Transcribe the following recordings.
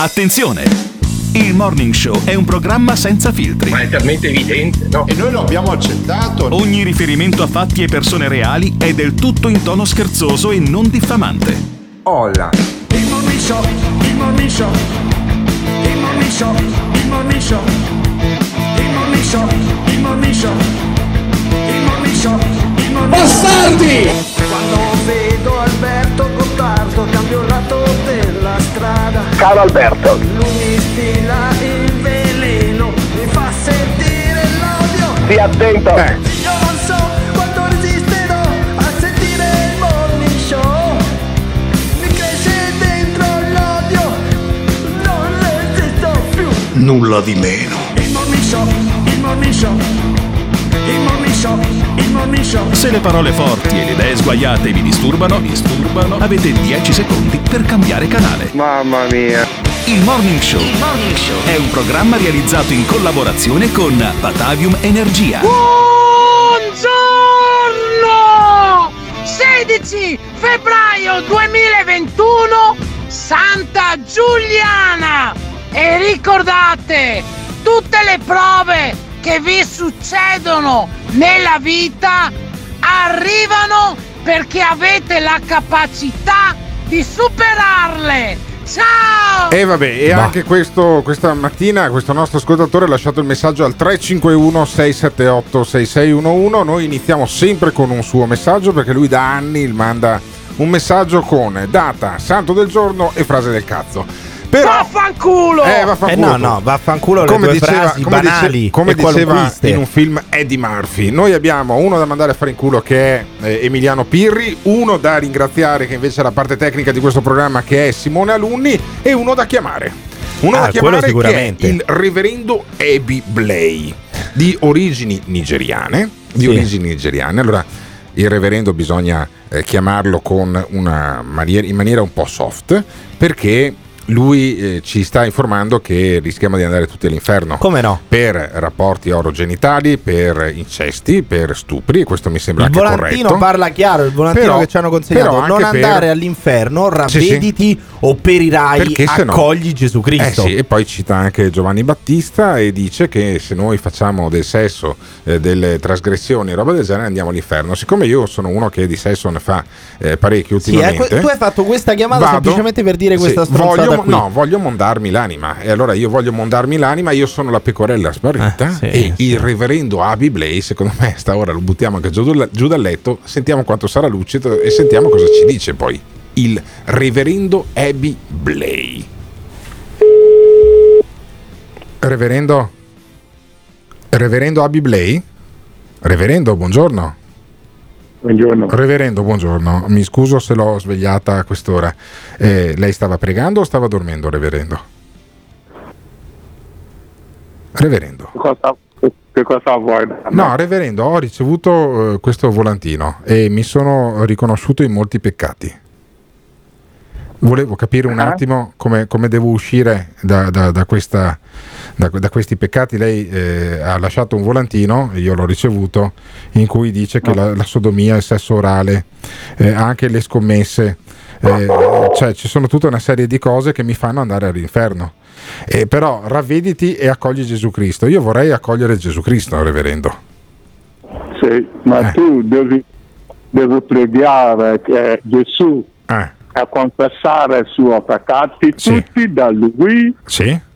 Attenzione! Il Morning Show è un programma senza filtri. Ma è talmente evidente, no? E noi lo abbiamo accettato. Ogni riferimento a fatti e persone reali è del tutto in tono scherzoso e non diffamante. Olla. Il Morning Show, il Morning Show, il Morning Show, il Morning Show, il Morning Show, il Morning Show, il Morning Show, il Morning Bastardi! Vedo Alberto Gottardo cambio lato della strada. Caro Alberto, Lui mi stila il veleno, mi fa sentire l'odio. stia attento. Eh, Io non so quanto resisterò a sentire il morning show. Mi cresce dentro l'odio, non resisto più. Nulla di meno. Il morning show, il morning show, il morning show, il morning show. Se le parole forti e le idee sguaiate vi disturbano, disturbano, avete 10 secondi per cambiare canale. Mamma mia. Il Morning Show è un programma realizzato in collaborazione con Batavium Energia. Buongiorno! 16 febbraio 2021, Santa Giuliana! E ricordate, tutte le prove che vi succedono nella vita arrivano perché avete la capacità di superarle! Ciao! E vabbè, e anche questo, questa mattina questo nostro ascoltatore ha lasciato il messaggio al 351 678 6611. Noi iniziamo sempre con un suo messaggio perché lui da anni manda un messaggio con data, santo del giorno e frase del cazzo. Però Vaffanculo! Eh, vaffanculo. Eh no, no, vaffanculo le come due diceva, frasi come dice- banali come e diceva in un film Eddie Murphy. Noi abbiamo uno da mandare a fare in culo che è eh, Emiliano Pirri, uno da ringraziare che invece è la parte tecnica di questo programma che è Simone Alunni e uno da chiamare. Uno Ah, da chiamare che è il reverendo Ebi Blay di origini nigeriane. Di Sì. origini nigeriane. Allora, il reverendo bisogna eh, chiamarlo con una maniera, in maniera un po' soft perché lui eh, ci sta informando che rischiamo di andare tutti all'inferno Come no? per rapporti orogenitali, per incesti, per stupri, questo mi sembra Il anche volantino corretto. parla chiaro, il volantino Però- che ci hanno consegnato. Non per- andare all'inferno, Sì, sì. Ravvediti o perirai, Perché se no- accogli Gesù Eh Cristo. sì, e poi cita anche Giovanni Battista e dice che se noi facciamo del sesso, eh, delle trasgressioni roba del genere andiamo all'inferno. Siccome io sono uno che di sesso ne fa eh, parecchio Sì, eh, ultimamente. que- tu hai fatto questa chiamata vado- semplicemente per dire sì, questa stronzata voglio. No, voglio mondarmi l'anima. E allora io voglio mondarmi l'anima, io sono la pecorella sparita Eh, sì, e sì. il reverendo Abi Blay, secondo me, stavolta lo buttiamo anche giù, giù dal letto, sentiamo quanto sarà lucido e sentiamo cosa ci dice poi. Il reverendo Abby Blay. Reverendo Reverendo Abi Blay? Reverendo, buongiorno. Buongiorno. Reverendo, buongiorno. Mi scuso se l'ho svegliata a quest'ora. Eh, lei stava pregando o stava dormendo, reverendo? Reverendo. Che cosa vuoi? No, reverendo, ho ricevuto eh, questo volantino e mi sono riconosciuto in molti peccati. Volevo capire un Ah. attimo come, come devo uscire da, da- da questa- da- da questi peccati. Lei eh, ha lasciato un volantino, io l'ho ricevuto, in cui dice che la, la sodomia, il sesso orale, eh, anche le scommesse, eh, cioè ci sono tutta una serie di cose che mi fanno andare all'inferno. Eh, però ravvediti e accogli Gesù Cristo. Io vorrei accogliere Gesù Cristo, reverendo. Sì, ma Eh. tu devi, devi pregare che Gesù Eh, a confessare i suoi peccati Sì. tutti da lui. sì?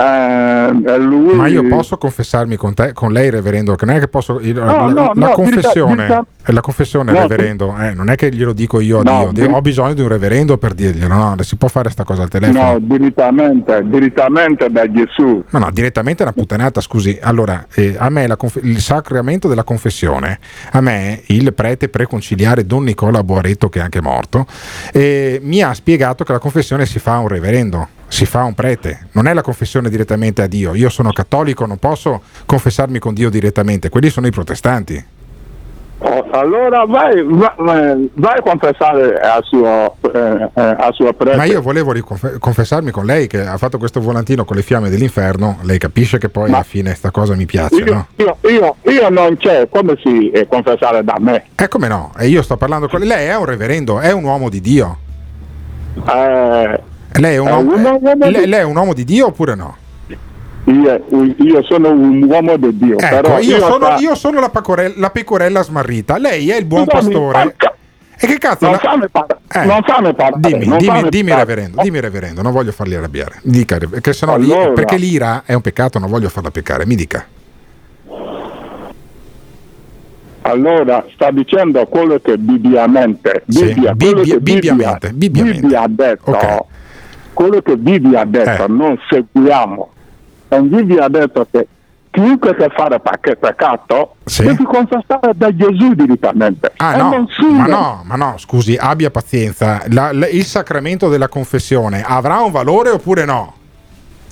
Eh, lui Ma io posso confessarmi con te, con lei, reverendo, che non è che posso. il- la, no, la no, confessione, è la confessione, No, reverendo, eh, non è che glielo dico io a No, Dio, ho bisogno di un reverendo per dirglielo, no, si può fare sta cosa al telefono. No, direttamente, direttamente da Gesù. No, no, direttamente è una puttanata, scusi. Allora, eh, a me conf- il sacramento della confessione, a me il prete preconciliare Don Nicola Boaretto, che è anche morto, eh, mi ha spiegato che la confessione si fa a un reverendo, si fa a un prete, non è la confessione direttamente a Dio. Io sono cattolico, non posso confessarmi con Dio direttamente, quelli sono i protestanti. Oh, allora vai, vai, vai a confessare al suo, eh, eh, al suo prete. Ma io volevo riconfe- confessarmi con lei che ha fatto questo volantino con le fiamme dell'inferno, lei capisce che poi Ma- alla fine sta cosa mi piace, io, no? io, io, io non c'è, come si eh, confessare da me? E come no? E io sto parlando con lei, è un reverendo, è un uomo di Dio. Eh, Lei è un, È uomo, uomo lei, di- lei è un uomo di Dio oppure no? Io, io sono un uomo di Dio, Ecco, però io, sono, sa- io sono la, pecorella, la pecorella smarrita, lei è il buon Scusami, pastore. porca- E che cazzo? Non la- fammi parlare, Eh, non fammi parlare, Dimmi, non dimmi, fammi dimmi, reverendo, dimmi reverendo, non voglio farli arrabbiare. Mi Dica, perché sennò Allora. perché l'ira è un peccato, non voglio farla peccare. Mi dica. Allora sta dicendo quello che bibliamente, Sì, Bibbia, quello Bibbia- che Bibbia- bibbiamente, bibbiamente. Bibbia ha detto, Ok. Quello che ha detto, Eh. non seguiamo. Bibbia ha detto che chiunque che fa pecc- peccato Sì. deve confessare da Gesù direttamente. Ah no, non ma no, ma no, scusi, abbia pazienza. La- la- il sacramento della confessione avrà un valore oppure no?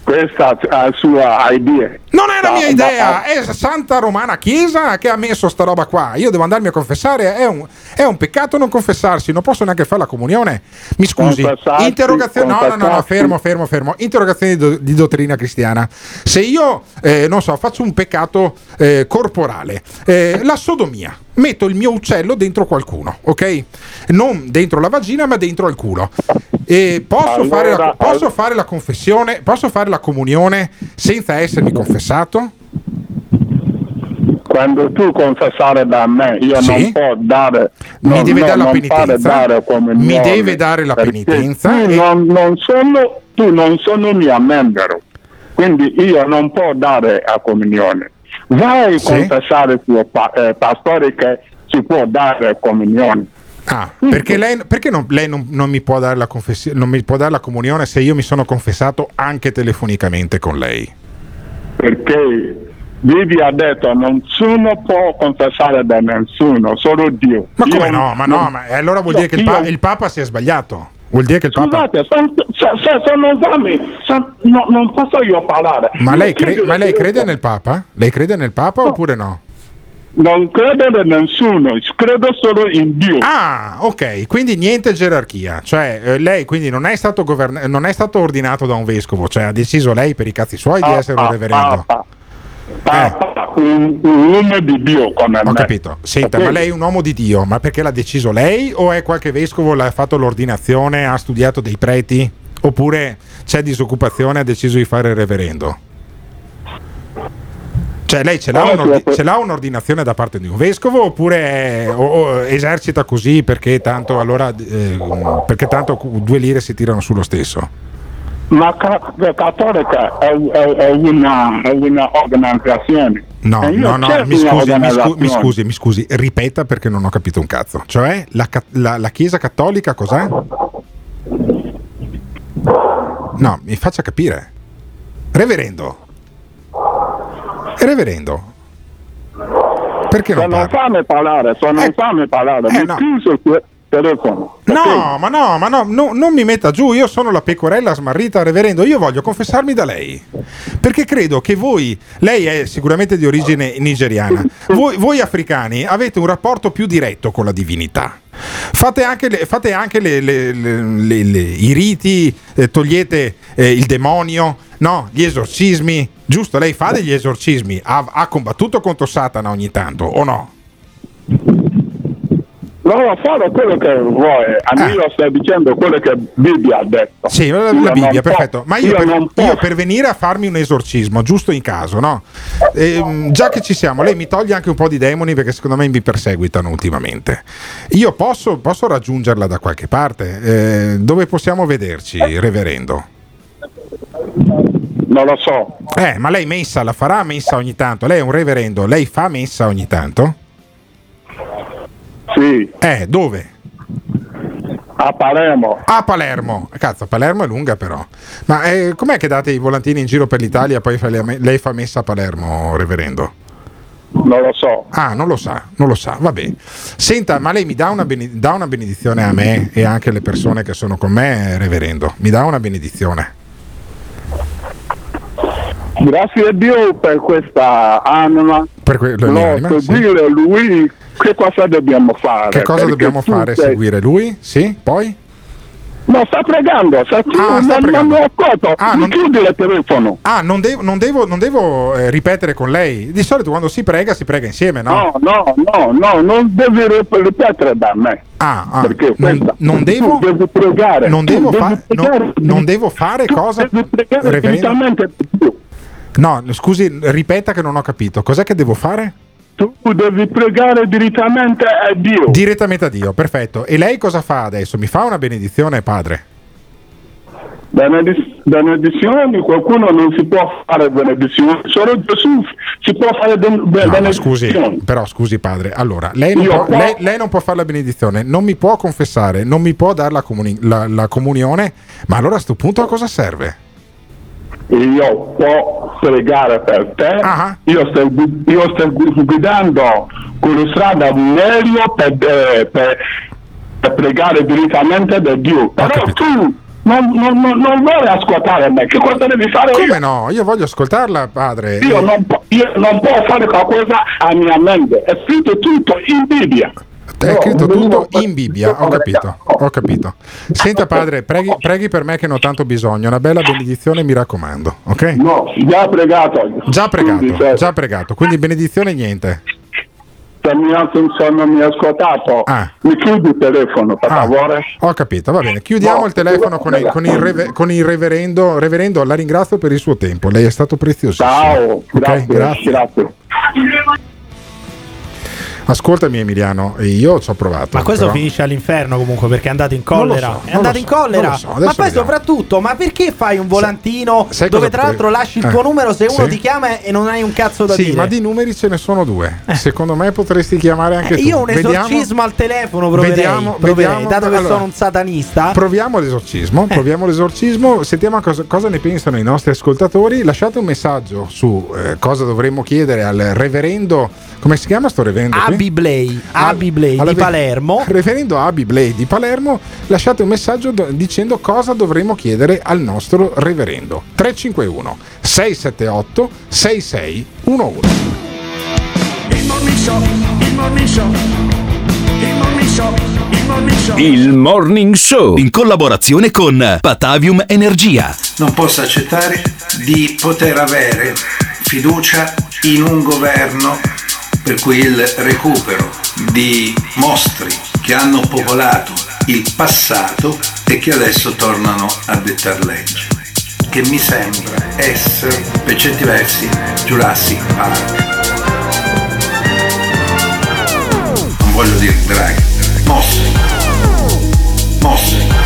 Questa è la sua idea. Non è la mia idea, è Santa Romana Chiesa che ha messo sta roba qua. Io devo andarmi a confessare, è un, è un peccato non confessarsi, non posso neanche fare la comunione. Mi scusi, interrogazione, no, no, no, no, fermo, fermo, fermo. Interrogazione di, do- di dottrina cristiana. Se io, eh, non so, faccio un peccato eh, corporale, eh, la sodomia, metto il mio uccello dentro qualcuno, ok? Non dentro la vagina, ma dentro al culo. E posso, Allora, fare la, posso fare la confessione, posso fare la comunione senza essermi confessato? Quando tu confessare da me, io Sì. non può dare. Mi non- deve no, dare la penitenza? dare Mi deve dare la penitenza Tu, e- non, non sono, tu non sono mio membro, quindi io non può dare a comunione. Vai a Sì. confessare il tuo pa- eh, pastore che si può dare comunione. Ah, perché lei, perché non, lei non, non mi può dare la confessio- non mi può dare la comunione se io mi sono confessato anche telefonicamente con lei? Perché Bibbia ha detto nessuno può confessare da nessuno, solo Dio. Ma come Io no? Ma no, ma allora vuol No, dire che il, pa- il Papa si è sbagliato. Vuol dire che il Papa. Scusate, sono, se, se sono esami, no, non posso io parlare. Ma lei, cre- ma lei crede nel Papa? Lei crede nel Papa oppure no? Non credo in nessuno, credo solo in Dio. Ah, ok, quindi niente gerarchia. Cioè, eh, lei quindi non è, stato governa- non è stato ordinato da un vescovo, cioè ha deciso lei per i cazzi suoi di Ah, essere un ah, reverendo. ah, un, un uomo di Dio come me. Ho capito. Senta, ma lei è un uomo di Dio, ma perché l'ha deciso lei o è qualche vescovo, l'ha fatto l'ordinazione, ha studiato dei preti? Oppure c'è disoccupazione e ha deciso di fare il reverendo? Cioè lei ce l'ha, Ah, sì. ce l'ha un'ordinazione da parte di un vescovo oppure o- o esercita così perché tanto, allora, eh, perché tanto due lire si tirano sullo stesso? Ma la cattolica è, è- è una, è una organizzazione. No, no, no, mi scusi, mi, scu- mi scusi, mi scusi, ripeta perché non ho capito un cazzo. Cioè, la, la- la Chiesa Cattolica cos'è? No, mi faccia capire. Reverendo. Reverendo. Perché non non parla? fammi parlare, se non Eh, fammi parlare, eh, mi no. tuo telefono. No, ma no, ma no, no, non mi metta giù, io sono la pecorella smarrita, reverendo, io voglio confessarmi da lei, perché credo che voi, lei è sicuramente di origine nigeriana, voi, voi africani avete un rapporto più diretto con la divinità. Fate anche, le- fate anche le- le- i riti, eh, togliete eh, il demonio, no, gli esorcismi, giusto? Lei fa degli esorcismi, ha, ha combattuto contro Satana ogni tanto, o no? No, fare quello che vuoi. A Ah. io sto dicendo quello che Bibbia ha detto. Sì, la, Io la Bibbia, perfetto. Ma io, per, non io per venire a farmi un esorcismo, giusto in caso, no? Ehm, già che ci siamo, lei mi toglie anche un po' di demoni perché secondo me mi perseguitano ultimamente. Io posso, posso raggiungerla da qualche parte? Eh, dove possiamo vederci, reverendo? Non lo so. Eh, ma lei messa la farà messa ogni tanto? Lei è un reverendo, lei fa messa ogni tanto? Sì, Eh, dove? a Palermo. A Palermo, cazzo, Palermo è lunga però. Ma eh, com'è che date i volantini in giro per l'Italia e poi lei fa messa a Palermo, reverendo? Non lo so. Ah, non lo sa, non lo sa, vabbè. Senta, ma lei mi dà una, bene- dà una benedizione a me e anche alle persone che sono con me, reverendo? Mi dà una benedizione? Grazie a Dio per questa anima. Per que- No, l'anima, sì. seguire lui, che cosa dobbiamo fare? Che cosa dobbiamo fare? sei- Seguire lui? Sì? Poi? No, sta pregando, sta, Ah, sta non, pregando. non mi ascolto, Ah, non- chiudi il telefono. Ah, non devo, non devo, non devo eh, ripetere con lei. Di solito quando si prega si prega insieme, no? No, no, no, no, non devi rip- ripetere da me. Ah, ah, Perché non, non devo, devi pregare, non devo, fa- pregare, no- non devo fare cosa? Devi pregare Reverendo? No, scusi, ripeta che non ho capito. Cos'è che devo fare? Tu devi pregare direttamente a Dio. Direttamente a Dio, perfetto. E lei cosa fa adesso? Mi fa una benedizione, padre? Benediz- benedizioni, qualcuno non si può fare benedizioni, solo Gesù si può fare ben- be- No, benedizioni. scusi, però scusi padre, allora, lei non, può- lei- lei non può fare la benedizione, non mi può confessare, non mi può dare la, comuni- la- la comunione, ma allora a questo punto a cosa serve? Io può pregare per te, Ah. io, sto, io sto guidando con la strada meglio per, eh, per- per pregare direttamente da Dio. Però tu non, non, non, non vuoi ascoltare me, che cosa devi fare Come io? no? Io voglio ascoltarla, padre. Io Eh, non, po- io non posso fare qualcosa a mia mente, è scritto tutto in Bibbia. È scritto tutto in Bibbia, ho capito, ho capito. Senta padre, preghi, preghi per me che ne ho tanto bisogno, una bella benedizione mi raccomando, ok? No, già pregato. Già Quindi, pregato, se- già pregato, quindi benedizione niente. Mi ha non mi ha ascoltato, Ah. mi chiudi il telefono, per Ah, favore. ho capito, va bene. Chiudiamo No, il telefono con il, con il reve- con il reverendo. Reverendo, la ringrazio per il suo tempo, lei è stato preziosissimo. Ciao, Ok, grazie, grazie. grazie. Ascoltami Emiliano, io ci ho provato. Ma questo però- finisce all'inferno comunque perché è andato in collera. so, è andato lo in so, collera. so, ma poi vediamo. soprattutto, ma perché fai un volantino sai dove tra potrei- l'altro lasci il Eh, tuo numero se uno sì. ti chiama e non hai un cazzo da Sì, dire? ma di numeri ce ne sono due. Secondo me potresti chiamare anche Eh, tu. io un Vediamo- esorcismo al telefono proverei, Vediamo- proverei, vediamo- dato che allora, sono un satanista. Proviamo l'esorcismo, proviamo l'esorcismo, sentiamo cosa, cosa ne pensano i nostri ascoltatori. Lasciate un messaggio su eh, cosa dovremmo chiedere al reverendo, come si chiama sto reverendo? qui? Abi Blay, Al- Abi Blay alla di Palermo. Reverendo Abi Blay di Palermo, lasciate un messaggio do- dicendo cosa dovremmo chiedere al nostro reverendo. 351 678 6611. Il morning show, il morning show, il morning show, il morning show. Il Morning Show in collaborazione con Patavium Energia. Non posso accettare di poter avere fiducia in un governo per cui il recupero di mostri che hanno popolato il passato e che adesso tornano a dettar legge. Che mi sembra essere, per certi versi, Jurassic Park. Non voglio dire draghi. Mostri. Mostri.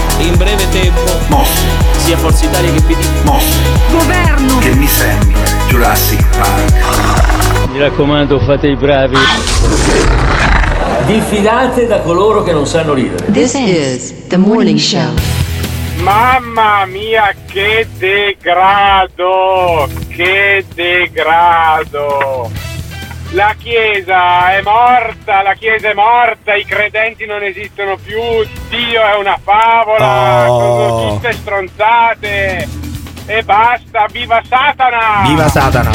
In breve tempo, Mostri. Sia Forza Italia che PD. Mostri. Governo. Che mi sembra Jurassic Park. mi raccomando, fate i bravi. Diffidate da coloro che non sanno ridere. This is the morning show. Mamma mia, che degrado! Che degrado! La Chiesa è morta, la Chiesa è morta, i credenti non esistono più, Dio è una favola, Oh. sono tutte stronzate! E basta, viva Satana! Viva Satana.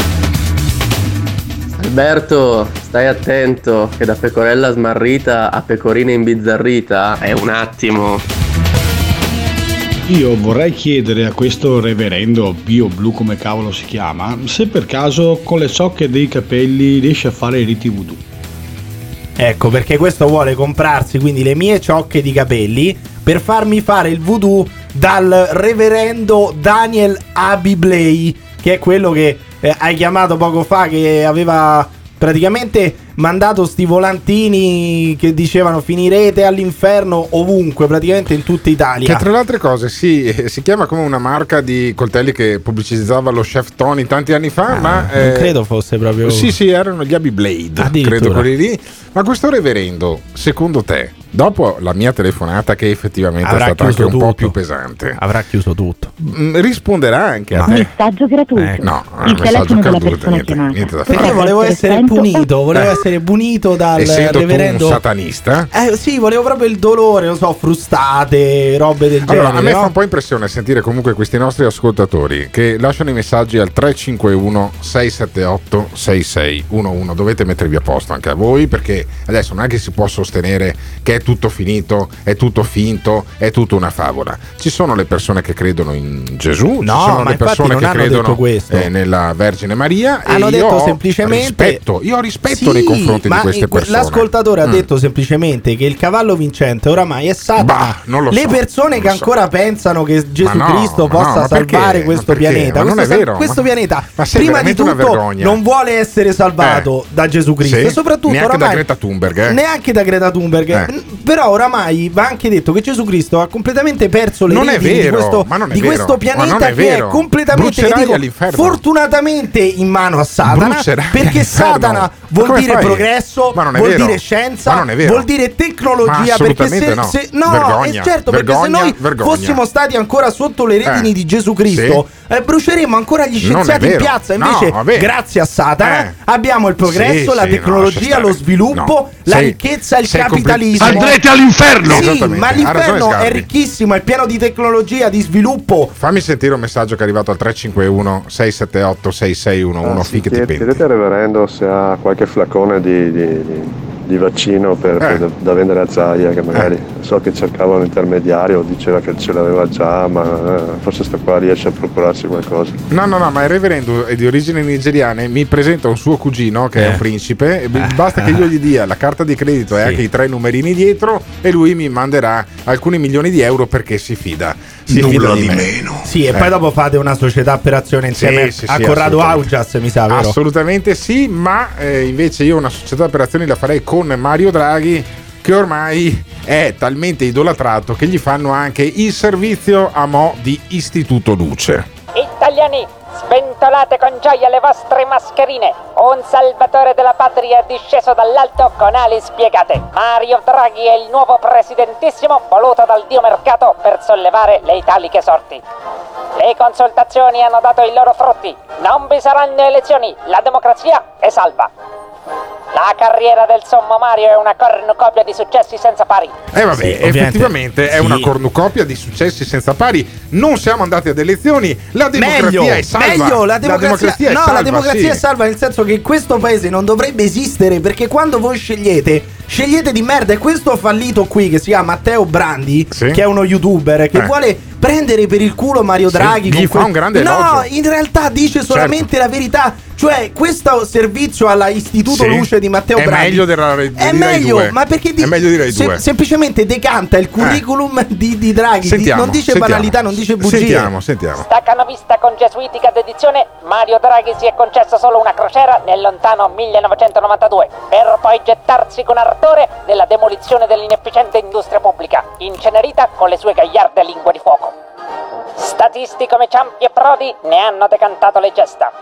Alberto, stai attento che da pecorella smarrita a pecorina imbizzarrita è un attimo. Io vorrei chiedere a questo reverendo Pio Blu, come cavolo si chiama, se per caso con le ciocche dei capelli riesce a fare i riti voodoo. Ecco, perché questo vuole comprarsi quindi le mie ciocche di capelli per farmi fare il voodoo dal reverendo Daniel Abiblay, che è quello che eh, hai chiamato poco fa, che aveva praticamente mandato sti volantini che dicevano finirete all'inferno ovunque, praticamente in tutta Italia. Che tra le altre cose si, si chiama come una marca di coltelli che pubblicizzava lo chef Tony tanti anni fa, ma non eh, credo fosse proprio. Sì, sì, erano gli Abbey Blade, credo quelli lì. Ma questo reverendo, secondo te, dopo la mia telefonata che effettivamente Avrà è stata anche un po' tutto. più pesante, Avrà chiuso tutto. mm, risponderà anche a te? Messaggio gratuito. Eh, no, Il messaggio gratuito, niente, niente da Perché fare. volevo essere punito, volevo Eh. Essere punito dal Essendo reverendo. un satanista, Eh sì, volevo proprio il dolore, non so, frustate, robe del genere. Allora, a me no? fa un po' impressione sentire comunque questi nostri ascoltatori che lasciano i messaggi al 351 678 6611. Dovete mettervi a posto anche a voi perché adesso non è che si può sostenere che è tutto finito, è tutto finto, è tutta una favola. Ci sono le persone che credono in Gesù, No, ci sono ma le persone che credono eh, nella Vergine Maria Hanno e detto semplicemente rispetto, io ho rispetto Sì, nei confronti ma di queste que- persone. L'ascoltatore ha Mm. detto semplicemente che il cavallo vincente oramai è Satana. Bah, lo Le so, persone che so. ancora pensano che Gesù no, Cristo no, possa perché? salvare questo pianeta, questo, è sal- vero, questo ma- pianeta ma prima di tutto non vuole essere salvato Eh. da Gesù Cristo Sì, e soprattutto neanche oramai da Greta Thunberg, eh. neanche da Greta Thunberg. Eh. Però oramai va anche detto che Gesù Cristo ha completamente perso le Non è redini di vero, questo, di vero, questo pianeta è che vero. è completamente dico, fortunatamente in mano a Satana Brucerai perché all'inferno. Satana vuol dire? Progresso, Ma non è vuol vero. dire scienza, Ma non è vero. vuol dire Ma tecnologia perché se, no. se- no, Vergogna, eh, certo perché se vergogna, noi vergogna. fossimo stati ancora sotto le redini Eh, di Gesù Cristo eh, bruceremmo ancora gli scienziati in piazza No, invece vabbè. grazie a Satana Eh. abbiamo il progresso, Sì, la sì, no, tecnologia, lo sviluppo, No. la Sei- ricchezza, il capitalismo Andrete all'inferno! Sì, ma l'inferno è ricchissimo, è pieno di tecnologia, di sviluppo Fammi sentire un messaggio che è arrivato al 351 678 6611 Ah, Fiche ti chied- penti. chiedete al reverendo se ha qualche flacone di, di- di- di vaccino per- Eh. per- da vendere a Zaia che magari so che cercava un intermediario diceva che ce l'aveva già ma eh, forse sto qua riesce a procurarsi qualcosa No, no, no, ma il reverendo è di origini nigeriane. Mi presenta un suo cugino che è Eh. un principe. e b- Basta che io gli dia la carta di credito e anche i tre numerini dietro, e lui mi manderà alcuni milioni di euro perché si fida. Si fida di, me. Sì, e Eh. poi dopo fate una società per azione insieme Sì, sì, a sì, Corrado. Augias, mi sa, vero? Assolutamente sì, ma eh, invece io una società per azioni la farei con Mario Draghi che ormai è talmente idolatrato che gli fanno anche il servizio a mo' di Istituto Luce. Italiani, sventolate con gioia le vostre mascherine. Un salvatore della patria è disceso dall'alto con ali spiegate. Mario Draghi è il nuovo presidentissimo voluto dal dio mercato per sollevare le italiche sorti. Le consultazioni hanno dato i loro frutti. Non vi saranno elezioni. La democrazia è salva. La carriera del sommo Mario è una cornucopia di successi senza pari. Eh vabbè, Sì, effettivamente è Sì. una cornucopia di successi senza pari. Non siamo andati ad elezioni, la democrazia meglio, è salva. meglio, la democrazia, è no, salva, la democrazia sì. è salva nel senso che questo paese non dovrebbe esistere perché quando voi scegliete, scegliete di merda e questo fallito qui che si chiama Matteo Brandi, Sì. che è uno youtuber che Eh. vuole prendere per il culo Mario Sì, Draghi. gli con fa que- un grande No, elogio. Certo. in realtà dice solamente la verità, cioè questo servizio alla Istituto Sì. Luce di Matteo È Brandi meglio della- di è meglio, 2. ma perché di- È meglio di Rai 2. semplicemente decanta il curriculum di, di Draghi, di- Sentiamo, non dice sentiamo. banalità, non dice bugie. Sentiamo, sentiamo. Staccano vista congesuitica dedizione, Mario Draghi si è concesso solo una crociera nel lontano 1992, per poi gettarsi con ardore nella demolizione dell'inefficiente industria pubblica, incenerita con le sue gagliarde lingue di fuoco. Statisti come Ciampi e Prodi ne hanno decantato le gesta.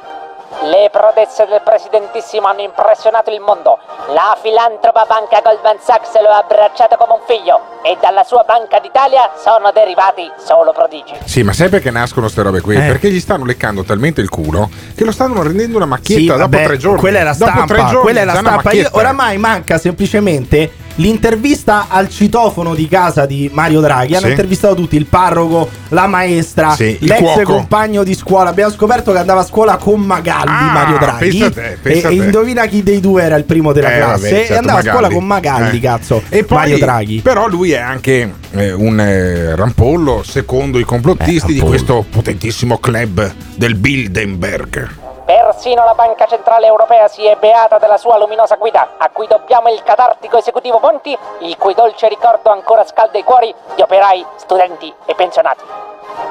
Le prodezze del presidentissimo hanno impressionato il mondo. La filantropa banca Goldman Sachs lo ha abbracciato come un figlio e dalla sua Banca d'Italia sono derivati solo prodigi. Sì, ma sai perché nascono queste robe qui? Eh. Perché gli stanno leccando talmente il culo che lo stanno rendendo una macchietta Sì, dopo vabbè, tre giorni. Quella è la Dopo tre stampa. giorni quella è la stampa. Io- oramai manca semplicemente l'intervista al citofono di casa di Mario Draghi. Hanno Sì. intervistato tutti: il parroco, la maestra, Sì, l'ex cuoco. compagno di scuola. Abbiamo scoperto che andava a scuola con Magalli. Ah, Mario Draghi. pensa te, pensa e, e indovina chi dei due era il primo della Eh, classe. vabbè, e certo, andava a scuola Magalli. con Magalli, Eh. cazzo. E poi, Mario Draghi. Però lui è anche eh, un eh, rampollo secondo i complottisti Eh, di questo potentissimo club del Bilderberg. Persino la Banca Centrale Europea si è beata della sua luminosa guida, a cui dobbiamo il catartico esecutivo Monti, il cui dolce ricordo ancora scalda i cuori di operai, studenti e pensionati.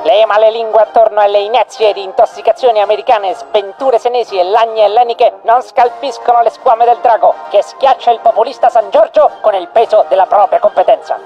Le malelingue attorno alle inezie di intossicazioni americane, sventure senesi e lagne elleniche non scalpiscono le squame del drago, che schiaccia il populista San Giorgio con il peso della propria competenza.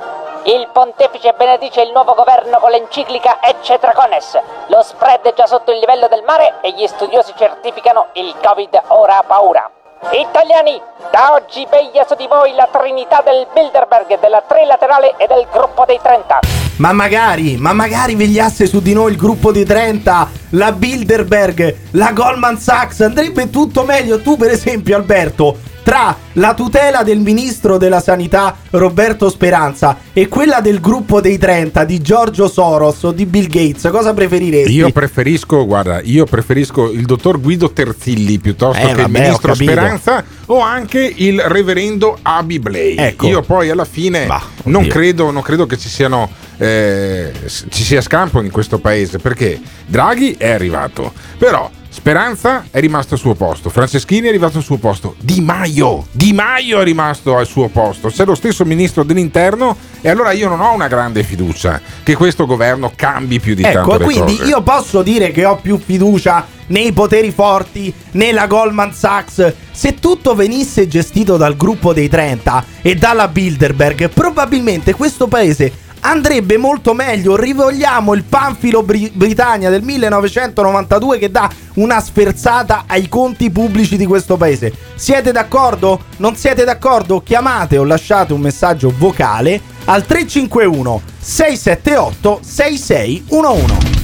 Il pontefice benedice il nuovo governo con l'enciclica Ecce Dracones. Lo spread è già sotto il livello del mare e gli studiosi certificano il Covid ora ha paura. Italiani, da oggi veglia su di voi la trinità del Bilderberg, della trilaterale e del gruppo dei 30. Ma magari, ma magari vegliasse su di noi il gruppo di 30, la Bilderberg, la Goldman Sachs, andrebbe tutto meglio. Tu, per esempio, Alberto, tra la tutela del ministro della sanità Roberto Speranza e quella del gruppo dei 30 di Giorgio Soros o di Bill Gates, cosa preferiresti? Io preferisco, guarda, io preferisco il dottor Guido Terzilli piuttosto Eh, che il vabbè, ho ministro. Speranza o anche il reverendo Abi Blay. Ecco. Io poi alla fine non, credo, non credo che ci siano eh, ci sia scampo in questo paese perché Draghi è arrivato, però Speranza è rimasto al suo posto, Franceschini è arrivato al suo posto, Di Maio, Di Maio è rimasto al suo posto, c'è lo stesso ministro dell'interno e allora io non ho una grande fiducia che questo governo cambi più di tanto Ecco, quindi cose. io posso dire che ho più fiducia nei poteri forti, nella Goldman Sachs. Se tutto venisse gestito dal gruppo dei 30 e dalla Bilderberg, probabilmente questo paese andrebbe molto meglio. Rivogliamo il panfilo Bri- Britannia del 1992 che dà una sferzata ai conti pubblici di questo paese. Siete d'accordo? Non siete d'accordo? Chiamate o lasciate un messaggio vocale al 351 678 6611.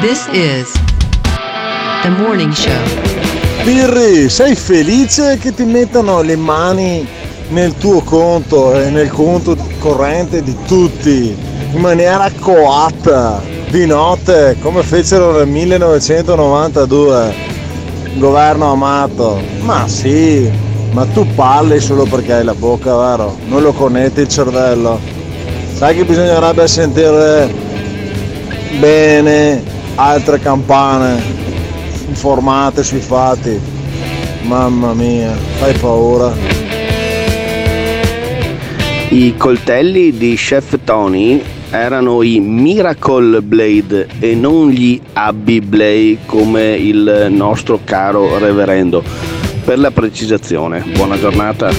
This is the morning show. Pirri, sei felice che ti mettano le mani nel tuo conto e nel conto corrente di tutti in maniera coatta di notte come fecero nel 1992 governo amato. Ma sì ma tu parli solo perché hai la bocca vero? Non lo connetti il cervello. Sai che bisognerebbe sentire bene altre campane informate sui fatti. Mamma mia fai paura I coltelli di Chef Tony erano i Miracle Blade e non gli Abbey Blade come il nostro caro reverendo. Per la precisazione, buona giornata.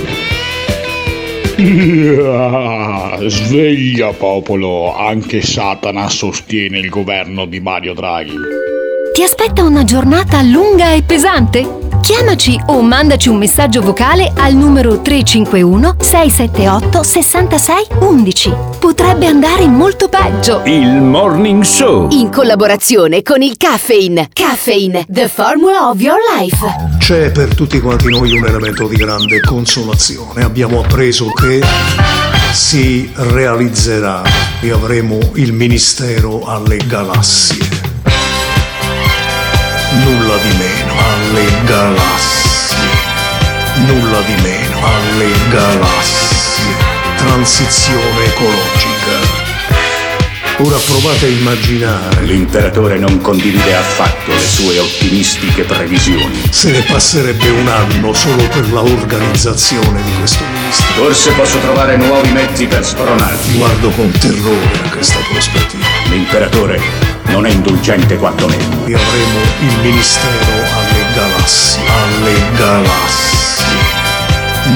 Sveglia popolo, anche Satana sostiene il governo di Mario Draghi. Ti aspetta una giornata lunga e pesante? Chiamaci o mandaci un messaggio vocale al numero 351 678 66 11. Potrebbe andare molto peggio. Il Morning Show. In collaborazione con il Caffeine. Caffeine, the formula of your life. C'è per tutti quanti noi un elemento di grande consolazione. Abbiamo appreso che si realizzerà e avremo il ministero alle galassie. Nulla di meno alle galassie. Nulla di meno alle galassie. Transizione ecologica. Ora provate a immaginare. L'imperatore non condivide affatto le sue ottimistiche previsioni. Se ne passerebbe un anno solo per la organizzazione di questo ministero. Forse posso trovare nuovi mezzi per spronarvi. Guardo con terrore a questa prospettiva. L'imperatore non è indulgente quanto me. E avremo il ministero alle galassie. Alle galassie.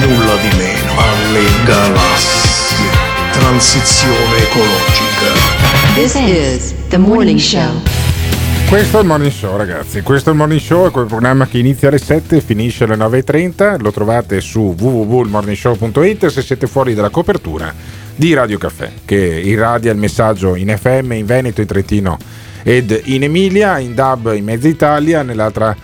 Nulla di meno. Alle galassie. Transizione ecologica. This is the morning show. Questo è il Morning Show, ragazzi. Questo è il Morning Show, è quel programma che inizia alle 7 e finisce alle 9.30. Lo trovate su www.morningshow.it se siete fuori dalla copertura di Radio Caffè, che irradia il messaggio in FM, in Veneto, in Trentino ed in Emilia, in DAB in mezza Italia, nell'altra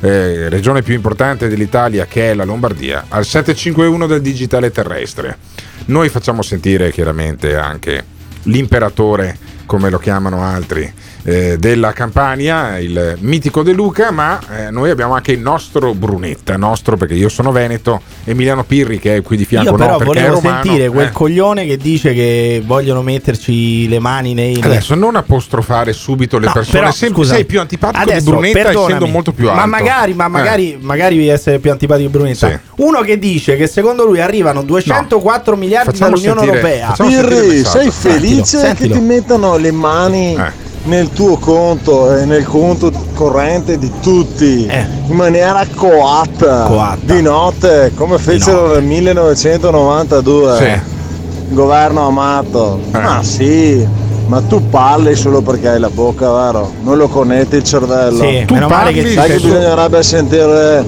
eh, regione più importante dell'Italia che è la Lombardia, al 751 del digitale terrestre. Noi facciamo sentire chiaramente anche l'imperatore, come lo chiamano altri, eh, della Campania, il mitico De Luca, ma eh, noi abbiamo anche il nostro Brunetta, nostro perché io sono Veneto, Emiliano Pirri che è qui di fianco, Io però no, volevo romano. sentire quel eh. coglione che dice che vogliono metterci le mani nei... Adesso non apostrofare subito le No, persone, però, sempre scusa, sei più antipatico adesso, di Brunetta essendo molto più alto. Ma magari, ma Eh. magari, magari devi essere più antipatico di Brunetta. Uno che dice che secondo lui arrivano 204 miliardi Facciamo dall'unione sentire- europea. Pirri, sei felice Sentilo, che ti mettano le mani nel tuo conto e nel conto corrente di tutti in maniera coatta, di notte come fecero nel 1992 il governo Amato. Ma sì ma tu parli solo perché hai la bocca vero? Non lo connetti il cervello. Sì, tu meno male parli che sai che bisognerebbe sentire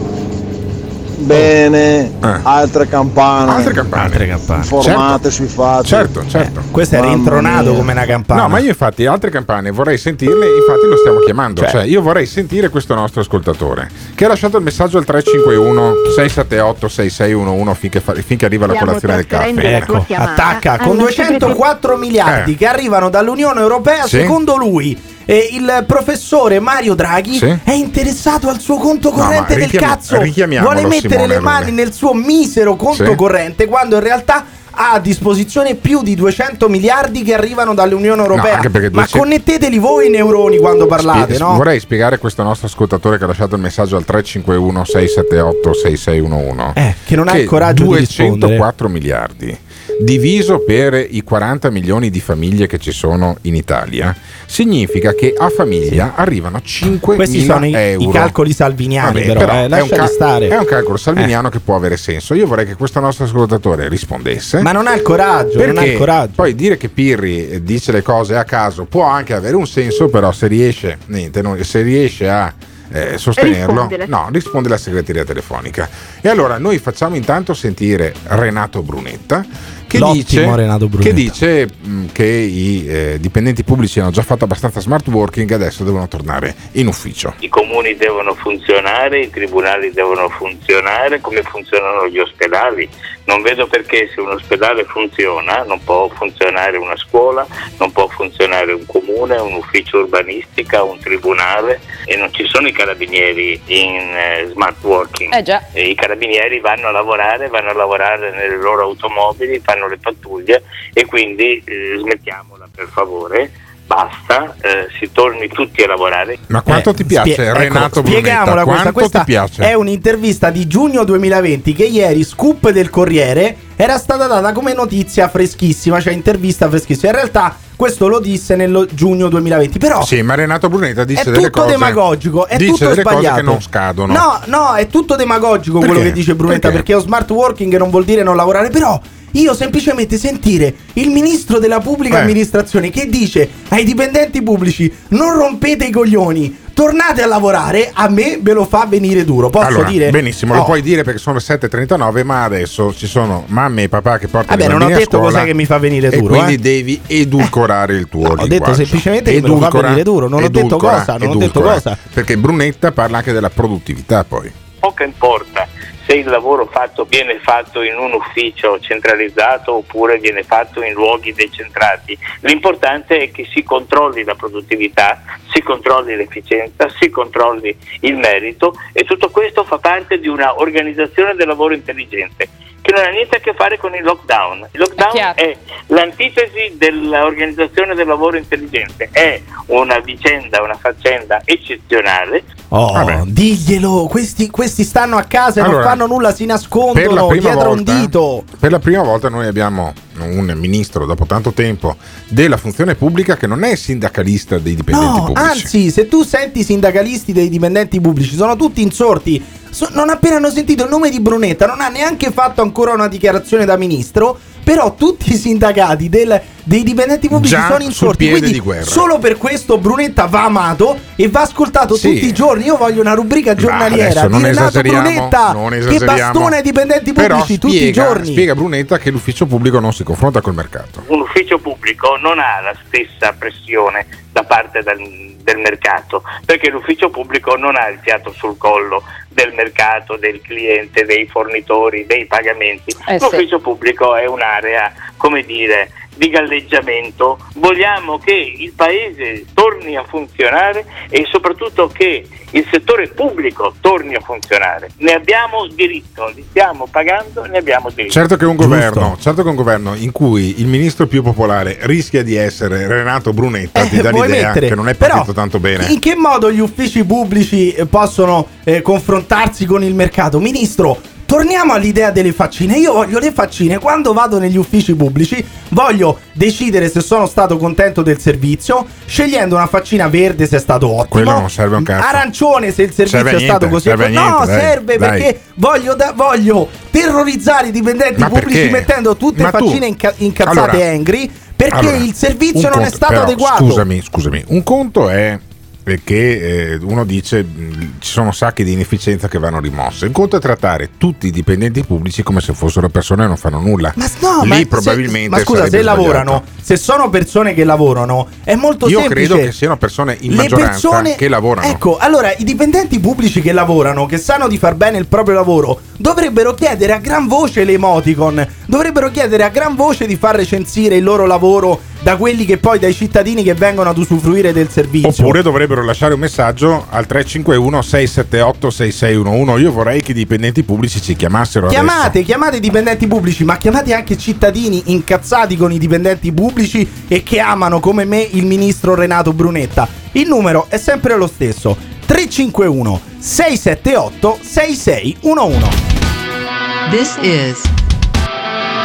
bene altre campane Altre campane. Altre campane. informate sui fatti Certo, certo. Questo è rintronato mia. come una campana. No, ma io infatti altre campane vorrei sentirle, infatti lo stiamo chiamando. Cioè. Cioè, io vorrei sentire questo nostro ascoltatore che ha lasciato il messaggio al 351 678 6611 finché, fa- finché arriva la colazione del caffè. Ecco, attacca con alla 204 miliardi Eh. che arrivano dall'Unione Europea. Sì. Secondo lui, eh, il professore Mario Draghi Sì. è interessato al suo conto No, corrente del richiami- cazzo. Vuole mettere Simone le mani nel suo misero conto Sì. corrente quando in realtà ha a disposizione più di 200 miliardi che arrivano dall'Unione Europea. perché Ma 200 connetteteli voi i neuroni quando parlate, Spie- no? Vorrei spiegare a questo nostro ascoltatore che ha lasciato il messaggio al 351 678 6611 Eh, che non ha il coraggio di 204 miliardi diviso per i 40 milioni di famiglie che ci sono in Italia significa che a famiglia arrivano 5 Questi sono i, euro. i calcoli salviniani, Vabbè, però, eh, è, un cal- stare. Eh. è un calcolo salviniano che può avere senso. Io vorrei che questo nostro ascoltatore rispondesse. Ma non ha il coraggio, non ha il coraggio. poi dire che Pirri eh, dice le cose a caso può anche avere un senso, però se riesce, niente, non- se riesce a eh, sostenerlo, Rispondere. no, risponde la segreteria telefonica. E allora noi facciamo intanto sentire Renato Brunetta che L'ottimo dice, Renato Brunetta. che, dice mh, che i eh, dipendenti pubblici hanno già fatto abbastanza smart working e adesso devono tornare in ufficio. I comuni devono funzionare, i tribunali devono funzionare, come funzionano gli ospedali. Non vedo perché se un ospedale funziona non può funzionare una scuola, non può funzionare un comune, un ufficio urbanistica, un tribunale e non ci sono i carabinieri in eh, smart working. Eh già. I carabinieri vanno a lavorare, vanno a lavorare nelle loro automobili, fanno le pattuglie e quindi eh, smettiamola per favore. Basta, eh, si torni tutti a lavorare. Ma quanto ti piace Spie- Renato ecco, spieghiamola Brunetta? questa, Quanto questa ti piace? è un'intervista di giugno 2020 che ieri Scoop del Corriere era stata data come notizia freschissima, cioè intervista freschissima. In realtà questo lo disse nel giugno 2020, però Sì, ma Renato Brunetta è delle tutto cose demagogico, è dice tutto delle sbagliato. cose che non scadono. No, no, è tutto demagogico quello Perché? che dice Brunetta Perché? perché lo smart working non vuol dire non lavorare, però io semplicemente sentire il ministro della pubblica Eh. amministrazione che dice ai dipendenti pubblici non rompete i coglioni, tornate a lavorare, a me ve lo fa venire duro. Posso Allora, dire? benissimo, lo Oh. puoi dire perché sono le 7.39, ma adesso ci sono mamme e papà che portano Vabbè, non ho detto cos'è che mi fa venire duro, quindi eh. devi edulcorare il tuo linguaggio. ho detto semplicemente che me lo fa Edulcora, venire duro, non ho detto edulcora, cosa, non ho detto edulcora. cosa. Perché Brunetta parla anche della produttività poi. Poco importa se il lavoro fatto viene fatto in un ufficio centralizzato oppure viene fatto in luoghi decentrati. L'importante è che si controlli la produttività, si controlli l'efficienza, si controlli il merito e tutto questo fa parte di una organizzazione del lavoro intelligente che non ha niente a che fare con il lockdown. Il lockdown è, l'antitesi dell'organizzazione del lavoro intelligente, è una vicenda, una faccenda eccezionale Oh, diglielo, questi, questi stanno a casa e non Allora, fanno nulla, si nascondono dietro un volta- dito. Per la prima volta noi abbiamo un ministro dopo tanto tempo della funzione pubblica che non è sindacalista dei dipendenti No, pubblici. anzi, se tu senti i sindacalisti dei dipendenti pubblici, sono tutti insorti. So- non appena hanno sentito il nome di Brunetta, non ha neanche fatto ancora una dichiarazione da ministro. Però tutti i sindacati del- dei dipendenti pubblici Già sono insorti. Quindi solo per questo Brunetta va amato e va ascoltato Sì. tutti i giorni. Io voglio una rubrica giornaliera di Renato Brunetta non che bastona ai dipendenti pubblici tutti i spiega- giorni. Spiega Brunetta che l'ufficio pubblico non si confronta col mercato. un ufficio pubblico non ha la stessa pressione da parte del, del mercato, perché l'ufficio pubblico non ha il fiato sul collo del mercato, del cliente, dei fornitori, dei pagamenti. Eh sì. L'ufficio pubblico è un'area, come dire, di galleggiamento. Vogliamo che il paese torni a funzionare e soprattutto che il settore pubblico torni a funzionare. Ne abbiamo diritto, li stiamo pagando, ne abbiamo diritto. Certo che un governo, certo che un governo in cui il ministro più popolare rischia di essere Renato Brunetta ti dà Eh, vuoi l'idea mettere? che non è Però, partito tanto bene. In che modo gli uffici pubblici eh, possono eh, confrontarsi con il mercato? Ministro, torniamo all'idea delle faccine. Io voglio le faccine quando vado negli uffici pubblici, voglio decidere se sono stato contento del servizio, scegliendo una faccina verde se è stato ottimo. Quello non serve un cazzo. Arancione se il servizio Serve è stato niente, così. serve no, niente, dai, serve dai. perché voglio, da- voglio terrorizzare i dipendenti Ma pubblici perché? mettendo tutte Ma tu- faccine inca- incazzate Allora- angry perché Allora, il servizio non è conto- stato però, adeguato. Scusami, scusami. Un conto è che eh, uno dice mh, ci sono sacchi di inefficienza che vanno rimosse. Un conto è trattare tutti i dipendenti pubblici come se fossero persone che non fanno nulla. Ma no, Lì ma se- probabilmente ma scusa, se sbagliato. lavorano, se sono persone che lavorano, è molto Io semplice. credo che siano persone in Le maggioranza persone- che lavorano. Ecco, allora i dipendenti pubblici che lavorano, che sanno di far bene il proprio lavoro, dovrebbero chiedere a gran voce le emoticon, dovrebbero chiedere a gran voce di far recensire il loro lavoro da quelli che poi dai cittadini che vengono ad usufruire del servizio. Oppure dovrebbero lasciare un messaggio al 351 678 6611. Io vorrei che i dipendenti pubblici ci chiamassero Chiamate, chiamate i dipendenti pubblici, ma chiamate anche cittadini incazzati con i dipendenti pubblici e che amano come me il ministro Renato Brunetta. Il numero è sempre lo stesso: 351 678 6611. This is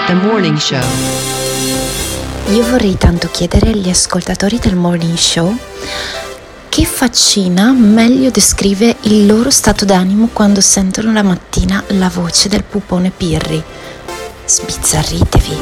the morning show. Io vorrei tanto chiedere agli ascoltatori del morning show che faccina meglio descrive il loro stato d'animo quando sentono la mattina la voce del pupone Pirri. Sbizzarritevi.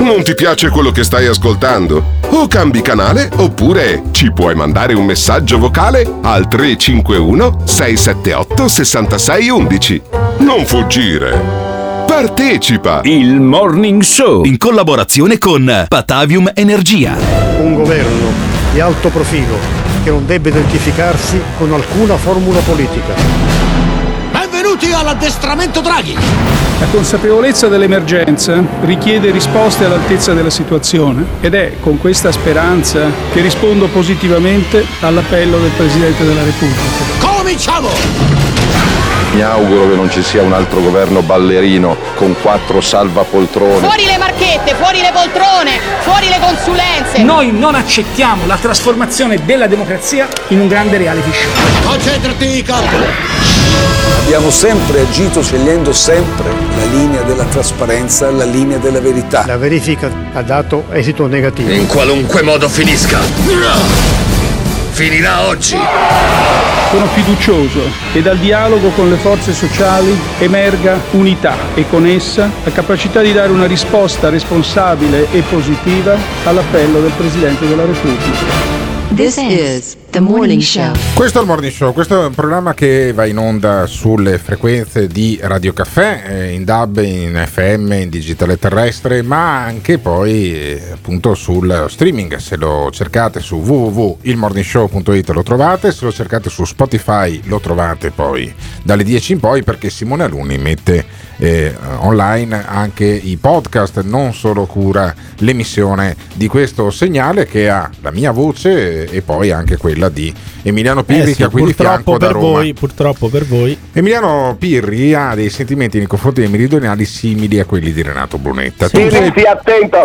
Non ti piace quello che stai ascoltando? O cambi canale oppure ci puoi mandare un messaggio vocale al 351 678 6611. Non fuggire. Partecipa! Il Morning Show in collaborazione con Patavium Energia. Un governo di alto profilo che non debba identificarsi con alcuna formula politica. Benvenuti all'addestramento Draghi! La consapevolezza dell'emergenza richiede risposte all'altezza della situazione ed è con questa speranza che rispondo positivamente all'appello del Presidente della Repubblica. Cominciamo! Mi auguro che non ci sia un altro governo ballerino con quattro salvapoltrone. Fuori le marchette, fuori le poltrone, fuori le consulenze. Noi non accettiamo la trasformazione della democrazia in un grande reality show. Concentrati, capo! Abbiamo sempre agito scegliendo sempre la linea della trasparenza, la linea della verità. La verifica ha dato esito negativo. In qualunque modo finisca. Finirà oggi. Sono fiducioso che dal dialogo con le forze sociali emerga unità e con essa la capacità di dare una risposta responsabile e positiva all'appello del Presidente della Repubblica. This is the morning show. Questo è il Morning Show, questo è un programma che va in onda sulle frequenze di Radio Caffè, eh, in DAB, in FM, in digitale terrestre, ma anche poi eh, appunto sul streaming. Se lo cercate su www.ilmorningshow.it lo trovate, se lo cercate su Spotify lo trovate poi dalle 10 in poi perché Simone Aluni mette eh, online anche i podcast, non solo cura l'emissione di questo segnale che ha la mia voce e, poi anche quella di Emiliano Pirri Eh sì, qui di purtroppo fianco da per Roma. voi, purtroppo per voi. Emiliano Pirri ha dei sentimenti nei confronti dei meridionali simili a quelli di Renato Brunetta. Sì, stai attento.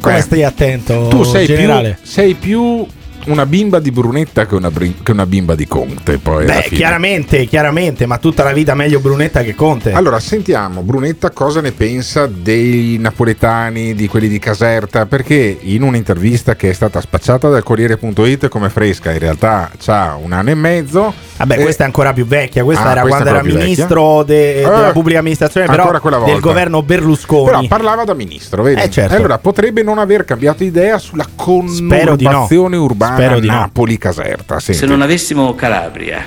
Come stai attento, tu sei generale? più, sei più una bimba di Brunetta che una, brin- che una bimba di Conte. Poi Beh, chiaramente, chiaramente, ma tutta la vita meglio Brunetta che Conte. Allora, sentiamo Brunetta cosa ne pensa dei napoletani, di quelli di Caserta, perché in un'intervista che è stata spacciata dal Corriere.it come fresca, in realtà c'ha un anno e mezzo. Vabbè, eh, questa è ancora più vecchia. Questa Ah, era questa quando era ministro de- vecchia? della Eh, pubblica amministrazione, però del governo Berlusconi. Però parlava da ministro, vedi? Eh, certo. Allora potrebbe non aver cambiato idea sulla Spero di no. conurbazione urbana Spero di. Napoli-Caserta. Senti. Se non avessimo Calabria,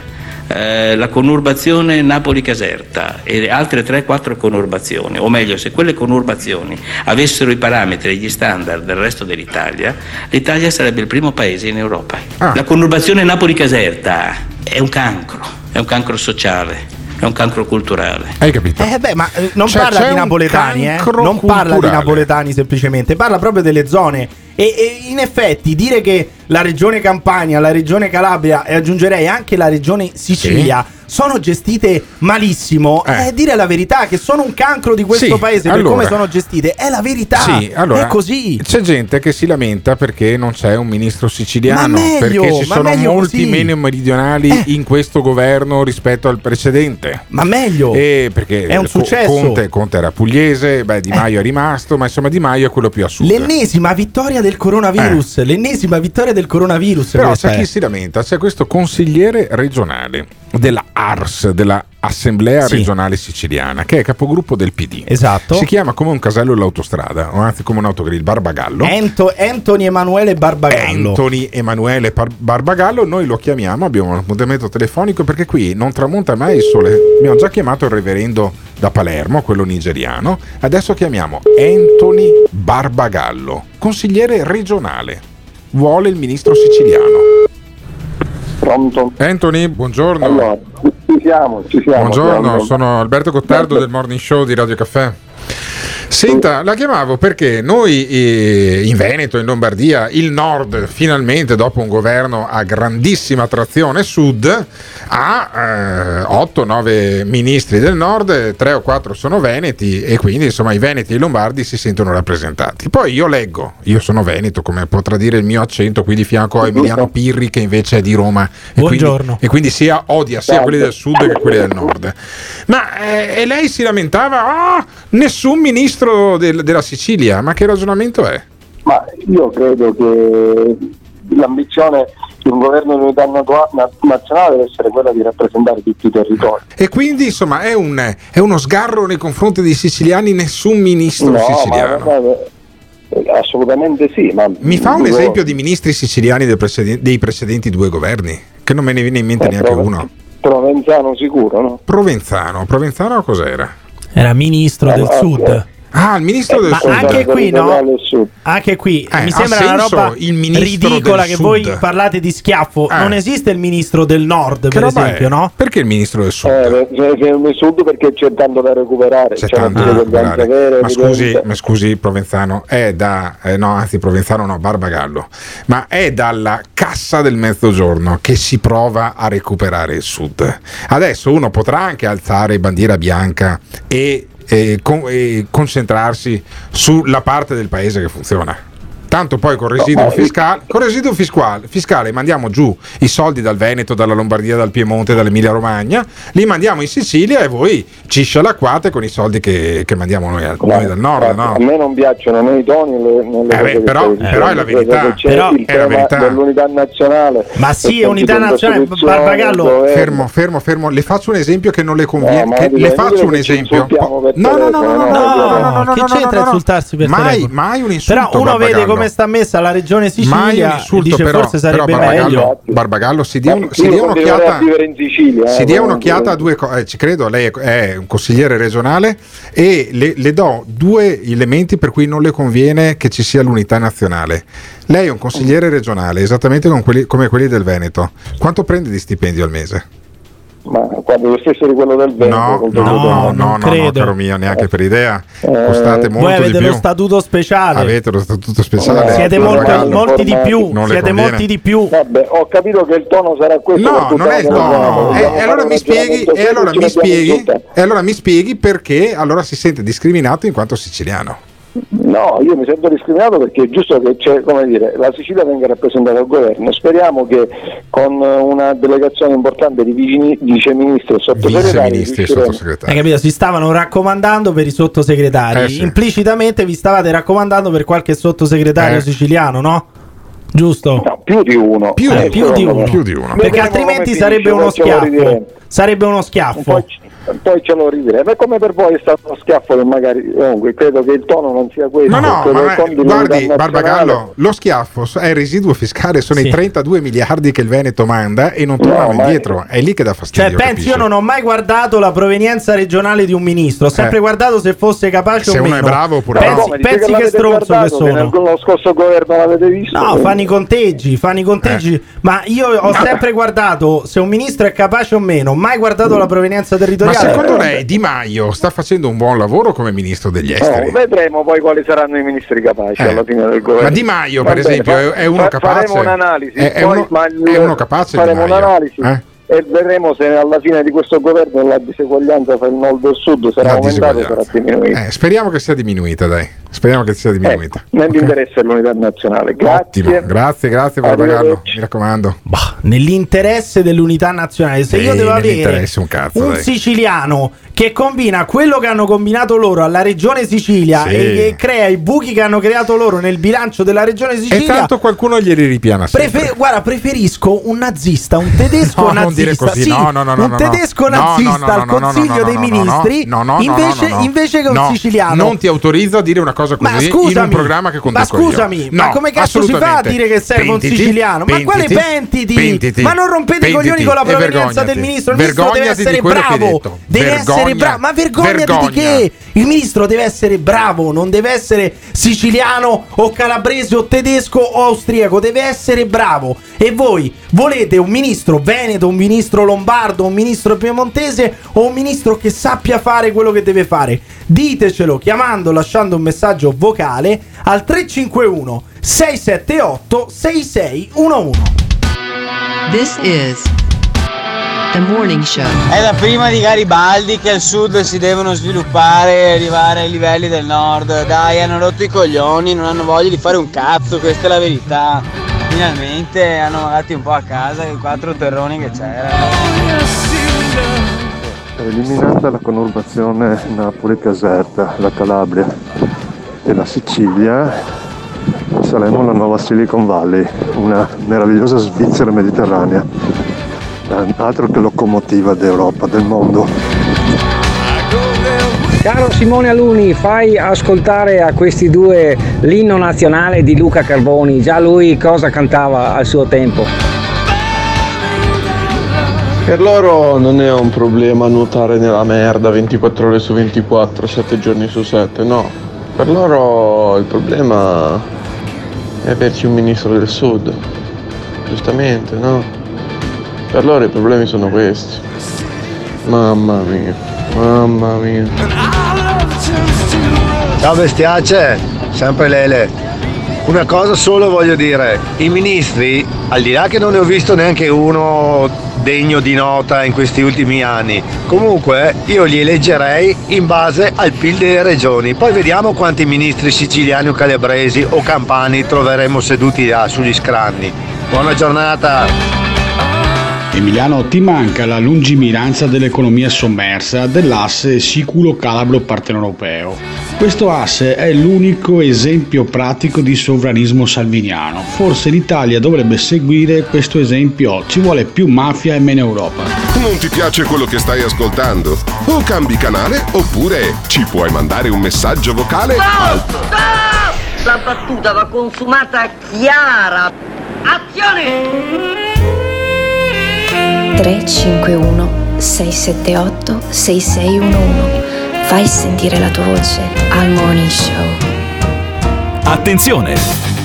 eh, la conurbazione Napoli-Caserta e altre 3-4 conurbazioni, o meglio, se quelle conurbazioni avessero i parametri e gli standard del resto dell'Italia, l'Italia sarebbe il primo paese in Europa. Ah. La conurbazione Napoli-Caserta è un cancro, è un cancro sociale, è un cancro culturale. Hai capito? Eh beh, ma eh, non Cioè, parla di napoletani, eh. Non parla di napoletani semplicemente, parla proprio delle zone. E, e in effetti dire che la regione Campania, la regione Calabria e aggiungerei anche la regione Sicilia sono gestite malissimo, è dire la verità, che sono un cancro di questo Sì, paese per allora- come sono gestite. È la verità. Sì, allora, è così. C'è gente che si lamenta perché non c'è un ministro siciliano, meglio, perché ci sono molti così. Eh. meno meridionali in questo governo rispetto al precedente. Ma meglio. E perché È un successo. Eh. Conte, Conte era pugliese, beh, Di Maio è rimasto, ma insomma Di Maio è quello più a sud. L'ennesima vittoria del coronavirus. L'ennesima vittoria del coronavirus. Eh. Però c'è chi si lamenta, c'è questo consigliere regionale della ARS, della Assemblea Sì. Regionale Siciliana, che è capogruppo del PD. Esatto. Si chiama come un casello dell'autostrada, o anzi come un autogrill, Barbagallo. Ento- Anthony Emanuele Barbagallo. Anthony Emanuele Par- Barbagallo, noi lo chiamiamo, abbiamo un appuntamento telefonico perché qui non tramonta mai il sole. Abbiamo già chiamato il reverendo da Palermo, quello nigeriano, adesso chiamiamo Anthony Barbagallo, consigliere regionale. Vuole il ministro siciliano. Pronto? Anthony, buongiorno. Allora, ci siamo, ci siamo. Buongiorno, sono Alberto Gottardo del Morning Show di Radio Caffè. Senta, la chiamavo perché noi eh, in Veneto, in Lombardia, il nord finalmente dopo un governo a grandissima trazione sud ha 8-9 ministri del nord, 3 o 4 sono veneti e quindi insomma i veneti e i lombardi si sentono rappresentati. Poi io leggo, io sono veneto come potrà dire il mio accento qui di fianco a Emiliano Pirri che invece è di Roma e quindi, Buongiorno. e quindi sia odia sia quelli del sud che quelli del nord. Ma eh, e lei si lamentava, ah, nessun ministro del- della Sicilia, ma che ragionamento è? Ma io credo che l'ambizione di un governo di unità nazionale deve essere quella di rappresentare tutti i territori. E quindi insomma è, un- è uno sgarro nei confronti dei siciliani, nessun ministro No, siciliano. ma- ma- eh, assolutamente sì. Mi fa un esempio di ministri siciliani del preceden- dei precedenti due governi? Che non me ne viene in mente Eh, neanche Prove- uno. Provenzano sicuro, no? Provenzano, Provenzano cos'era? Era ministro del Ah, sud. Ah, il ministro del Ma sud. anche qui, no? Anche qui Eh, mi sembra una roba ridicola del che sud? voi parlate di schiaffo. Eh. Non esiste il ministro del nord, Che per esempio, è? no? Perché il ministro del sud? Eh, c'è il sud perché c'è tanto da recuperare. C'è c'è tanto da recuperare. Ma scusi, ma scusi, Provenzano, è da. eh, no, anzi, Provenzano no, Barbagallo. Ma è dalla cassa del mezzogiorno che si prova a recuperare il sud. Adesso uno potrà anche alzare bandiera bianca e, e con- e concentrarsi sulla parte del paese che funziona. Tanto poi con residuo No, fiscale, con residuo fiscale, fiscale mandiamo giù i soldi dal Veneto, dalla Lombardia, dal Piemonte, dall'Emilia Romagna, li mandiamo in Sicilia e voi ci scialacquate con i soldi che, che mandiamo noi, al- noi dal nord. No? A me non piacciono né i toni né, né le Eh cose beh, che però- però è la verità. C'è Però il è la verità. dell'unità nazionale. Ma sì, È unità nazionale, Barbagallo, il. Fermo, fermo, fermo. Le faccio un esempio che non le conviene. No, ma che- dico, le è faccio inutile un che ci esempio. insultiamo per No, no, no, no, telefono, no, no, no, no, no, no, no, che no, c'entra no, no. insultarsi per mai, telefono? mai un insulto. Però uno vede Barbagallo. Come sta messa la regione Mai Sicilia un insulto, dice però, forse però sarebbe Barbagallo, meglio. Barbagallo si dia, un- si dia un'occhiata. Sicilia. Si eh, dia non- un'occhiata a due cose, ci credo, lei è, è un consigliere regionale e le, le do due elementi per cui non le conviene che ci sia l'unità nazionale. Lei è un consigliere regionale, esattamente con quelli- come quelli del Veneto. Quanto prende di stipendio al mese? Ma quando lo stesso di quello del Veneto. No, no, no, bene. no, no, no, credo. caro mio, neanche per idea. Eh, Costate Voi molto di avete più. lo statuto speciale. Avete lo statuto speciale. Siete molto- molti di più. Non Siete molti di più. Vabbè, ho capito che il tono sarà questo. No, non è il tono. giornata. E, e allora mi spieghi, e allora mi spieghi, e allora mi spieghi perché allora si sente discriminato in quanto siciliano. No, io mi sento discriminato perché è giusto che c'è, come dire, la Sicilia venga rappresentata al governo. Speriamo che con una delegazione importante di vicini- viceministri e sottosegretari Viceministri e sottosegretari. Hai capito? Si stavano raccomandando per i sottosegretari. Eh sì. Implicitamente vi stavate raccomandando per qualche sottosegretario Eh. siciliano, no? Giusto? No, più di uno. Più Eh, di più di uno, uno. più di uno. Perché altrimenti sarebbe uno ce lo schiaffo. Sarebbe uno schiaffo. Poi, ce lo ridiremo. E come per voi è stato uno schiaffo che magari comunque credo che il tono non sia questo. No, no, ma che guardi, Barbagallo, lo schiaffo è il residuo fiscale, sono Sì. i 32 miliardi che il Veneto manda e non tornano indietro. È lì che dà fastidio. Cioè, pensi, capisci? io non ho mai guardato la provenienza regionale di un ministro. Ho sempre Eh. guardato se fosse capace Se o uno meno. è bravo oppure Ma no. pensi, come, pensi che l'avete stronzo che sono? lo scorso governo l'avete visto? No, fanno i conteggi, fanno i conteggi. Eh. Ma io ho sempre guardato se un ministro è capace o meno. Mai guardato la provenienza Ma territoriale. secondo lei Di Maio sta facendo un buon lavoro come ministro degli esteri? No, vedremo poi quali saranno i ministri capaci Eh. alla fine del governo. Ma Di Maio, Va per bene, esempio, fa- è- è uno fa- capace? Faremo un'analisi. È- è uno- è uno capace Faremo un'analisi. Eh? E vedremo se alla fine di questo governo la diseguaglianza tra il nord e il sud sarà La aumentata o sarà diminuita. Eh, speriamo che sia diminuita, dai. Speriamo che sia diminuita. Ecco, nell'interesse dell'unità nazionale. Grazie. Ottimo, grazie, grazie per pagarlo, mi raccomando. Nell'interesse dell'unità nazionale, se io Sì, devo avere un cazzo, un siciliano che combina quello che hanno combinato loro alla regione Sicilia Sì. e che crea i buchi che hanno creato loro nel bilancio della regione E Sicilia, tanto qualcuno glieli ripiana. Prefer- guarda, preferisco un nazista, un tedesco No, nazista. Dire così, sì, no, no, no, no, un tedesco nazista no, no, al Consiglio dei Ministri, invece, che un No, siciliano. Non ti autorizzo a dire una cosa così Ma in scusami, un programma che ma conduco io. scusami, ma come cazzo si fa a dire che serve un siciliano? Ma quale pentiti? Ma non rompete i coglioni con la e provenienza del ministro. Il ministro deve essere bravo. Deve essere bravo. Ma vergognati Vergogna. di che? Il ministro deve essere bravo, non deve essere siciliano o calabrese o tedesco o austriaco, deve essere bravo. E voi volete un ministro veneto, un ministro lombardo, un ministro piemontese o un ministro che sappia fare quello che deve fare? Ditecelo chiamando, lasciando un messaggio vocale al 351 678 6611. This is the morning show. È da prima di Garibaldi che al sud si devono sviluppare e arrivare ai livelli del nord. Dai, hanno rotto i coglioni, non hanno voglia di fare un cazzo, questa è la verità. Finalmente hanno magati un po' a casa i quattro terroni che c'erano. Eliminata la conurbazione Napoli-Caserta, la Calabria e la Sicilia, saremo la nuova Silicon Valley, una meravigliosa Svizzera mediterranea, altro che locomotiva d'Europa, del mondo. Caro Simone Aluni, fai ascoltare a questi due l'inno nazionale di Luca Carboni, già lui cosa cantava al suo tempo. Per loro non è un problema nuotare nella merda 24 ore su 24, 7 giorni su 7, no. Per loro il problema è averci un ministro del sud, giustamente, no? Per loro i problemi sono questi. Mamma mia, mamma mia. Ciao bestiace, sempre Lele. Una cosa solo voglio dire, i ministri, al di là che non ne ho visto neanche uno degno di nota in questi ultimi anni, comunque io li eleggerei in base al PIL delle regioni. Poi vediamo quanti ministri siciliani o calabresi o campani troveremo seduti là sugli scranni. Buona giornata! Emiliano, ti manca la lungimiranza dell'economia sommersa dell'asse siculo-calabro-partenopeo. Questo asse è l'unico esempio pratico di sovranismo salviniano. Forse l'Italia dovrebbe seguire questo esempio. Ci vuole più mafia e meno Europa. Non ti piace quello che stai ascoltando? O cambi canale oppure ci puoi mandare un messaggio vocale al La battuta va consumata chiara. Azione! 351 678 6611 Fai sentire la tua voce al Morning Show. Attenzione!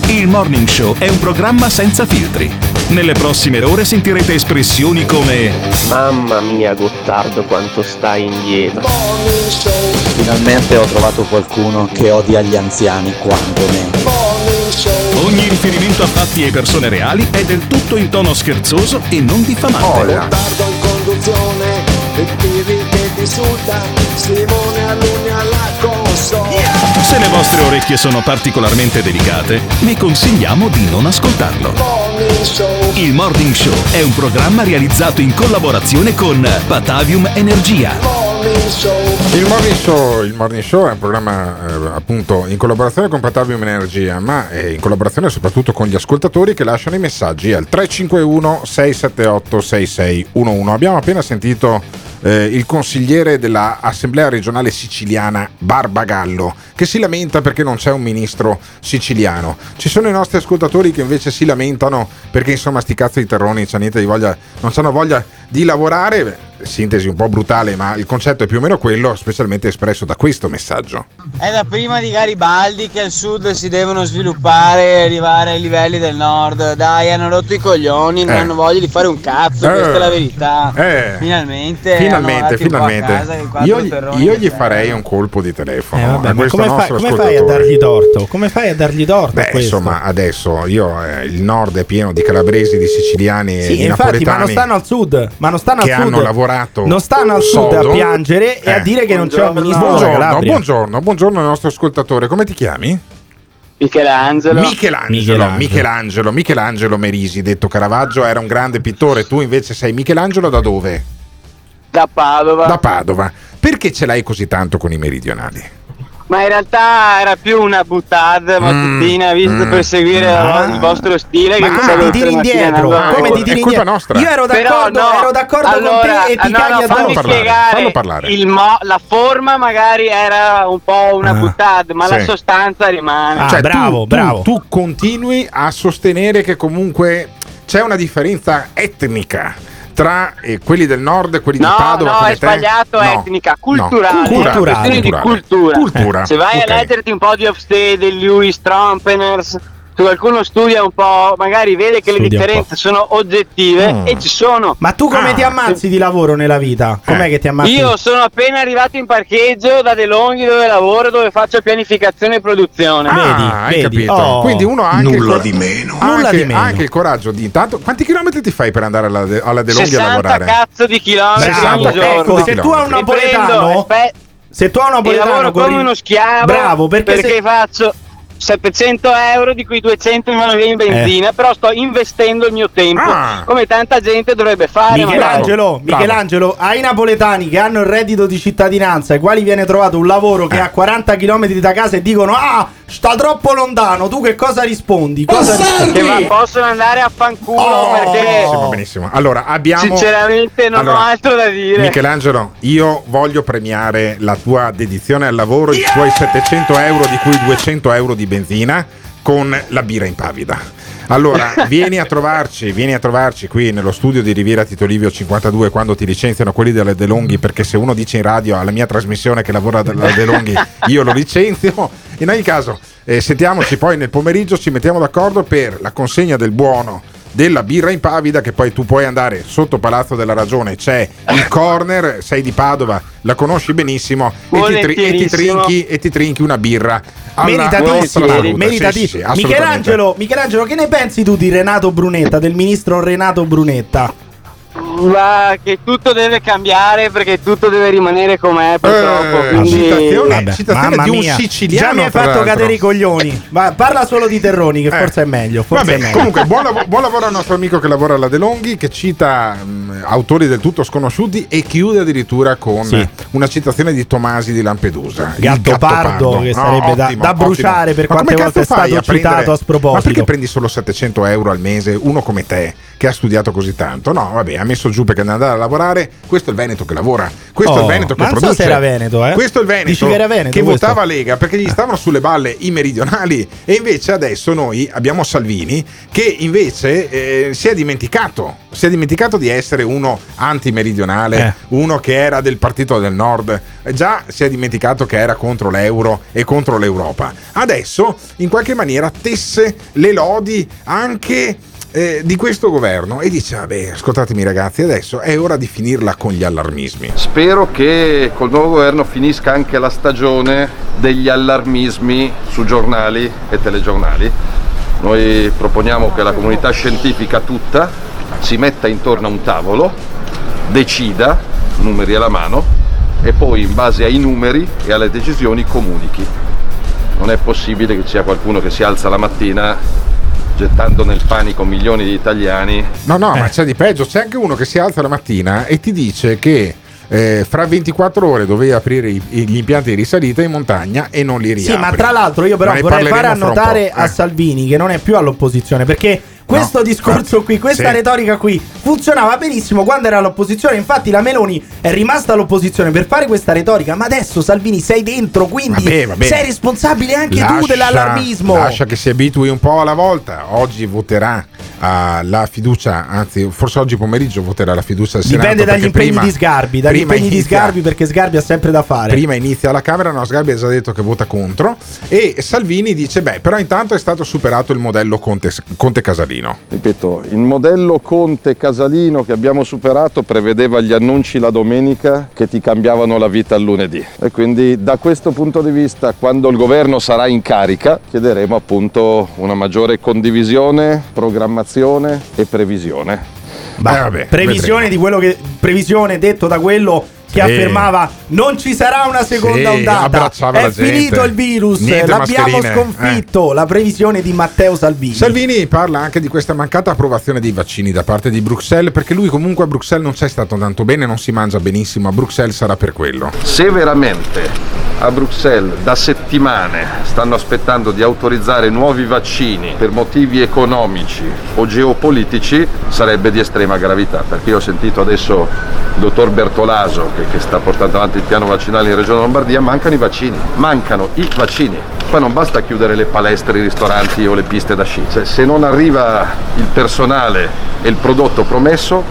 Il Morning Show è un programma senza filtri. Nelle prossime ore sentirete espressioni come Mamma mia Gottardo quanto stai indietro. Finalmente ho trovato qualcuno che odia gli anziani quanto me. Ogni riferimento a fatti e persone reali è del tutto in tono scherzoso e non diffamante. in conduzione e Pivi che ti insulta Simone alla console Se le vostre orecchie sono particolarmente delicate, vi consigliamo di non ascoltarlo. Il Morning Show è un programma realizzato in collaborazione con Batavium Energia. Il morning, show, il Morning Show è un programma eh, appunto in collaborazione con Patavium Energia, ma è in collaborazione soprattutto con gli ascoltatori che lasciano i messaggi al 351 678 6611. Abbiamo appena sentito eh, il consigliere dell'Assemblea regionale siciliana Barbagallo che si lamenta perché non c'è un ministro siciliano. Ci sono i nostri ascoltatori che invece si lamentano perché insomma sti cazzo di terroni niente di voglia, non hanno voglia di lavorare. sintesi un po' brutale, ma il concetto è più o meno quello, specialmente espresso da questo messaggio. È da prima di Garibaldi che al sud si devono sviluppare e arrivare ai livelli del nord. Dai, hanno rotto i coglioni, non Eh. hanno voglia di fare un cazzo, Eh. questa è la verità. Eh. Finalmente, Finalmente, finalmente. casa che Io, io che gli farei un colpo di telefono Eh, vabbè, a ma questo come, fai, come fai a dargli torto? Come fai a dargli torto? Beh, insomma, adesso io eh, il nord è pieno di calabresi, di siciliani e Sì, di infatti, ma non napoletani stanno al sud. Ma non stanno che al sud. hanno lavorato Non stanno al sud a piangere e a Eh. dire che non c'è un ministro Buongiorno, buongiorno, buongiorno al nostro ascoltatore. Come ti chiami? Michelangelo. Michelangelo, Michelangelo. Michelangelo, Michelangelo Merisi, detto Caravaggio, era un grande pittore. Tu invece sei Michelangelo da dove? Da Padova. Da Padova. Perché ce l'hai così tanto con i meridionali? Ma in realtà era più una buttata mattutina, visto mm, per seguire ah. il vostro stile. Ma che come ti tiri indietro? andando Come ti tiri È colpa indietro? nostra. Io ero Però d'accordo, no, ero d'accordo allora, con te e ti ah, no, caghi no, fammi parlare, spiegare fallo parlare. il mo- la forma magari era un po' una Ah, buttata ma la sì. sostanza rimane Ah, Cioè, tu- bravo, tu, bravo. Tu, continui a sostenere che comunque c'è una differenza etnica tra eh, quelli del nord e quelli No, di Padova. no, è sbagliato, No. etnica, culturale. di culturale. cultura. Cultura, Se vai ok. a leggerti un po' di degli Lewis Trompeners, qualcuno studia un po', magari vede che le Studia un differenze sono oggettive Mm. e ci sono. Ma tu come Ah. ti ammazzi di lavoro nella vita? Com'è Eh. che ti ammazzi? Io sono appena arrivato in parcheggio da De Longhi dove lavoro, dove faccio pianificazione e produzione. Ah, Vedi, hai vedi. capito. Oh. Quindi uno ha anche Nulla il, di meno. ha Nulla anche, di meno. ha anche il coraggio di intanto. Quanti chilometri ti fai per andare alla, De- alla De Longhi a 60 lavorare? cazzo di chilometri Bravo, ogni giorno. Ecco, se tu hai un napoletano, se tu hai un napoletano lavoro come uno schiavo Bravo, perché, perché se- faccio 700 euro di cui 200 mi vanno via in benzina però sto investendo il mio tempo Ah. come tanta gente dovrebbe fare. Michelangelo. Michelangelo, ai napoletani che hanno il reddito di cittadinanza ai quali viene trovato un lavoro che è a 40 km da casa e dicono "Ah, sta troppo lontano". Tu che cosa rispondi? Cosa rispondi? che possono andare a fanculo Oh. perché Benissimo, benissimo. Allora, abbiamo. sinceramente non Allora, ho altro da dire Michelangelo, io voglio premiare la tua dedizione al lavoro, i tuoi 700 euro, di cui 200 euro di benzina, con la birra impavida. Allora, vieni a trovarci, vieni a trovarci qui nello studio di Riviera Tito Livio 52 quando ti licenziano quelli delle De Longhi, perché se uno dice in radio alla mia trasmissione che lavora alla De Longhi, io lo licenzio. In ogni caso, eh, sentiamoci poi nel pomeriggio, ci mettiamo d'accordo per la consegna del buono della birra impavida che poi tu puoi andare sotto Palazzo della Ragione c'è il corner sei di Padova la conosci benissimo e ti, tri- e ti trinchi, e ti trinchi una birra Meritatissimo. Sì, meritatissimo. sì, assolutamente. Michelangelo, Michelangelo, che ne pensi tu di Renato Brunetta, del ministro Renato Brunetta? Ma che tutto deve cambiare perché tutto deve rimanere com'è purtroppo Eh, quindi citazione, Vabbè, citazione di un mia. siciliano Già mi hai tra fatto l'altro. cadere i coglioni. Va, parla solo di Terroni, che Eh. forse è meglio. Forse Vabbè, è meglio. comunque, buon, lav- buon lavoro al nostro amico che lavora alla De Longhi, che cita mh, autori del tutto sconosciuti e chiude addirittura con Sì. una citazione di Tomasi di Lampedusa. Il Gattopardo, che sarebbe da- da bruciare per Ma quante come volte è stato a prendere- citato a sproposito? Ma perché prendi solo 700 euro al mese, uno come te, che ha studiato così tanto? No, vabbè, ha messo giù perché andare a lavorare. Questo è il Veneto che lavora, questo è Oh, il Veneto che non so produce. se era Veneto, eh. Questo è il Veneto, Veneto che questo? votava Lega perché gli stavano sulle balle i meridionali e invece adesso noi abbiamo Salvini che invece eh, si è dimenticato si è dimenticato di essere uno antimeridionale Eh. uno che era del partito del nord Eh, già si è dimenticato che era contro l'euro e contro l'Europa adesso in qualche maniera tesse le lodi anche eh, di questo governo e dice vabbè ascoltatemi ragazzi adesso è ora di finirla con gli allarmismi Spero che col nuovo governo finisca anche la stagione degli allarmismi su giornali e telegiornali. Noi proponiamo che la comunità scientifica tutta si metta intorno a un tavolo, decida, numeri alla mano, e poi in base ai numeri e alle decisioni comunichi. Non è possibile che ci sia qualcuno che si alza la mattina gettando nel panico milioni di italiani No, no, ma c'è di peggio. C'è anche uno che si alza la mattina e ti dice che eh, fra 24 ore doveva aprire i- gli impianti di risalita in montagna e non li riapre. Sì, ma tra l'altro io però vorrei fare annotare po', a eh. Salvini che non è più all'opposizione perché questo No, discorso qui, questa sì. retorica qui funzionava benissimo quando era all'opposizione. Infatti, la Meloni è rimasta all'opposizione per fare questa retorica. Ma adesso, Salvini, sei dentro, quindi Vabbè, vabbè. sei responsabile anche tu Lascia- dell'allarmismo. Lascia che si abitui un po' alla volta. Oggi voterà ah, la fiducia, anzi, forse oggi pomeriggio voterà la fiducia al Senato. Dipende dagli impegni prima- di Sgarbi, dagli impegni di inizia- Sgarbi, perché Sgarbi ha sempre da fare. Prima inizia la Camera, no, Sgarbi ha già detto che vota contro e Salvini dice, beh, però intanto è stato superato il modello Conte, Conte Casalino. Ripeto, il modello Conte Casalino che abbiamo superato prevedeva gli annunci la domenica che ti cambiavano la vita il lunedì. E quindi da questo punto di vista, quando il governo sarà in carica, chiederemo appunto una maggiore condivisione, programmazione e previsione. Bah, Eh, previsione di quello che. Previsione detto da quello che Sì. affermava non ci sarà una seconda Sì, ondata. È finito il virus, Niente l'abbiamo mascherine, eh. sconfitto. La previsione di Matteo Salvini. Salvini parla anche di questa mancata approvazione dei vaccini da parte di Bruxelles, perché lui comunque a Bruxelles non c'è stato tanto bene, non si mangia benissimo, a Bruxelles sarà per quello. Se veramente a Bruxelles da settimane stanno aspettando di autorizzare nuovi vaccini per motivi economici o geopolitici, sarebbe di estrema gravità, perché io ho sentito adesso il dottor Bertolaso che, che sta portando avanti il piano vaccinale in Regione Lombardia, mancano i vaccini, mancano i vaccini. Poi non basta chiudere le palestre, i ristoranti o le piste da sci. Cioè, se non arriva il personale e il prodotto promesso,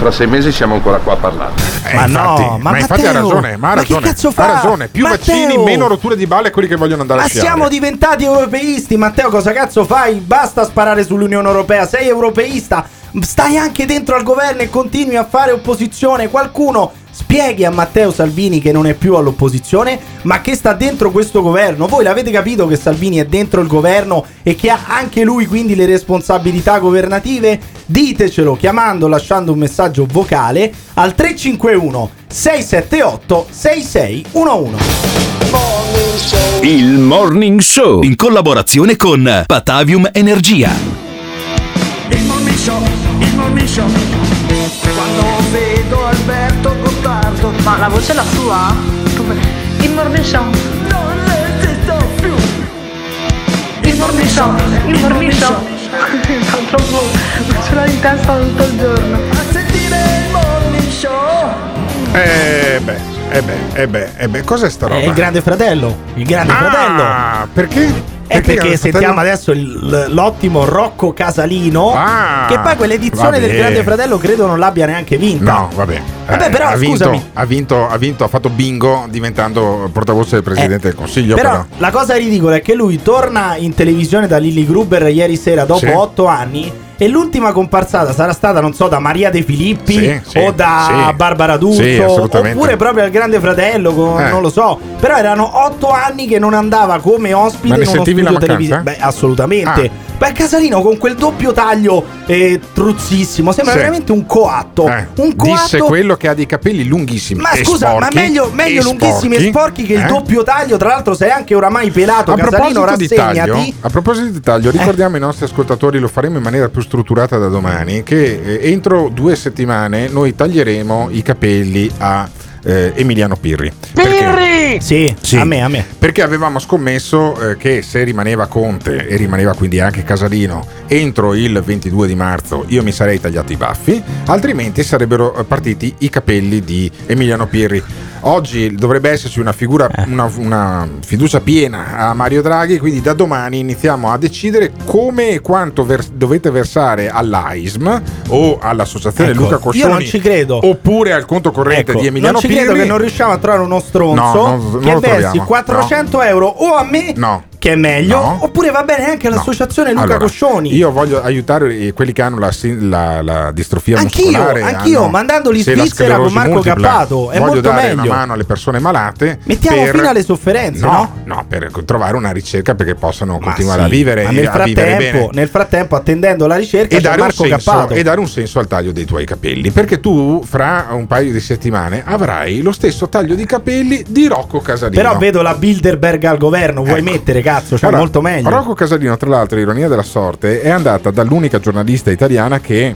fra sei mesi siamo ancora qua a parlare. Eh, Ma infatti, no, ma infatti ha Matteo, ragione, ma ha ma che ragione, cazzo ha fa? ragione. Più Matteo! vaccini, meno rotture di balle a quelli che vogliono andare Ma a sciare. siamo diventati europeisti, Matteo. Cosa cazzo fai? Basta sparare sull'Unione Europea. Sei europeista. Stai anche dentro al governo e continui a fare opposizione. Qualcuno spieghi a Matteo Salvini che non è più all'opposizione, ma che sta dentro questo governo. Voi l'avete capito che Salvini è dentro il governo e che ha anche lui quindi le responsabilità governative? Ditecelo chiamando, lasciando un messaggio vocale al 351 678 6611. Il Morning Show in collaborazione con Patavium Energia. Il morning show, il show. Quando vedo Alberto Gottardo. Ma la voce è la sua? Come? Il morning show. Non resisto più. Il morning show. Il morning show. Fa troppo. Ce l'ho in testa tutto il giorno. A sentire il morning show. Eh beh, eh beh, eh beh, eh beh, cos'è sta roba? È il grande fratello. Il grande Ah, fratello. perché? È perché, Grande sentiamo Fratello? adesso il- l'ottimo Rocco Casalino. Ah, che poi quell'edizione del vabbè. Grande Fratello credo non l'abbia neanche vinta. No, vabbè. Vabbè, Eh, però, ha vinto, scusami. Ha vinto, ha vinto, ha fatto bingo diventando portavoce del Presidente del Consiglio. Però, Però, la cosa ridicola è che lui torna in televisione da Lilly Gruber ieri sera dopo Sì. otto anni. E l'ultima comparsata sarà stata, non so, da Maria De Filippi Sì, sì, o da sì. Barbara D'Urso, oppure proprio al Grande Fratello, con- Eh. non lo so. Però erano otto anni che non andava come ospite Ma in uno sentivi la studio televisivo. Beh, assolutamente. Ah. Beh, Casalino con quel doppio taglio eh, truzzissimo, sembra Sì. veramente un coatto. eh, Un coatto disse quello che ha dei capelli lunghissimi. ma e scusa, ma sporchi, meglio, meglio e lunghissimi e sporchi che il eh? doppio taglio. Tra l'altro, sei anche oramai pelato. A Casalino, proposito, di taglio, rassegnati. a proposito di taglio, ricordiamo ai nostri ascoltatori, lo faremo in maniera più strutturata da domani, che eh, entro due settimane noi taglieremo i capelli a eh, Emiliano Pirri. Perché? Sì, Sì. a me, a me. Perché avevamo scommesso eh, che se rimaneva Conte e rimaneva quindi anche Casalino entro il 22 di marzo io mi sarei tagliato i baffi, altrimenti sarebbero eh, partiti i capelli di Emiliano Pirri. Oggi dovrebbe esserci una, figura, una, una fiducia piena a Mario Draghi, quindi da domani iniziamo a decidere come e quanto vers- dovete versare all'AISM o all'associazione Ecco, Luca io Coscioni non ci credo. oppure al conto corrente Ecco, di Emiliano non ci Pirri. credo che non riusciamo a trovare uno stronzo No, non- non che lo versi troviamo. 400 euro o a me No. Che è meglio, No. oppure va bene anche all'associazione Luca Allora, Coscioni. Io voglio aiutare quelli che hanno la, la- la distrofia Anch'io, muscolare. anch'io, hanno- mandandoli in Svizzera con Marco multipla. Cappato, è voglio molto dare meglio. una mano alle persone malate. Mettiamo per- fine alle sofferenze, no? no? per trovare una ricerca perché possano Ma continuare sì, a vivere e nel a vivere frattempo, bene. nel frattempo, attendendo la ricerca, E dare, Marco senso, Cappato. e dare un senso al taglio dei tuoi capelli perché tu fra un paio di settimane avrai lo stesso taglio di capelli di Rocco Casalino Però vedo la Bilderberg al governo, vuoi mettere cazzo, cioè Allora, molto meglio. Rocco Casalino, tra l'altro, ironia della sorte, è andata dall'unica giornalista italiana che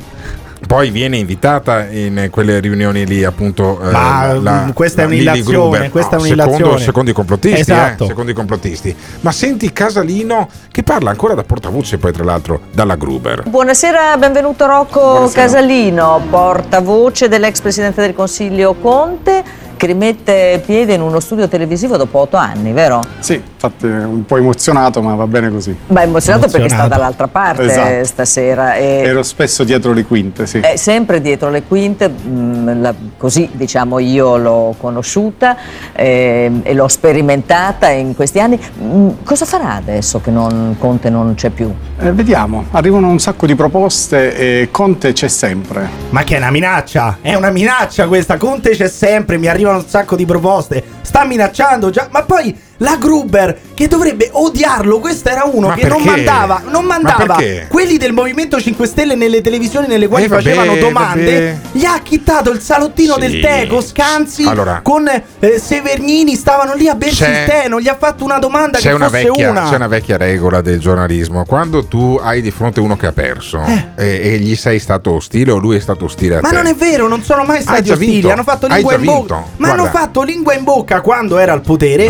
Poi viene invitata in quelle riunioni lì, appunto. eh, Ma, la- mm, questa è la un'illazione, questa è No, un'illazione. Secondo, secondo i complottisti, Esatto. eh, secondo i complottisti. Ma senti Casalino che parla ancora da portavoce, poi tra l'altro dalla Gruber. Buonasera, benvenuto Rocco Casalino, portavoce dell'ex presidente del Consiglio Conte, che rimette piede in uno studio televisivo dopo otto anni, vero? Sì, infatti un po' emozionato, ma va bene così. Beh, emozionato perché sta Emozionato. dall'altra parte Esatto. stasera. E Ero spesso dietro le quinte, sì. È sempre dietro le quinte, mh, la- così diciamo io l'ho conosciuta ehm, e l'ho sperimentata in questi anni. Mh, cosa farà adesso che non- Conte non c'è più? Eh, vediamo, arrivano un sacco di proposte e Conte c'è sempre. Ma che è una minaccia? È una minaccia questa. Conte c'è sempre, mi arrivano un sacco di proposte. Sta minacciando già. Ma poi la Gruber, che dovrebbe odiarlo, questo era uno Ma che non perché? mandava, non Ma mandava perché? quelli del Movimento 5 Stelle nelle televisioni nelle quali Eh, vabbè, facevano domande. vabbè. Gli ha chittato il salottino Sì. del tè con Scanzi, Allora. con eh, Severnini, stavano lì a bersi C'è- il tè, non gli ha fatto una domanda C'è che una, fosse vecchia, una. c'è una vecchia regola del giornalismo. Quando tu hai di fronte uno che ha perso e, e gli sei stato ostile o lui è stato ostile a Eh. Ma te. non è vero, non sono mai stati già ostili. vinto. Hanno fatto Hai lingua già in bocca. vinto. Ma Guarda. hanno fatto lingua in bocca quando era al potere.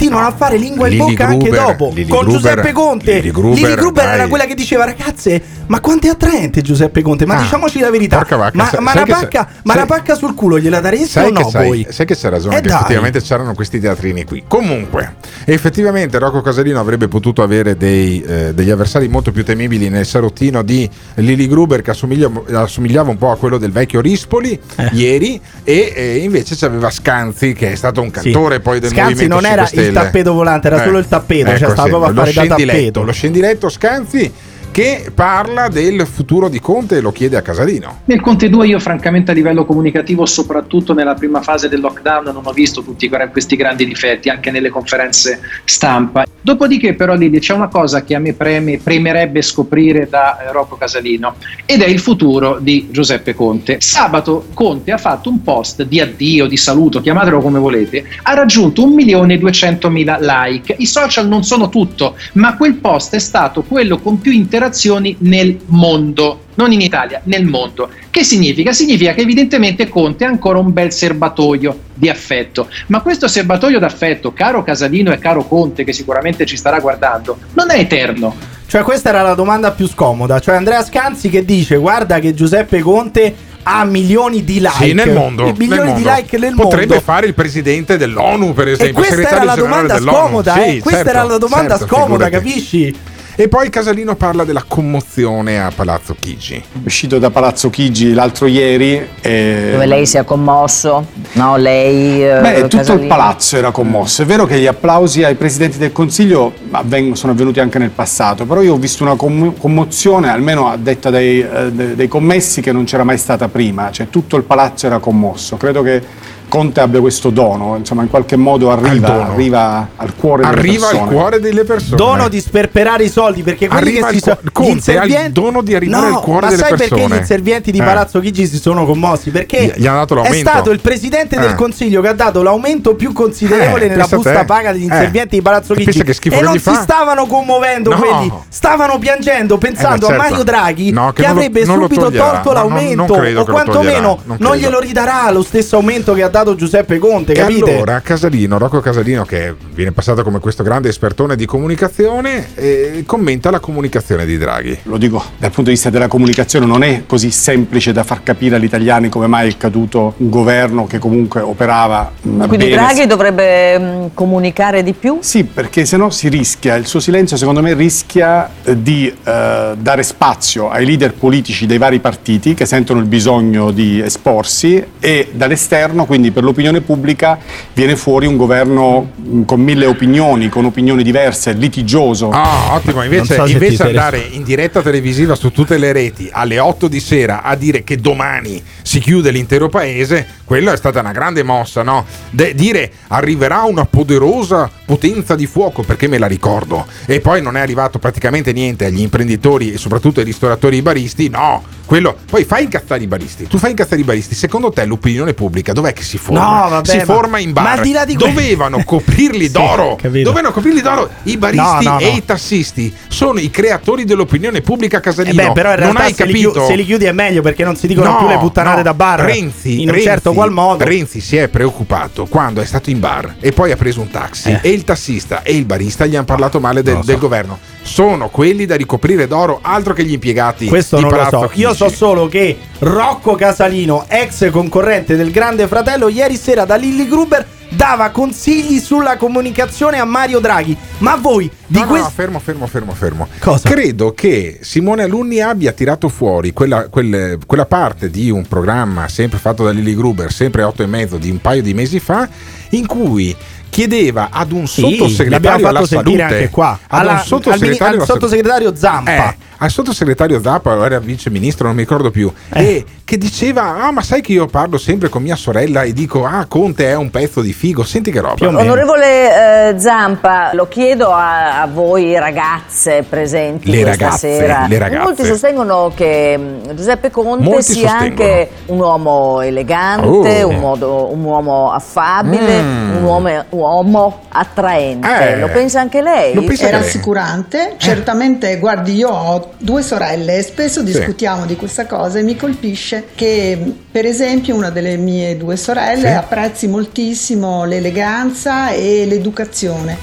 Continuano a fare lingua in Lily bocca anche Gruber, dopo. Lily con Gruber, Giuseppe Conte. Lily Gruber, era dai. quella che diceva: ragazze, ma quanto è attraente Giuseppe Conte? Ma Ah, diciamoci la verità. vacca, ma sai- ma sai una pacca, se- ma sai- una pacca sul culo gliela dareste o Sai, no sai, voi? sai che c'è ragione, Eh che dai. effettivamente c'erano questi teatrini qui. Comunque, effettivamente Rocco Casalino avrebbe potuto avere dei, eh, degli avversari molto più temibili nel salottino di Lili Gruber, che assomiglia- assomigliava un po' a quello del vecchio Rispoli Eh. ieri, e invece c'aveva Scanzi, che è stato un Sì. cantore poi del Scanzi Movimento non era 5 il tappeto volante, era solo il tappeto, cioè ecco stava sì, proprio a fare da tappeto. Lo scendiletto Scanzi che parla del futuro di Conte e lo chiede a Casalino. Nel Conte 2 io francamente a livello comunicativo, soprattutto nella prima fase del lockdown, non ho visto tutti questi grandi difetti, anche nelle conferenze stampa. Dopodiché però Lili c'è una cosa che a me preme, premerebbe scoprire da eh, Rocco Casalino ed è il futuro di Giuseppe Conte. Sabato Conte ha fatto un post di addio, di saluto, chiamatelo come volete, ha raggiunto 1.200.000 like. I social non sono tutto, ma quel post è stato quello con più interazioni nel mondo, non in Italia, nel mondo. Che significa? Significa che evidentemente Conte ha ancora un bel serbatoio di affetto, ma questo serbatoio d'affetto, caro Casalino e caro Conte, che sicuramente ci starà guardando, non è eterno. Cioè, questa era la domanda più scomoda. Cioè, Andrea Scanzi che dice: Guarda che Giuseppe Conte ha milioni di like. Sì, nel mondo. Milioni nel di mondo. like nel Potrebbe mondo. fare il presidente dell'ONU, per E esempio. questa era la domanda scomoda, Sì, eh? Questa certo, era la domanda certo, scomoda, figurati. capisci? E poi Casalino parla della commozione a Palazzo Chigi. Uscito da Palazzo Chigi l'altro ieri. e- Dove lei si è commosso? No, lei. eh, Beh, tutto Casalino? il palazzo era commosso. È vero che gli applausi ai presidenti del Consiglio avveng- sono avvenuti anche nel passato, però io ho visto una commo- commozione, almeno a detta dei, eh, de- dei commessi, che non c'era mai stata prima. Cioè tutto il palazzo era commosso. Credo che Conte abbia questo dono, insomma, in qualche modo arriva, dono. arriva al cuore delle Arriva al persone. cuore delle persone. Dono di sperperare i soldi perché quelli Arriva che si cu- ha il dono di arrivare no, al cuore ma delle sai perché persone. gli inservienti di Eh. Palazzo Chigi si sono commossi? Perché Gli- gli hanno dato è stato il presidente del Eh. Consiglio che ha dato l'aumento più considerevole Eh, nella busta paga degli Eh. inservienti di Palazzo Chigi. e che non gli si stavano commuovendo No. quelli, stavano piangendo pensando Eh, ma certo. a Mario Draghi No, che che, avrebbe subito toglierà. tolto l'aumento o quantomeno non glielo ridarà lo stesso aumento che ha dato Giuseppe Conte, E capite? allora Casalino, Rocco Casalino, che viene passato come questo grande espertone di comunicazione, eh, commenta la comunicazione di Draghi. Lo dico dal punto di vista della comunicazione, non è così semplice da far capire agli italiani come mai è caduto un governo che comunque operava mh, Quindi bene. Draghi dovrebbe mh, comunicare di più? Sì, perché se no si rischia, il suo silenzio secondo me rischia eh, di eh, dare spazio ai leader politici dei vari partiti che sentono il bisogno di esporsi e dall'esterno, quindi per l'opinione pubblica, viene fuori un governo mh, con mille opinioni, con opinioni diverse, litigioso. Ah, ottimo, invece, so invece andare in diretta televisiva su tutte le reti alle 8 di sera a dire che domani si chiude l'intero paese, quella è stata una grande mossa, no? De- dire arriverà una poderosa potenza di fuoco, perché me la ricordo. E poi non è arrivato praticamente niente agli imprenditori e soprattutto ai ristoratori e ai baristi, no. Quello, poi fai incazzare i baristi. Tu fai incazzare i baristi. Secondo te l'opinione pubblica dov'è che si forma? No, vabbè, si ma- forma in bar. ma al di là di Dovevano coprirli Sì, d'oro. capito. Dovevano coprirli d'oro. I baristi No, no, e no. i tassisti sono i creatori dell'opinione pubblica Eh casalino. beh, però in non realtà hai se li, capito? chiu- se li chiudi è meglio perché non si dicono No, più le puttanate da bar Renzi, in un Renzi- certo qual modo. Renzi si è preoccupato quando è stato in bar e poi ha preso un taxi Eh. e il tassista e il barista gli hanno parlato male del, so. del governo. Sono quelli da ricoprire d'oro, altro che gli impiegati. Questo di non lo Palazzo so. Io so Chigi. solo che Rocco Casalino, ex concorrente del Grande Fratello, ieri sera da Lilly Gruber dava consigli sulla comunicazione a Mario Draghi. Ma voi di No, questo no, fermo, fermo, fermo, fermo. Cosa? Credo che Simone Alunni abbia tirato fuori quella, quelle- quella parte di un programma sempre fatto da Lily Gruber, sempre 8 e mezzo di un paio di mesi fa, in cui chiedeva ad un Sì, sottosegretario alla salute anche qua. ad Alla- un al sottosegretario, al salute- sottosegretario Zampa. Eh, al sottosegretario Zappa o era vice ministro non mi ricordo più Eh. e che diceva ah ma sai che io parlo sempre con mia sorella e dico ah Conte è un pezzo di figo senti che roba Onorevole eh, Zampa, lo chiedo a, a voi ragazze presenti Le questa ragazze, sera. le ragazze. Molti sostengono che mh, Giuseppe Conte Molti sia sostengono. anche un uomo elegante, Oh. un, modo- un uomo affabile, Mm. un uomo, uomo attraente. Eh, lo pensa anche lei? lo pensa È anche lei. rassicurante, certamente guardi io ho due sorelle e spesso Sì. discutiamo di questa cosa e mi colpisce che per esempio una delle mie due sorelle Sì. apprezzi moltissimo l'eleganza e l'educazione.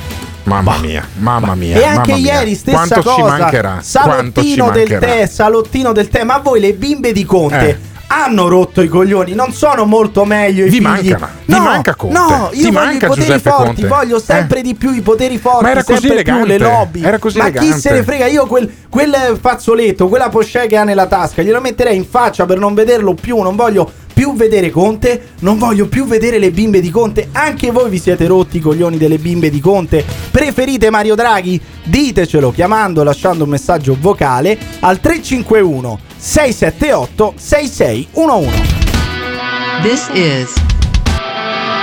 mamma mia mamma mia E anche mamma mia. ieri stessa quanto cosa. ci mancherà quanto ci Salottino del mancherà tè, salottino del tè. Ma voi le bimbe di Conte Eh. Hanno rotto i coglioni, non sono molto meglio i Vi figli. mancano, vi no, manca Conte. No, Ti io voglio manca i poteri Giuseppe forti, Conte. voglio sempre Eh. di più i poteri forti, Ma era così elegante, le lobby. era così Ma chi elegante. se ne frega? Io quel, quel fazzoletto, quella pochette che ha nella tasca, glielo metterei in faccia per non vederlo più, non voglio più vedere Conte, non voglio più vedere le bimbe di Conte. Anche voi vi siete rotti i coglioni delle bimbe di Conte. Preferite Mario Draghi? Ditecelo chiamando, lasciando un messaggio vocale al 351 678 6611. This is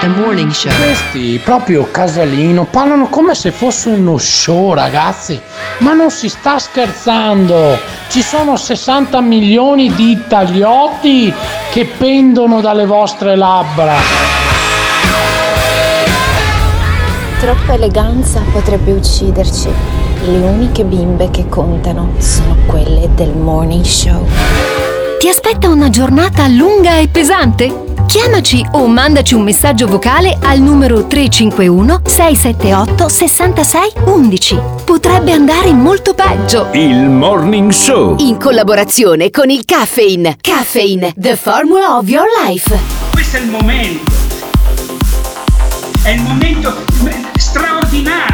the morning show. Questi proprio Casalino parlano come se fosse uno show, ragazzi. Ma non si sta scherzando. Ci sono 60 milioni di italiotti che pendono dalle vostre labbra. Troppa eleganza potrebbe ucciderci. Le uniche bimbe che contano sono quelle del morning show. Ti aspetta una giornata lunga e pesante? Chiamaci o mandaci un messaggio vocale al numero 351 678 66 11. Potrebbe andare molto peggio. Il Morning Show. In collaborazione con il Caffeine. Caffeine, the formula of your life. Questo è il momento. È il momento straordinario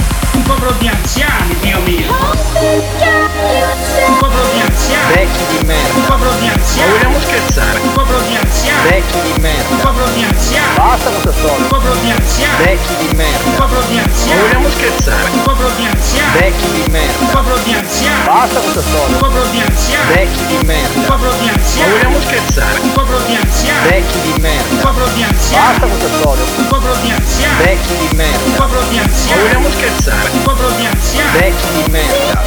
Un popolo di anziani, Dio mio. Un popolo di anziani. Vecchi di merda. Un popolo di anziani. Ma vogliamo scherzare? Un popolo di anziani. Vecchi di merda. Un popolo di anziani. Basta sta storia. Un popolo di anziani. Vecchi di merda. Un popolo di Ma anziani. vogliamo scherzare? Un popolo di anziani. Vecchi di merda. Un popolo di anziani. Basta sta storia. Un popolo di anziani. Vecchi di merda. Un popolo di Ma anziani. vogliamo scherzare? Un popolo di anziani. Vecchi di merda. Un popolo di anziani. Basta sta storia. Un popolo di anziani. Vecchi di merda. Un popolo di Ma anziani. vogliamo scherzare? Un popolo di anziani. Vecchi di merda.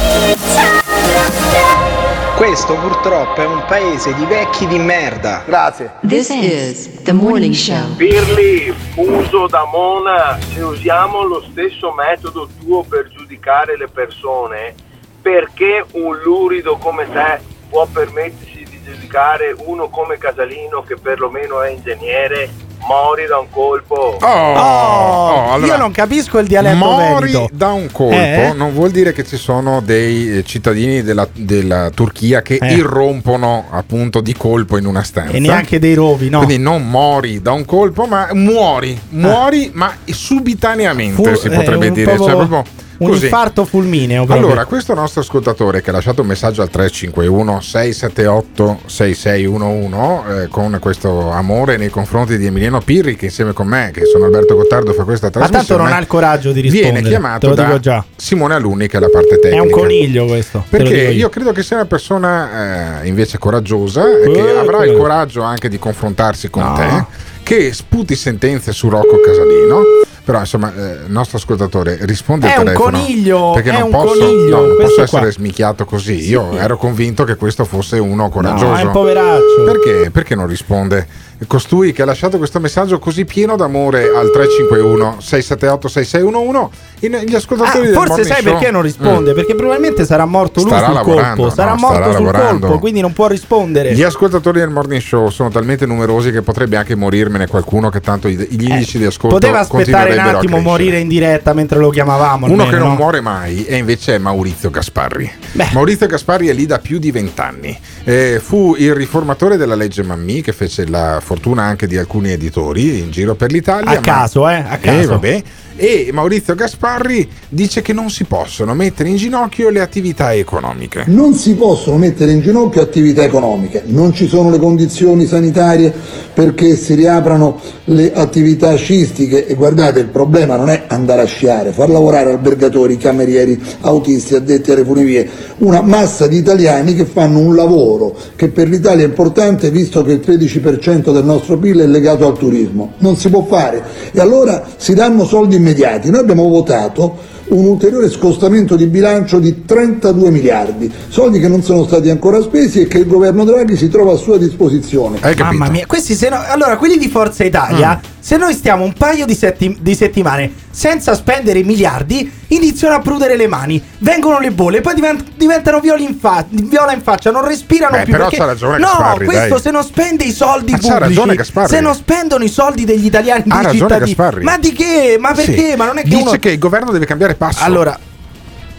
Questo purtroppo è un paese di vecchi di merda. Grazie. This is the morning show. Pirli, uso da Mona, se usiamo lo stesso metodo tuo per giudicare le persone, perché un lurido come te può permettersi di giudicare uno come Casalino che perlomeno è ingegnere? Mori da un colpo. Oh, oh, allora, io non capisco il dialetto Mori veneto. da un colpo Eh? non vuol dire che ci sono dei eh, cittadini della, della Turchia che Eh. irrompono appunto di colpo in una stanza. E neanche dei rovi, no? Quindi non mori da un colpo, ma muori, muori, ma subitaneamente Fu- si eh, potrebbe un dire. proprio- Cioè, proprio un così. infarto fulmineo. proprio. Allora, questo nostro ascoltatore che ha lasciato un messaggio al 351 678 6611 eh, con questo amore nei confronti di Emiliano Pirri che insieme con me, che sono Alberto Gottardo, fa questa Ma trasmissione. tanto non ha il coraggio di rispondere. Viene chiamato da. Simone Alunni che è la parte È tecnica. un coniglio questo. Perché dico io credo che sia una persona eh, invece coraggiosa e che Eh, avrà il quello. coraggio anche di confrontarsi con No. te, che sputi sentenze su Rocco Casalino. Però insomma, eh, il nostro ascoltatore risponde È al un telefono. coniglio, Perché è non un posso, coniglio, no, non posso qua. essere smicchiato così. Io ero convinto che questo fosse uno coraggioso. No, è un poveraccio. Perché? Perché non risponde? Costui che ha lasciato questo messaggio così pieno d'amore al 351 678 6611 in- gli ascoltatori Ah, forse sai Show- perché non risponde? Mm. Perché probabilmente sarà morto lui Starà sul lavorando, colpo. Sarà no, morto sul lavorando. colpo, quindi non può rispondere. Gli ascoltatori del morning show sono talmente numerosi che potrebbe anche morirmene qualcuno che tanto gli indici di ascolto Eh, Poteva aspettare un attimo, morire in diretta mentre lo chiamavamo. Uno almeno, che non no? muore mai e invece è Maurizio Gasparri. Maurizio Gasparri è lì da più di vent'anni. Eh, fu il riformatore della legge Mammì che fece la fortuna anche di alcuni editori in giro per l'Italia. A ma- caso, eh, a caso. Eh, vabbè. E Maurizio Gasparri dice che non si possono mettere in ginocchio le attività economiche. Non si possono mettere in ginocchio attività economiche, non ci sono le condizioni sanitarie perché si riaprano le attività sciistiche e guardate il problema non è andare a sciare, far lavorare albergatori, camerieri, autisti, addetti alle funivie, una massa di italiani che fanno un lavoro che per l'Italia è importante visto che il 13% del nostro PIL è legato al turismo, non si può fare e allora si danno soldi immediati, noi abbiamo votato un ulteriore scostamento di bilancio di 32 miliardi, soldi che non sono stati ancora spesi e che il governo Draghi si trova a sua disposizione. Mamma mia, questi se no- allora quelli di Forza Italia, Mm. Se noi stiamo un paio di, setti- di settimane senza spendere miliardi, iniziano a prudere le mani, vengono le bolle, poi diven- diventano violi in fa- viola in faccia, non respirano Beh, più. però perché- c'ha ragione No, Gasparri, questo dai. se non spende i soldi Ma pubblici, ragione se non spendono i soldi degli italiani, Ha dei ragione cittadini. Gasparri. Ma di che? Ma perché? Sì. Ma non è che Dice uno che il governo deve cambiare passo. Allora,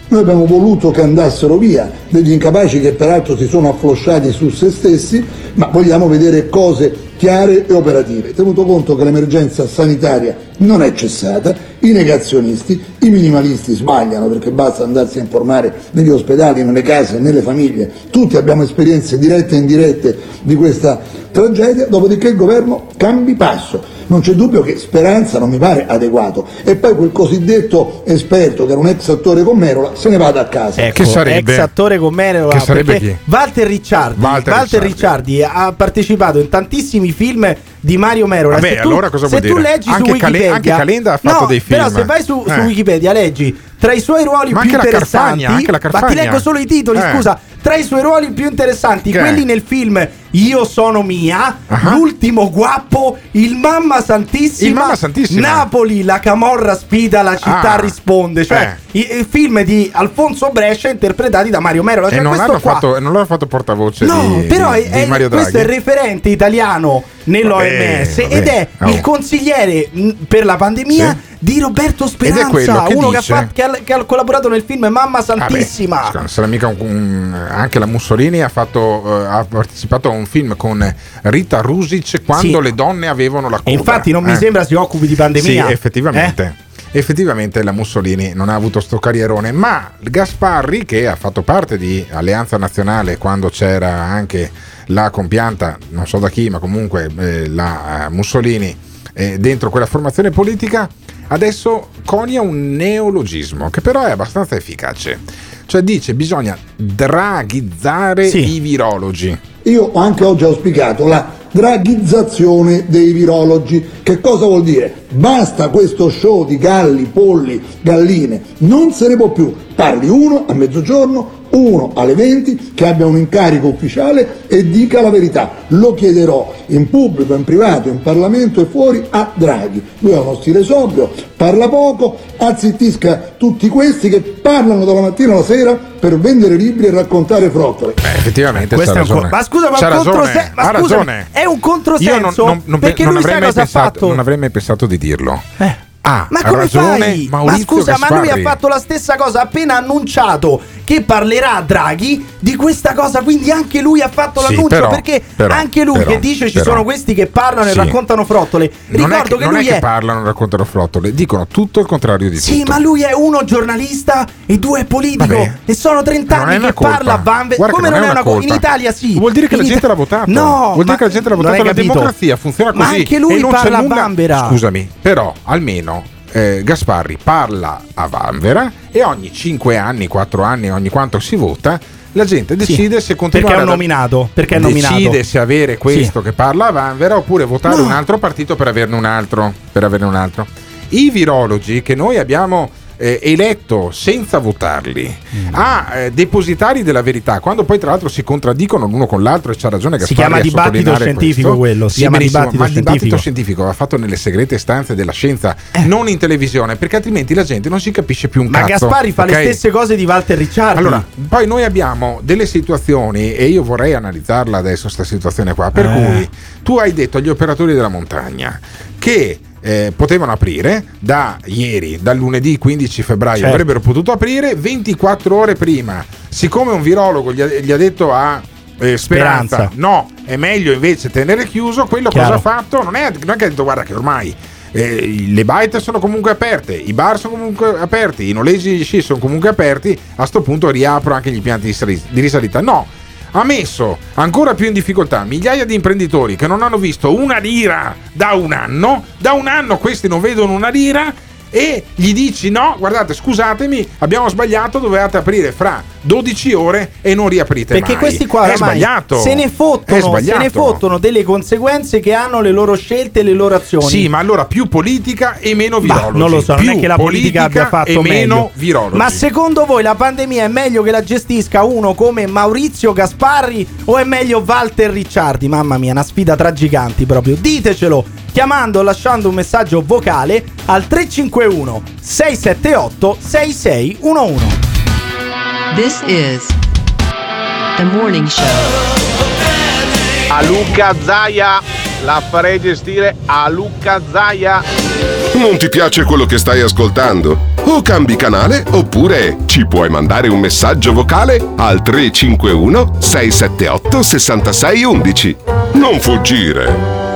Noi abbiamo voluto che andassero via degli incapaci che peraltro si sono afflosciati su se stessi, ma vogliamo vedere cose chiare e operative. Tenuto conto che l'emergenza sanitaria non è cessata, i negazionisti, i minimalisti sbagliano perché basta andarsi a informare negli ospedali, nelle case, nelle famiglie. Tutti abbiamo esperienze dirette e indirette di questa tragedia, dopodiché il governo cambi passo. Non c'è dubbio che Speranza non mi pare adeguato. E poi quel cosiddetto esperto che era un ex attore con Merola se ne vada a casa. Ecco, ex attore con Merola Che sarebbe perché chi? Walter Ricciardi Walter Walter, Ricciardi. ha partecipato in tantissimi film di Mario Merola Vabbè, se tu, allora cosa se vuol tu dire? leggi Anche su Wikipedia anche Calenda ha fatto no, dei film. però se vai su, su Eh. Wikipedia leggi tra i suoi ruoli Ma più anche la interessanti Carfagna, anche la ma ti leggo solo i titoli Eh. scusa tra i suoi ruoli più interessanti Che? quelli nel film Io sono mia l'ultimo guappo il Mamma Santissima Il Mamma Santissima. Napoli la camorra sfida la città Ah. risponde cioè i, i film di Alfonso Brescia interpretati da Mario Merola E cioè non questo l'hanno, fatto, non l'hanno fatto portavoce No, di, però di- è, di questo è il referente italiano nell'OMS Vabbè, ed è vabbè. il Oh. consigliere mh, per la pandemia di Roberto Speranza, che uno che ha, fatto- che ha- che ha collaborato nel film Mamma Santissima. Vabbè, mica un- un- anche la Mussolini ha, fatto, eh, ha partecipato a un film con Rita Rusic quando Sì. le donne avevano la. E infatti non mi Eh. sembra si occupi di pandemia. Sì, effettivamente. Effettivamente la Mussolini non ha avuto sto carrierone, ma Gasparri, che ha fatto parte di Alleanza Nazionale quando c'era anche la compianta, non so da chi, ma comunque eh, la eh, Mussolini eh, dentro quella formazione politica, adesso conia un neologismo che però è abbastanza efficace. Cioè dice bisogna draghizzare i virologi. Io anche oggi ho auspicato la draghizzazione dei virologi. Che cosa vuol dire? Basta questo show di galli, polli, galline, non se ne può più. Parli uno a mezzogiorno, uno alle 20 che abbia un incarico ufficiale e dica la verità. Lo chiederò in pubblico, in privato, in Parlamento e fuori a Draghi. Lui ha uno stile sobrio, parla poco, azzittisca tutti questi che parlano dalla mattina alla sera per vendere libri e raccontare frottole. Eh, effettivamente Questo c'ha è un co- ragione. ma scusa, ma ragione, controse- ma ha scusami, ragione. è un controsenso Io non, non- non non lui avrei mai cosa ha pensato, fatto? non avrei mai pensato di dirlo. Ah, Ma come ragione fai? Ma Maurizio scusa, ma lui ha Gasparri. fatto la stessa cosa, ha appena annunciato che parlerà a Draghi di questa cosa, quindi anche lui ha fatto Sì, l'annuncio però- perché però- anche lui però- che dice ci sono questi che parlano e Sì. raccontano frottole. Non è Ricordo che, che, non è lui che è parlano, raccontano frottole, dicono tutto il contrario di Sì, tutto. ma lui è uno giornalista e due politico Vabbè. e sono 30 Non è anni che colpa. parla a Vanve. Che Come non, è una colpa? In colpa. Italia sì. Vuol dire che In la gente l'ha votato. No, vuol dire ma che la gente l'ha non votato. La democrazia funziona Ma così. anche lui e non parla a Vanvera. Scusami, però almeno eh, Gasparri parla a Vanvera e ogni 5 anni, 4 anni, ogni quanto si vota, la gente decide se continuare perché è ad- nominato, perché è nominato. decide se avere questo che parla a Vanvera oppure votare No. un altro partito per averne un altro, per averne un altro. I virologi che noi abbiamo eh, eletto senza votarli Mm. a eh, depositari della verità, quando poi tra l'altro si contraddicono l'uno con l'altro e c'ha ragione Si Gasparri chiama dibattito scientifico questo. quello, si Sì, chiama dibattito ma il dibattito scientifico. va fatto nelle segrete stanze della scienza, non in televisione, perché altrimenti la gente non si capisce più un Ma cazzo. Gasparri fa ok? le stesse cose di Walter Ricciardi. Allora, poi noi abbiamo delle situazioni e io vorrei analizzarla adesso questa situazione qua, per Eh. cui tu hai detto agli operatori della montagna che eh, potevano aprire da ieri, dal lunedì 15 febbraio, Certo. avrebbero potuto aprire 24 ore prima. Siccome un virologo gli ha, gli ha detto a eh, Speranza, Speranza. no, è meglio invece tenere chiuso, quello Chiaro. cosa ha fatto? Non è, non è che ha detto guarda che ormai eh, le baite sono comunque aperte, i bar sono comunque aperti, i noleggi di sci sono comunque aperti, a sto punto riapro anche gli impianti di risalita. No, ha messo ancora più in difficoltà migliaia di imprenditori che non hanno visto una lira da un anno, da un anno questi non vedono una lira e gli dici no, guardate scusatemi, abbiamo sbagliato, dovevate aprire fra 12 ore e non riaprite Perché mai. questi qua è sbagliato. se ne fottono, se ne fottono delle conseguenze che hanno le loro scelte e le loro azioni. Sì, ma allora più politica e meno virologi. non lo so, non Più è che la politica, abbia fatto e meno meglio. virologi. Ma secondo voi la pandemia è meglio che la gestisca uno come Maurizio Gasparri o è meglio Walter Ricciardi? Mamma mia, una sfida tra giganti proprio. Ditecelo chiamando o lasciando un messaggio vocale al 351 678 6611. This is The Morning Show. A Luca Zaia la farei gestire a Luca Zaia. Non ti piace quello che stai ascoltando? O cambi canale oppure ci puoi mandare un messaggio vocale al 351 678 6611. Non fuggire.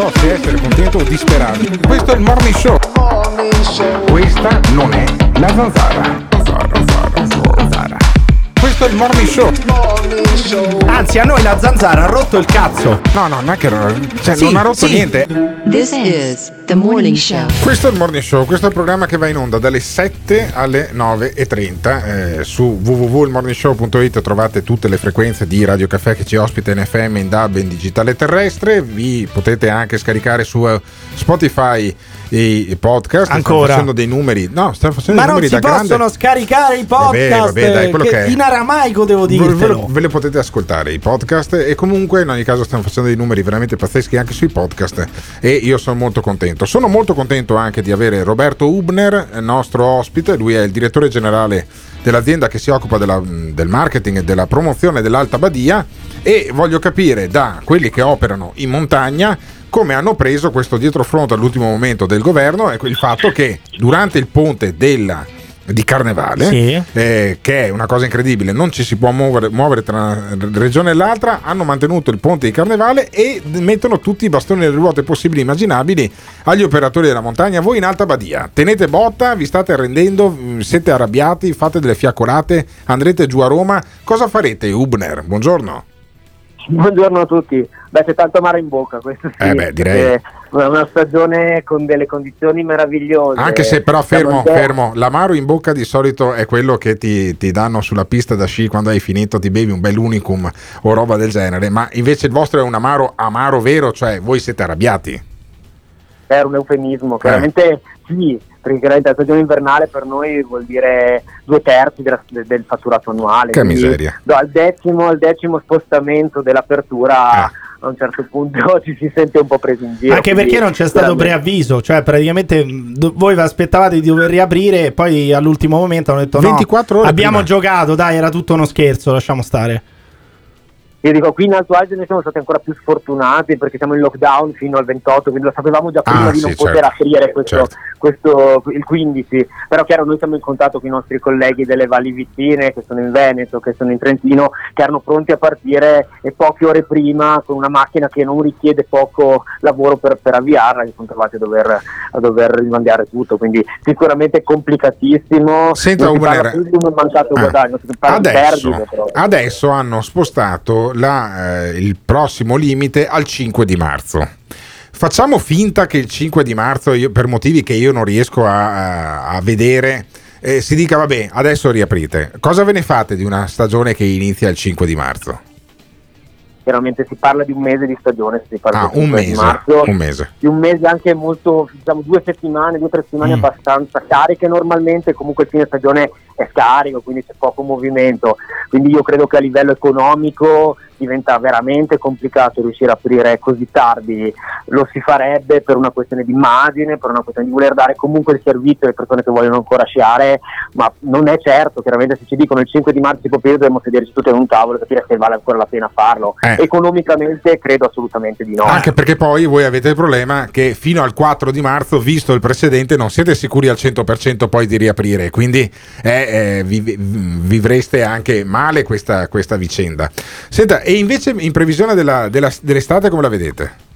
so se essere contento o disperato. Questo è il morning show. Questa non è la zanzara. Zanzara, zanzara, zanzara. Questo è il morning show. Anzi, a noi la zanzara ha rotto il cazzo. No, no, non è che cioè, Sì, non ha rotto sì. niente. This is The Morning Show. Questo è il Morning Show, questo è il programma che va in onda dalle 7 alle 9.30 eh, su www.ilmorningshow.it trovate tutte le frequenze di Radio Caffè che ci ospita in FM, in DAB, in digitale terrestre, vi potete anche scaricare su eh, Spotify i podcast, stiamo Ancora? facendo dei numeri, no, stiamo facendo Ma dei non numeri si da grande. possono scaricare i Vabbè, podcast vabbè, dai, quello che- che in aramaico devo Ve, ve dirtelo. lo- ve le potete ascoltare i podcast e comunque in ogni caso stiamo facendo dei numeri veramente pazzeschi anche sui podcast e io sono molto contento. Sono molto contento anche di avere Roberto Ubner, eh, nostro ospite, lui è il direttore generale dell'azienda che si occupa della- del marketing e della promozione dell'Alta Badia e voglio capire da quelli che operano in montagna come hanno preso questo dietrofront all'ultimo momento del governo e il fatto che durante il ponte della di carnevale, Sì. eh, che è una cosa incredibile, non ci si può muovere, muovere tra una regione e l'altra, hanno mantenuto il ponte di carnevale e mettono tutti i bastoni nelle ruote possibili e immaginabili agli operatori della montagna. Voi in Alta Badia tenete botta, vi state arrendendo, mh, siete arrabbiati, fate delle fiaccolate, andrete giù a Roma, cosa farete Ubner? Buongiorno. Buongiorno a tutti. Beh, c'è tanto mare in bocca, questo sì. Eh beh, direi. È una stagione con delle condizioni meravigliose. Anche se però fermo, fermo, l'amaro in bocca di solito è quello che ti, ti danno sulla pista da sci quando hai finito, ti bevi un bel unicum o roba del genere, ma invece il vostro è un amaro amaro vero, cioè voi siete arrabbiati. Era un eufemismo, chiaramente sì, perché chiaramente la stagione invernale per noi vuol dire due terzi della- de- del fatturato annuale. Che miseria. do- al, decimo, al decimo spostamento dell'apertura Eh. a un certo punto ci si sente un po' presi in giro. Anche perché non c'è stato preavviso, cioè praticamente mh, do- voi vi aspettavate di dover riaprire e poi all'ultimo momento hanno detto 24 no, ore abbiamo prima." giocato, dai, era tutto uno scherzo, lasciamo stare. Io dico, qui in Alto Adige noi siamo stati ancora più sfortunati perché siamo in lockdown fino al 28, quindi lo sapevamo già prima Ah, di non sì, poter certo. aprire questo, Certo. questo- il 15. Però chiaro, noi siamo in contatto con i nostri colleghi delle valli vicine che sono in Veneto, che sono in Trentino, che erano pronti a partire e poche ore prima con una macchina che non richiede poco lavoro per, per avviarla, che sono trovati a dover, a dover rimandare tutto, quindi sicuramente complicatissimo. Senta, non si parla più di un mancato Ah. guadagno, si parla di Adesso, perdite. Però. adesso hanno spostato la, eh, il prossimo limite al 5 di marzo. Facciamo finta che il 5 di marzo, io- per motivi che io non riesco a, a- vedere, eh, si dica vabbè, adesso riaprite. Cosa ve ne fate di una stagione che inizia il 5 di marzo? chiaramente si parla di un mese di stagione, si parla Ah, di un 5 di mese, marzo, un mese. di un mese anche molto, diciamo due settimane, due o tre settimane Mm. abbastanza cariche normalmente, comunque il fine stagione è scarico, quindi c'è poco movimento, quindi io credo che a livello economico diventa veramente complicato riuscire a aprire così tardi, lo si farebbe per una questione di immagine, per una questione di voler dare comunque il servizio alle persone che vogliono ancora sciare, ma non è certo, chiaramente se ci dicono il 5 di marzo si può aprire dobbiamo sederci tutti in un tavolo e capire se vale ancora la pena farlo. Eh. Economicamente credo assolutamente di no. Anche perché poi voi avete il problema che fino al 4 di marzo, visto il precedente, non siete sicuri al 100% poi di riaprire, quindi eh, eh, vi- vivreste anche male questa, questa vicenda. Senta, e invece in previsione della- della- dell'estate come la vedete?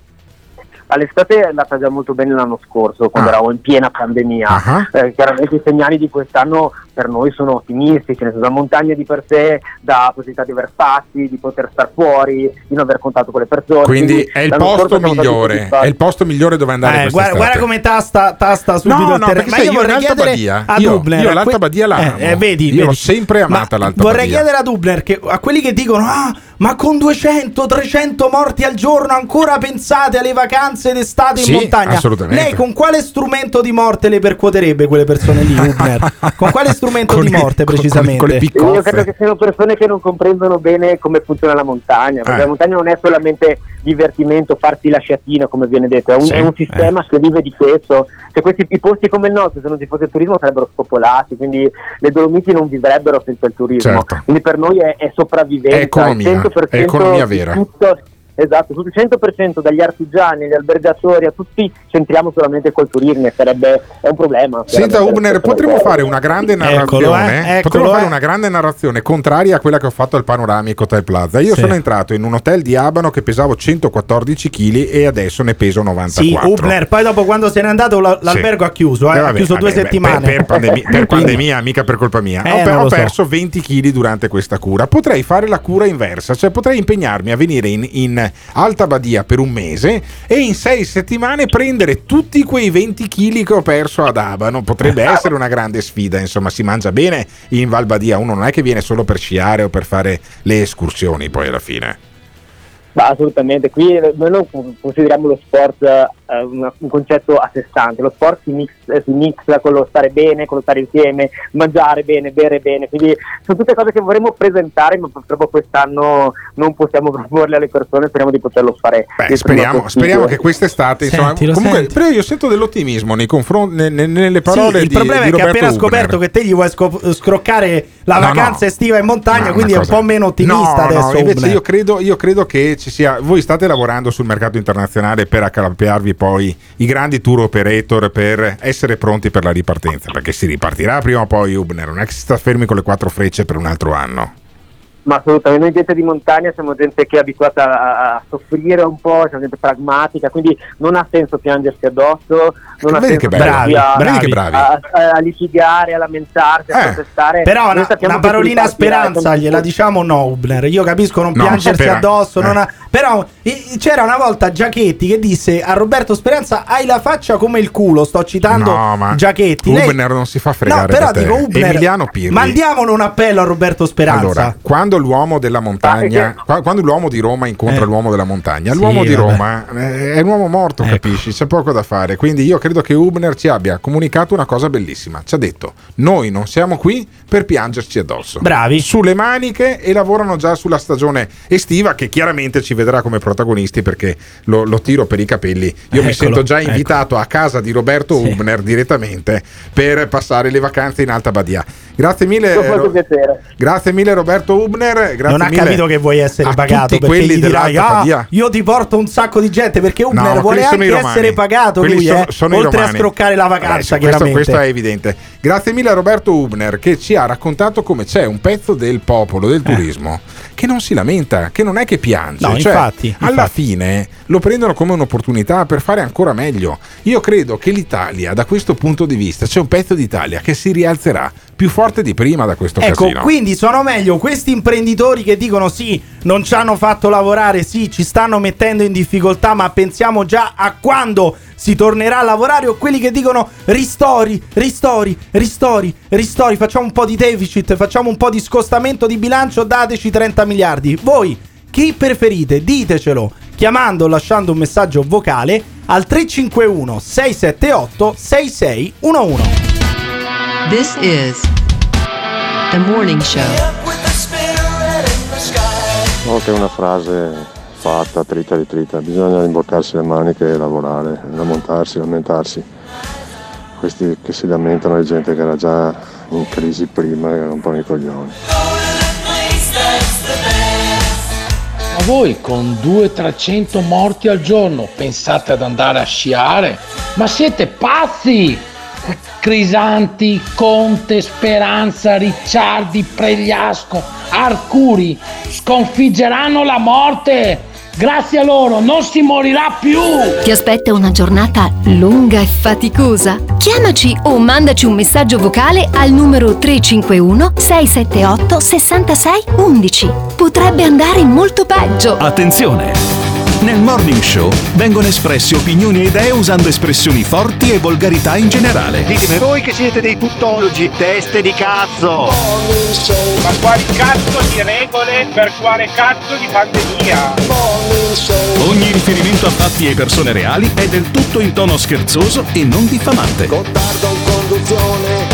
All'estate è andata già molto bene l'anno scorso, quando Ah. eravamo in piena pandemia. Ah. Eh, chiaramente i segnali di quest'anno per noi sono ottimistici, nel senso la montagna di per sé dà possibilità di aver spazi, di poter star fuori, di non aver contatto con le persone. Quindi è il posto migliore, è il posto migliore dove andare Eh, guarda, guarda come tasta, tasta subito No, il no, terreno. perché Ma sai, io io vorrei chiedere Badia, a io- Dubner, io a l'Alta Badia la eh, eh, vedi, Io vedi. l'ho sempre amata Ma l'Alta Vorrei Badia. chiedere a Dubner che a quelli che dicono "Ah, ma con 200, 300 morti al giorno ancora pensate alle vacanze d'estate Sì, in montagna?" assolutamente. Lei con quale strumento di morte le percuoterebbe quelle persone lì, Dubner? con quale strumento Con di morte con- con- precisamente? con le Io credo che siano persone che non comprendono bene come funziona la montagna, perché Eh. la montagna non è solamente divertimento, farsi la sciatina, come viene detto, è un, Sì, è un sistema che vive di questo. Se questi i posti come il nostro, se non ci fosse il turismo, sarebbero spopolati, quindi le Dolomiti non vivrebbero senza il turismo. Certo. Quindi per noi è, è sopravvivenza, È economia, il 100% è economia di vera. tutto- Esatto, sul 100% dagli artigiani, agli albergatori, a tutti centriamo solamente col turismo e sarebbe è un problema. Senta Ubner, potremmo fare una grande narrazione. Eccolo, eh, eccolo, potremmo fare eh. una grande narrazione contraria a quella che ho fatto al Panoramico Hotel Plaza. Io Sì. sono entrato in un hotel di Abano che pesavo 114 kg e adesso ne peso 94. Sì, Ubner, poi dopo quando se n'è andato la- l'albergo ha chiuso, eh, Eh, ha vabbè, chiuso due vabbè, settimane. Per, per pandemia, per pandemia, mica per colpa mia. Eh, ho, ho lo so. perso 20 kg durante questa cura. Potrei fare la cura inversa, cioè potrei impegnarmi a venire in, in Alta Badia per un mese e in sei settimane prendere tutti quei 20 kg che ho perso ad Abano. Potrebbe essere una grande sfida, insomma, si mangia bene in Val Badia. Uno non è che viene solo per sciare o per fare le escursioni, poi alla fine. Ma assolutamente, qui noi non consideriamo lo sport eh, un concetto a sé stante, lo sport si, mix, eh, si mixa con lo stare bene, con lo stare insieme, mangiare bene, bere bene, quindi sono tutte cose che vorremmo presentare ma purtroppo quest'anno non possiamo proporle alle persone, speriamo di poterlo fare. Beh, il speriamo, speriamo che quest'estate, insomma, Senti, lo comunque, senti? però io sento dell'ottimismo nei confronti, ne- ne- nelle Sì, parole il di, problema di è che ha appena Hubner. scoperto che te gli vuoi scop- scroccare la No, vacanza no. estiva in montagna, No, quindi è un po' meno ottimista No, no, adesso. invece io credo, io credo che ci sia. Voi state lavorando sul mercato internazionale per accalappiarvi poi i grandi tour operator per essere pronti per la ripartenza? Perché si ripartirà prima o poi Hubner, non è che si sta fermi con le quattro frecce per un altro anno. Ma assolutamente, noi gente di montagna siamo gente che è abituata a, a soffrire un po', siamo gente pragmatica, quindi non ha senso piangersi addosso, non ha Vedi senso che bravi, a, che bravi. a- a- a litigare, a lamentarsi, a Eh, protestare. Però Noi una, una parolina speranza con- gliela diciamo no, Hubner. Io capisco non No, piangersi spera- addosso. non eh. ha- però c'era una volta Giachetti che disse a Roberto Speranza: Hai la faccia come il culo. Sto citando No, ma Giachetti. Lei- Hubner non si fa fregare No, però da te. dico Hubner. Emiliano Pirri. Mandiamolo un appello a Roberto Speranza. Allora, quando l'uomo della montagna, qua- quando l'uomo di Roma incontra Eh. l'uomo della montagna, Sì, l'uomo di vabbè. Roma eh, è un uomo morto, capisci? C'è poco da fare. Quindi io credo che Hubner ci abbia comunicato una cosa bellissima. Ci ha detto: Noi non siamo qui per piangerci addosso. Bravi. Sulle maniche e lavorano già sulla stagione estiva, che chiaramente ci vedrà come protagonisti perché lo, lo tiro per i capelli. Io mi Eccolo, sento già ecco. invitato a casa di Roberto Hubner direttamente per passare le vacanze in Alta Badia. Grazie mille. Ro-. Grazie mille Roberto Hubner. Grazie non ha mille capito che vuoi essere pagato tutti perché quelli gli dirai ah, io ti porto un sacco di gente perché No, Hubner ma vuole anche essere pagato Quelli lui sono- eh, sono oltre a romani. scroccare la Eh, vacanza questo, chiaramente questo è evidente. Grazie mille a Roberto Hubner che ci ha raccontato come c'è un pezzo del popolo, del turismo, che non si lamenta, che non è che piange. No, Cioè, infatti, alla infatti. fine lo prendono come un'opportunità per fare ancora meglio. Io credo che l'Italia, da questo punto di vista, c'è un pezzo d'Italia che si rialzerà più forte di prima da questo Ecco, casino. quindi sono meglio questi imprenditori che dicono sì, non ci hanno fatto lavorare, sì, ci stanno mettendo in difficoltà, ma pensiamo già a quando si tornerà a lavorare o quelli che dicono ristori, ristori, ristori, ristori, facciamo un po' di deficit, facciamo un po' di scostamento di bilancio, dateci 30 miliardi. Voi chi preferite? Ditecelo chiamando o lasciando un messaggio vocale al 351 678 6611. This is the morning show. No, che è una frase fatta, trita e trita, bisogna rimboccarsi le maniche e lavorare, lamentarsi, lamentarsi. Questi che si lamentano è gente che era già in crisi prima e rompono i coglioni. Ma voi con 200-300 morti al giorno pensate ad andare a sciare? Ma siete pazzi! Crisanti, Conte, Speranza, Ricciardi, Pregliasco, Arcuri sconfiggeranno la morte! Grazie a loro non si morirà più! Ti aspetta una giornata lunga e faticosa? Chiamaci o mandaci un messaggio vocale al numero 351 678 66 11. Potrebbe andare molto peggio. Attenzione! Nel Morning Show vengono espresse opinioni e idee usando espressioni forti e volgarità in generale. Ditemi voi che siete dei tuttologi, teste di cazzo! Ma quali cazzo di regole per quale cazzo di pandemia? Ogni riferimento a fatti e persone reali è del tutto in tono scherzoso e non diffamante. Gottardo in conduzione,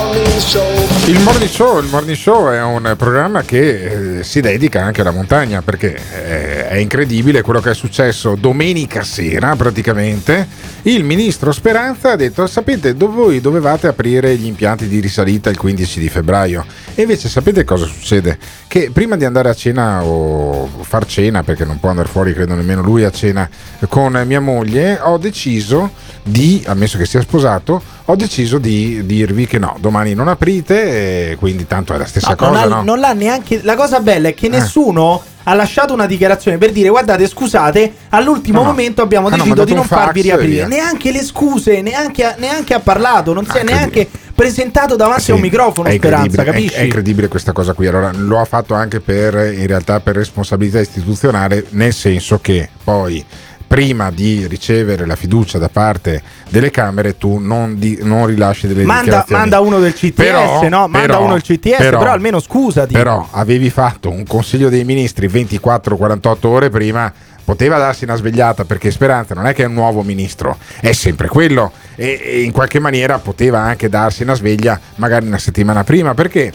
Il morning, show, il Morning Show è un programma che eh, si dedica anche alla montagna perché eh, è incredibile quello che è successo domenica sera praticamente. Il ministro Speranza ha detto sapete voi dovevate aprire gli impianti di risalita il 15 di febbraio e invece sapete cosa succede? Che prima di andare a cena o far cena perché non può andare fuori credo nemmeno lui a cena con mia moglie ho deciso di, ammesso che sia sposato, ho deciso di dirvi che no, domani non aprite, e quindi tanto è la stessa No, cosa, non, ha- no? non l'ha neanche. La cosa bella è che Eh. nessuno ha lasciato una dichiarazione per dire: guardate, scusate, all'ultimo No, momento abbiamo Ah, deciso di non farvi riaprire. Neanche le scuse, neanche ha, neanche ha parlato, non si è incredibile. neanche presentato davanti Sì, a un microfono. è Speranza, è- capisci? È, incredibile questa cosa qui. Allora, lo ha fatto anche per, in realtà, per responsabilità istituzionale, nel senso che poi prima di ricevere la fiducia da parte delle Camere tu non, di- non rilasci delle Manda, dichiarazioni. manda uno del CTS, Però- no? Manda però- uno del CTS, però- però, almeno scusati. Però avevi fatto un consiglio dei ministri 24-48 ore prima, poteva darsi una svegliata perché Speranza non è che è un nuovo ministro, è sempre quello e, e in qualche maniera poteva anche darsi una sveglia magari una settimana prima perché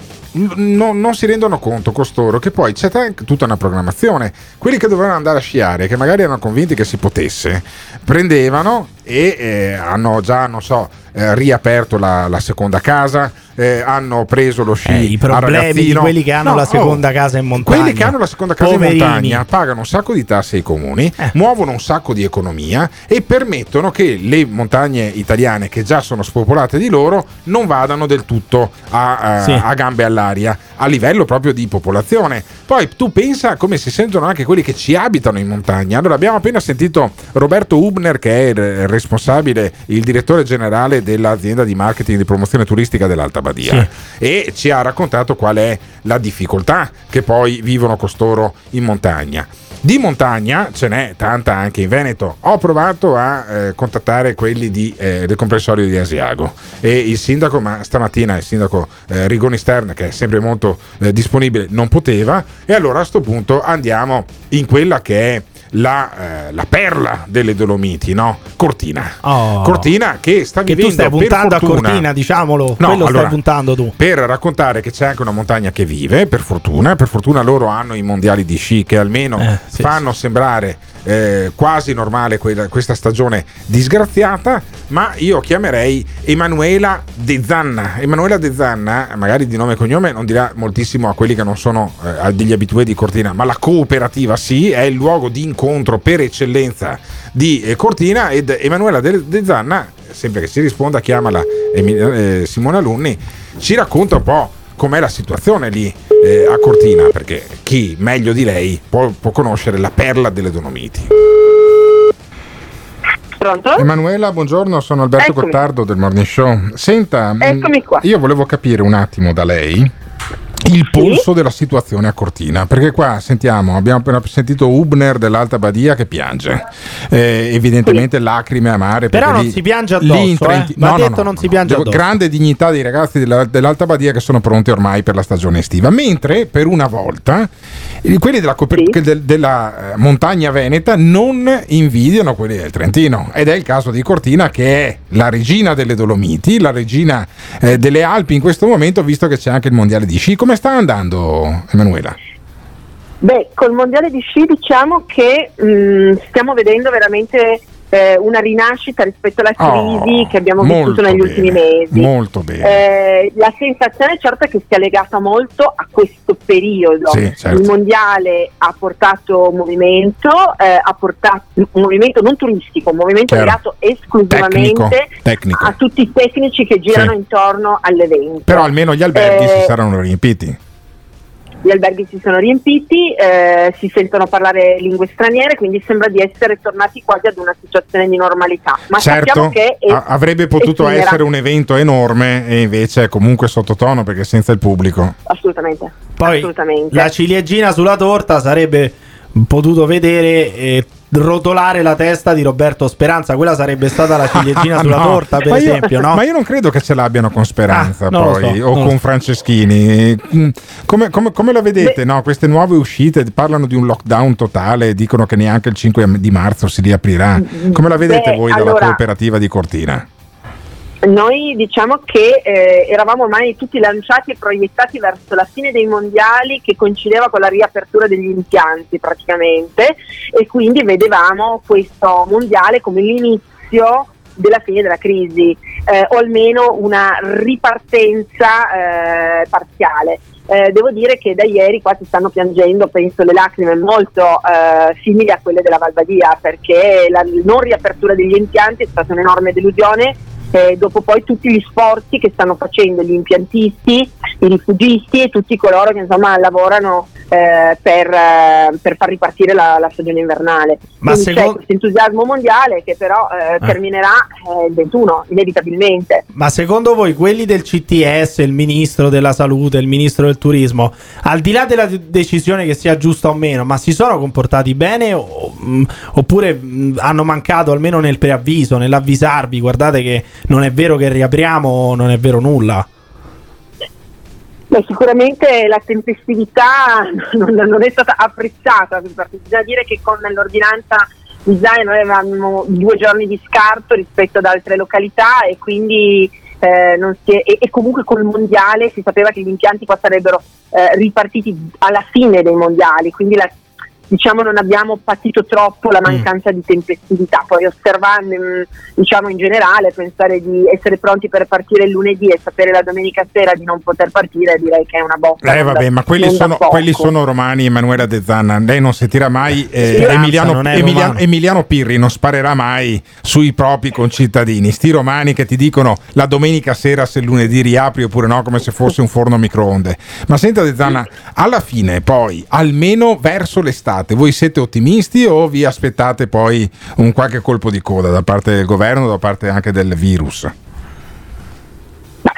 no- non si rendono conto costoro che poi c'è ta- tutta una programmazione. Quelli che dovevano andare a sciare, che magari erano convinti che si potesse, prendevano e eh, hanno già, non so, eh, riaperto la, la seconda casa, eh, hanno preso lo sci Eh, I problemi di quelli che hanno No, la oh, seconda casa in montagna. quelli che hanno la seconda casa Poverini. in montagna pagano un sacco di tasse ai comuni, Eh. muovono un sacco di economia e permettono che le montagne italiane, che già sono spopolate di loro, non vadano del tutto a, a- Sì. a gambe all'aria a livello proprio di popolazione. Poi tu pensa come si sentono anche quelli che ci abitano in montagna. Allora abbiamo appena sentito Roberto Hubner, che è il responsabile, il direttore generale dell'azienda di marketing e di promozione turistica dell'Alta Badia e ci ha raccontato qual è la difficoltà che poi vivono costoro in montagna. Di montagna ce n'è tanta anche in Veneto. Ho provato a eh, contattare quelli di, eh, del comprensorio di Asiago e il sindaco, ma stamattina il sindaco eh, Rigoni Stern, che è sempre molto eh, disponibile, non poteva. E allora a questo punto andiamo in quella che è la, eh, la perla delle Dolomiti, no? Cortina. Oh. Cortina che sta Che vivendo tu stai puntando a Cortina, diciamolo. No, Quello allora, stai puntando tu. per raccontare che c'è anche una montagna che vive, per fortuna, per fortuna loro hanno i mondiali di sci che almeno Eh, sì, fanno sembrare eh, quasi normale quella- questa stagione disgraziata, ma io chiamerei Emanuela De Zanna. Emanuela De Zanna, magari di nome e cognome, non dirà moltissimo a quelli che non sono eh, degli abitué di Cortina, ma la cooperativa sì, è il luogo di incontro per eccellenza di eh, Cortina ed Emanuela De, De Zanna, sempre che si risponda, chiamala eh, Simone Alunni, ci racconta un po' com'è la situazione lì eh, a Cortina, perché chi meglio di lei può, può conoscere la perla delle Dolomiti. Pronto? Emanuela, buongiorno, sono Alberto Eccomi. Gottardo del Morning Show. Senta, Eccomi qua. io volevo capire un attimo da lei il polso della situazione a Cortina, perché qua sentiamo, abbiamo appena sentito Hubner dell'Alta Badia che piange, Eh, evidentemente lacrime amare. Però non lì- si piange addosso, eh. No, no, detto no, non no, si piange addosso. Grande dignità dei ragazzi della- dell'Alta Badia che sono pronti ormai per la stagione estiva, mentre per una volta quelli della, che del- della, eh, montagna veneta non invidiano quelli del Trentino ed è il caso di Cortina che è la regina delle Dolomiti, la regina eh, delle Alpi in questo momento visto che c'è anche il mondiale di sci. Come sta andando Emanuela? Beh, col mondiale di sci diciamo che mh, stiamo vedendo veramente eh, una rinascita rispetto alla Oh, crisi che abbiamo vissuto negli bene, ultimi mesi. Molto bene. Eh, la sensazione certo è che sia legata molto a questo periodo. Sì, certo. Il mondiale ha portato movimento, eh, ha portato un movimento non turistico, un movimento Chiaro. legato esclusivamente Tecnico, tecnico. a tutti i tecnici che girano Sì. intorno all'evento. Però almeno gli alberghi Eh, si saranno riempiti. Gli alberghi si sono riempiti, eh, si sentono parlare lingue straniere, quindi sembra di essere tornati quasi ad una situazione di normalità. Ma sappiamo certo, che è- a- avrebbe potuto effimera. essere un evento enorme e invece è comunque sottotono perché senza il pubblico. Assolutamente. Poi Assolutamente. la ciliegina sulla torta sarebbe potuto vedere eh, rotolare la testa di Roberto Speranza. Quella sarebbe stata la ciliegina sulla No, torta, per ma io- esempio, no? Ma io non credo che ce l'abbiano con Speranza Ah, poi so, o con so. Franceschini. Mm, Come, come- come la vedete? no? Queste nuove uscite parlano di un lockdown totale, dicono che neanche il 5 di marzo si riaprirà. Come la vedete Beh, voi dalla allora- cooperativa di Cortina? Noi diciamo che eh, eravamo ormai tutti lanciati e proiettati verso la fine dei mondiali che coincideva con la riapertura degli impianti praticamente e quindi vedevamo questo mondiale come l'inizio della fine della crisi eh, o almeno una ripartenza eh, parziale. Eh, devo dire che da ieri qua si stanno piangendo, penso, le lacrime molto eh, simili a quelle della Valbadia, perché la non riapertura degli impianti è stata un'enorme delusione eh, dopo poi tutti gli sforzi che stanno facendo gli impiantisti, i rifugisti e tutti coloro che insomma lavorano eh, per, eh, per far ripartire la, la stagione invernale. Ma Quindi c'è secondo- questo entusiasmo mondiale che però eh, terminerà eh, il 21, inevitabilmente. Ma secondo voi quelli del CTS, il ministro della salute, il ministro del turismo, al di là della de- decisione che sia giusta o meno, ma si sono comportati bene o- mh, oppure mh, hanno mancato almeno nel preavviso, nell'avvisarvi, guardate che non è vero che riapriamo, non è vero nulla. Beh, sicuramente la tempestività non, non è stata apprezzata, bisogna dire che con l'ordinanza di Zaia noi avevamo due giorni di scarto rispetto ad altre località e quindi eh, è- e, e comunque col mondiale si sapeva che gli impianti qua sarebbero eh, ripartiti alla fine dei mondiali, quindi la- diciamo non abbiamo patito troppo la mancanza di tempestività, poi osservando mm, diciamo in generale pensare di essere pronti per partire il lunedì e sapere la domenica sera di non poter partire direi che è una botta. Eh vabbè, da- ma quelli sono, quelli sono romani, Emanuela De Zanna. Lei non sentirà mai eh, Emiliano, Emiliano-. Emiliano Pirri, non sparerà mai sui propri concittadini. Sti romani che ti dicono la domenica sera se il lunedì riapri oppure no, come se fosse un forno a microonde. Ma senta De Zanna, alla fine poi, almeno verso l'estate, voi siete ottimisti o vi aspettate poi un qualche colpo di coda da parte del governo, da parte anche del virus?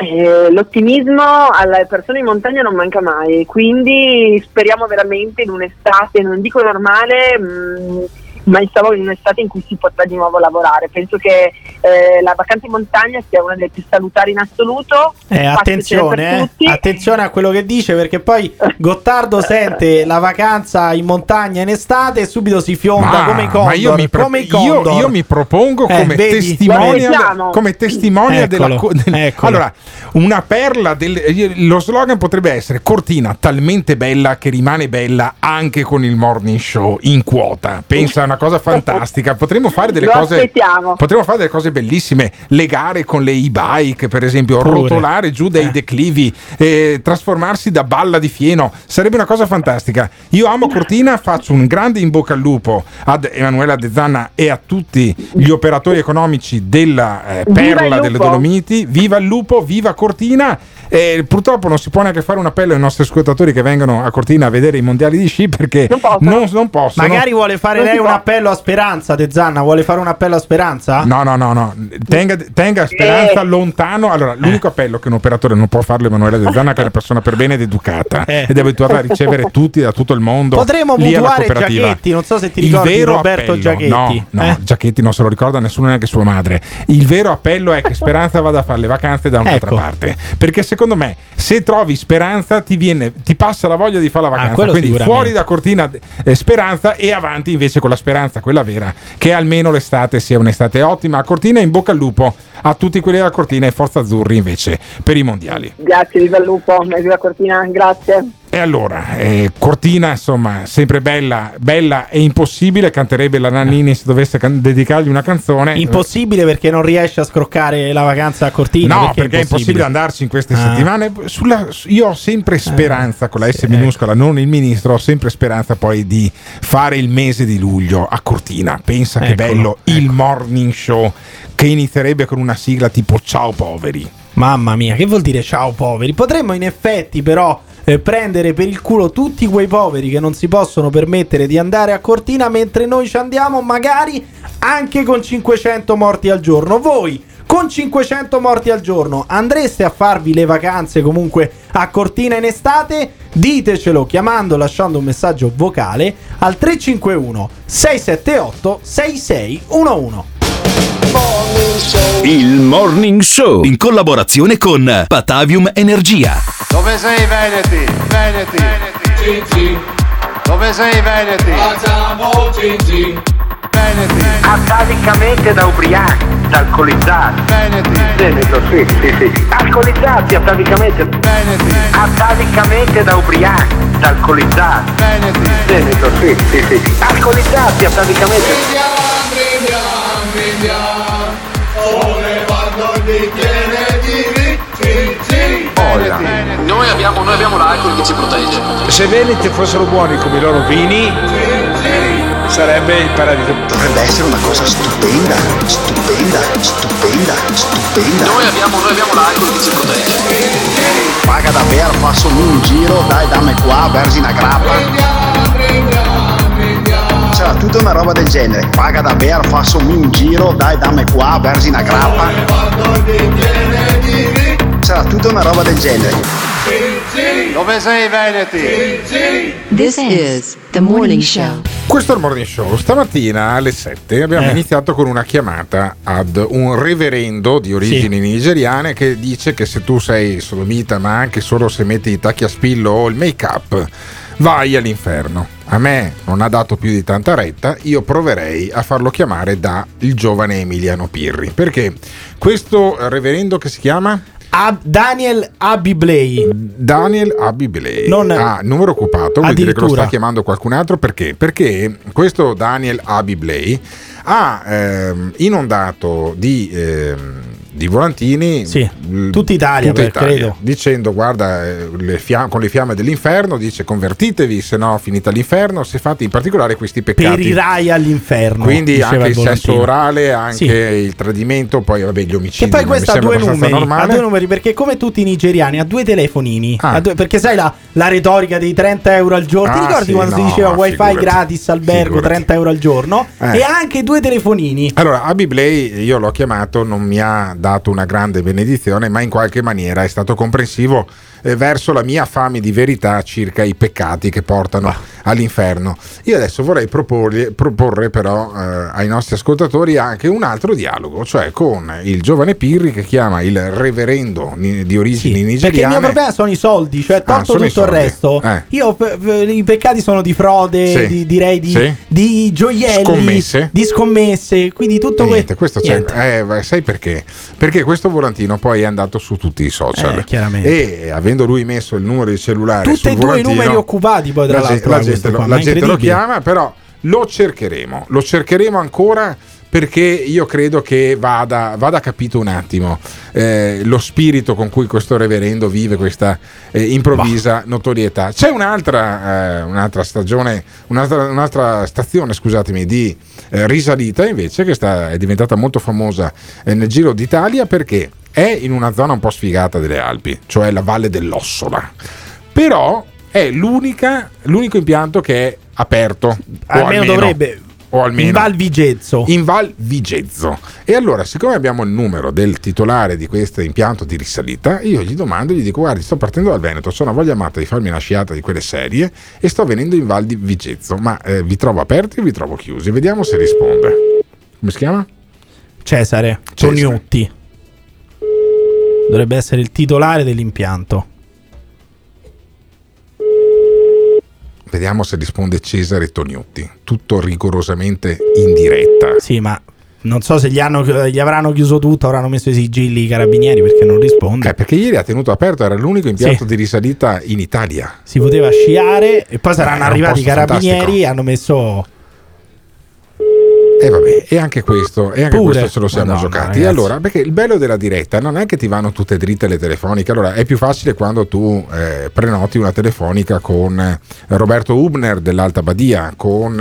Eh, l'ottimismo alle persone in montagna non manca mai, quindi speriamo veramente in un'estate, non dico normale, mh, ma stavo in un'estate in cui si potrà di nuovo lavorare. Penso che eh, la vacanza in montagna sia una delle più salutari in assoluto. Eh, attenzione, eh. attenzione a quello che dice perché poi Gottardo sente la vacanza in montagna in estate e subito si fionda Ma- come i ma Condor. io mi, pro- io- io mi propongo Eh, come vedi? testimonia, Guardiamo. come testimonia della co- del- allora una perla del, lo slogan potrebbe essere Cortina talmente bella che rimane bella anche con il morning show in quota pensa a una cosa fantastica. Potremmo fare delle Lo cose aspettiamo. potremmo fare delle cose bellissime. Legare con le e-bike per esempio Pure. rotolare giù dai declivi eh, trasformarsi da balla di fieno. Sarebbe una cosa fantastica. Io amo Cortina faccio un grande in bocca al lupo ad Emanuela De Zanna e a tutti gli operatori economici della eh, perla delle! Dolomiti. Viva il lupo viva Cortina Eh, purtroppo non si può neanche fare un appello ai nostri ascoltatori che vengono a Cortina a vedere i mondiali di sci perché non, non possono Magari vuole fare Non lei un può. appello a Speranza, De Zanna. Vuole fare un appello a Speranza? No, no, no, no. Tenga, tenga speranza Eh. lontano. Allora, l'unico appello che un operatore non può farlo Emanuele De Zanna, che è una persona per bene ed educata ed è abituata a ricevere tutti da tutto il mondo. Eh. Potremmo mutuare. Giachetti, non so se ti Il ricordi vero Roberto appello- Giachetti. No, no, Eh? Giachetti non se lo ricorda nessuno, neanche sua madre. Il vero appello è che Speranza vada a fare le vacanze da un'altra Ecco. parte. Perché secondo me, se trovi Speranza, ti, viene, ti passa la voglia di fare la vacanza. Ah, Quindi fuori da Cortina eh, Speranza e avanti invece con la Speranza, quella vera, che almeno l'estate sia un'estate ottima. A Cortina in bocca al lupo a tutti quelli della Cortina e Forza Azzurri invece per i mondiali. Grazie, viva il lupo, viva Cortina, grazie. E allora, eh, Cortina, insomma, sempre bella, bella e impossibile. Canterebbe la Nannini se dovesse can- dedicargli una canzone. Impossibile perché non riesce a scroccare la vacanza a Cortina. No, perché, è impossibile andarci in queste Ah. settimane. Sulla- su- io ho sempre speranza, con la S minuscola, non il ministro, ho sempre speranza poi di fare il mese di luglio a Cortina. Pensa che Eccolo, bello il morning show che inizierebbe con una sigla tipo Ciao poveri. Mamma mia, che vuol dire ciao poveri? Potremmo in effetti però eh, prendere per il culo tutti quei poveri che non si possono permettere di andare a Cortina mentre noi ci andiamo magari anche con 500 morti al giorno. Voi con 500 morti al giorno andreste a farvi le vacanze comunque a Cortina in estate? Ditecelo chiamando, lasciando un messaggio vocale al 351 678 6611. Il Morning Show in collaborazione con Patavium Energia. Dove sei Veneti? Veneti. Cinci. Dove sei Veneti? Facciamo Cinci. Veneti. Atavicamente da ubriachi, da alcolizzati. Veneti. Veneto, sì, sì, sì. Alcolizzati atavicamente. Veneti. Atavicamente da ubriachi, da alcolizzati. Veneti. Veneto, sì, sì, sì. Alcolizzati atavicamente. Noi abbiamo, noi abbiamo l'alcol che ci protegge. Se Veneti fossero buoni come i loro vini, sarebbe il paradiso. Dovrebbe essere una cosa stupenda, stupenda, stupenda, stupenda. Noi abbiamo, noi abbiamo l'alcol che ci protegge. Paga davvero, faço un giro, dai dammi qua, vergine grappa. C'era tutta una roba del genere, paga davvero, faço un giro, dai dammi qua, vergine grappa. C'era tutta una roba del genere. Dove sei Veneti? This is the morning show. Questo è il morning show. Stamattina alle 7 abbiamo Eh. iniziato con una chiamata ad un reverendo di origini nigeriane che dice che se tu sei sodomita, ma anche solo se metti i tacchi a spillo o il make up, vai all'inferno. A me non ha dato più di tanta retta, io proverei a farlo chiamare da il giovane Emiliano Pirri. Perché questo reverendo che si chiama? Ab- Daniel Abiblei. Daniel Abiblei. Non- ah, numero occupato, vuol dire che lo sta chiamando qualcun altro perché? Perché questo Daniel Abiblei ha ehm, inondato di, ehm, di volantini l- tutta Italia, tutta Italia, credo. dicendo guarda eh, le fia- con le fiamme dell'inferno dice convertitevi se no finita l'inferno se fate in particolare questi peccati Per i rai all'inferno. quindi anche il sesso Volantino. orale, anche Sì. il tradimento, poi vabbè gli omicidi. Che poi questo ha mi due, numeri, ha normale. due numeri perché come tutti i nigeriani ha due telefonini Ah. Ha due- perché sai la, la retorica dei 30 euro al giorno ti Ah, ricordi sì, quando si no, diceva wifi figurati, gratis albergo figurati. 30 euro al giorno Eh. e anche due telefonini Allora, Abiblei io l'ho chiamato, non mi ha dato una grande benedizione, ma in qualche maniera è stato comprensivo eh, verso la mia fame di verità circa i peccati che portano all'inferno. Io adesso vorrei proporre, proporre però eh, ai nostri ascoltatori anche un altro dialogo, cioè con il giovane Pirri che chiama il reverendo di origini perché il nigeriane. mio problema sono i soldi cioè Ah, tolto sono i tutto il soldi. resto Eh. io i peccati sono di frode Sì. di, direi di, Sì. di gioielli Scommesse. di scommesse quindi tutto Niente, questo c'è. Eh, sai perché? Perché questo volantino poi è andato su tutti i social. Eh, chiaramente. Avendo lui messo il numero di cellulare tutti e due i numeri occupati poi tra la, l'altro la gente, qua, la gente lo chiama, però lo cercheremo. Lo cercheremo ancora perché io credo che vada, vada capito un attimo eh, lo spirito con cui questo reverendo vive questa eh, improvvisa notorietà. C'è un'altra, eh, un'altra stagione, un'altra, un'altra stazione, scusatemi, di eh, risalita invece che sta, è diventata molto famosa eh, nel giro d'Italia perché è in una zona un po' sfigata delle Alpi, cioè la Valle dell'Ossola. Però è l'unica, l'unico impianto che è aperto. o almeno dovrebbe o almeno in Val Vigezzo in Val Vigezzo. E allora, siccome abbiamo il numero del titolare di questo impianto di risalita, io gli domando, gli dico: Guardi, sto partendo dal Veneto, sono voglia matta di farmi una sciata di quelle serie e sto venendo in Val di Vigezzo. Ma eh, vi trovo aperti o vi trovo chiusi? Vediamo se risponde. Come si chiama? Cesare Cesare. Tognutti dovrebbe essere il titolare dell'impianto Vediamo se risponde Cesare Tognutti. Tutto rigorosamente in diretta. Sì, ma non so se gli, hanno, gli avranno chiuso tutto, avranno messo i sigilli i carabinieri perché non risponde. Eh, perché ieri ha tenuto aperto, era l'unico impianto Sì. di risalita in Italia. Si poteva sciare e poi saranno Eh, arrivati i carabinieri e hanno messo E vabbè, e anche questo, e anche Pure. questo ce lo siamo Madonna, giocati. ragazzi. Allora, perché il bello della diretta non è che ti vanno tutte dritte le telefoniche. Allora, è più facile quando tu eh, prenoti una telefonica con eh, Roberto Hubner dell'Alta Badia, con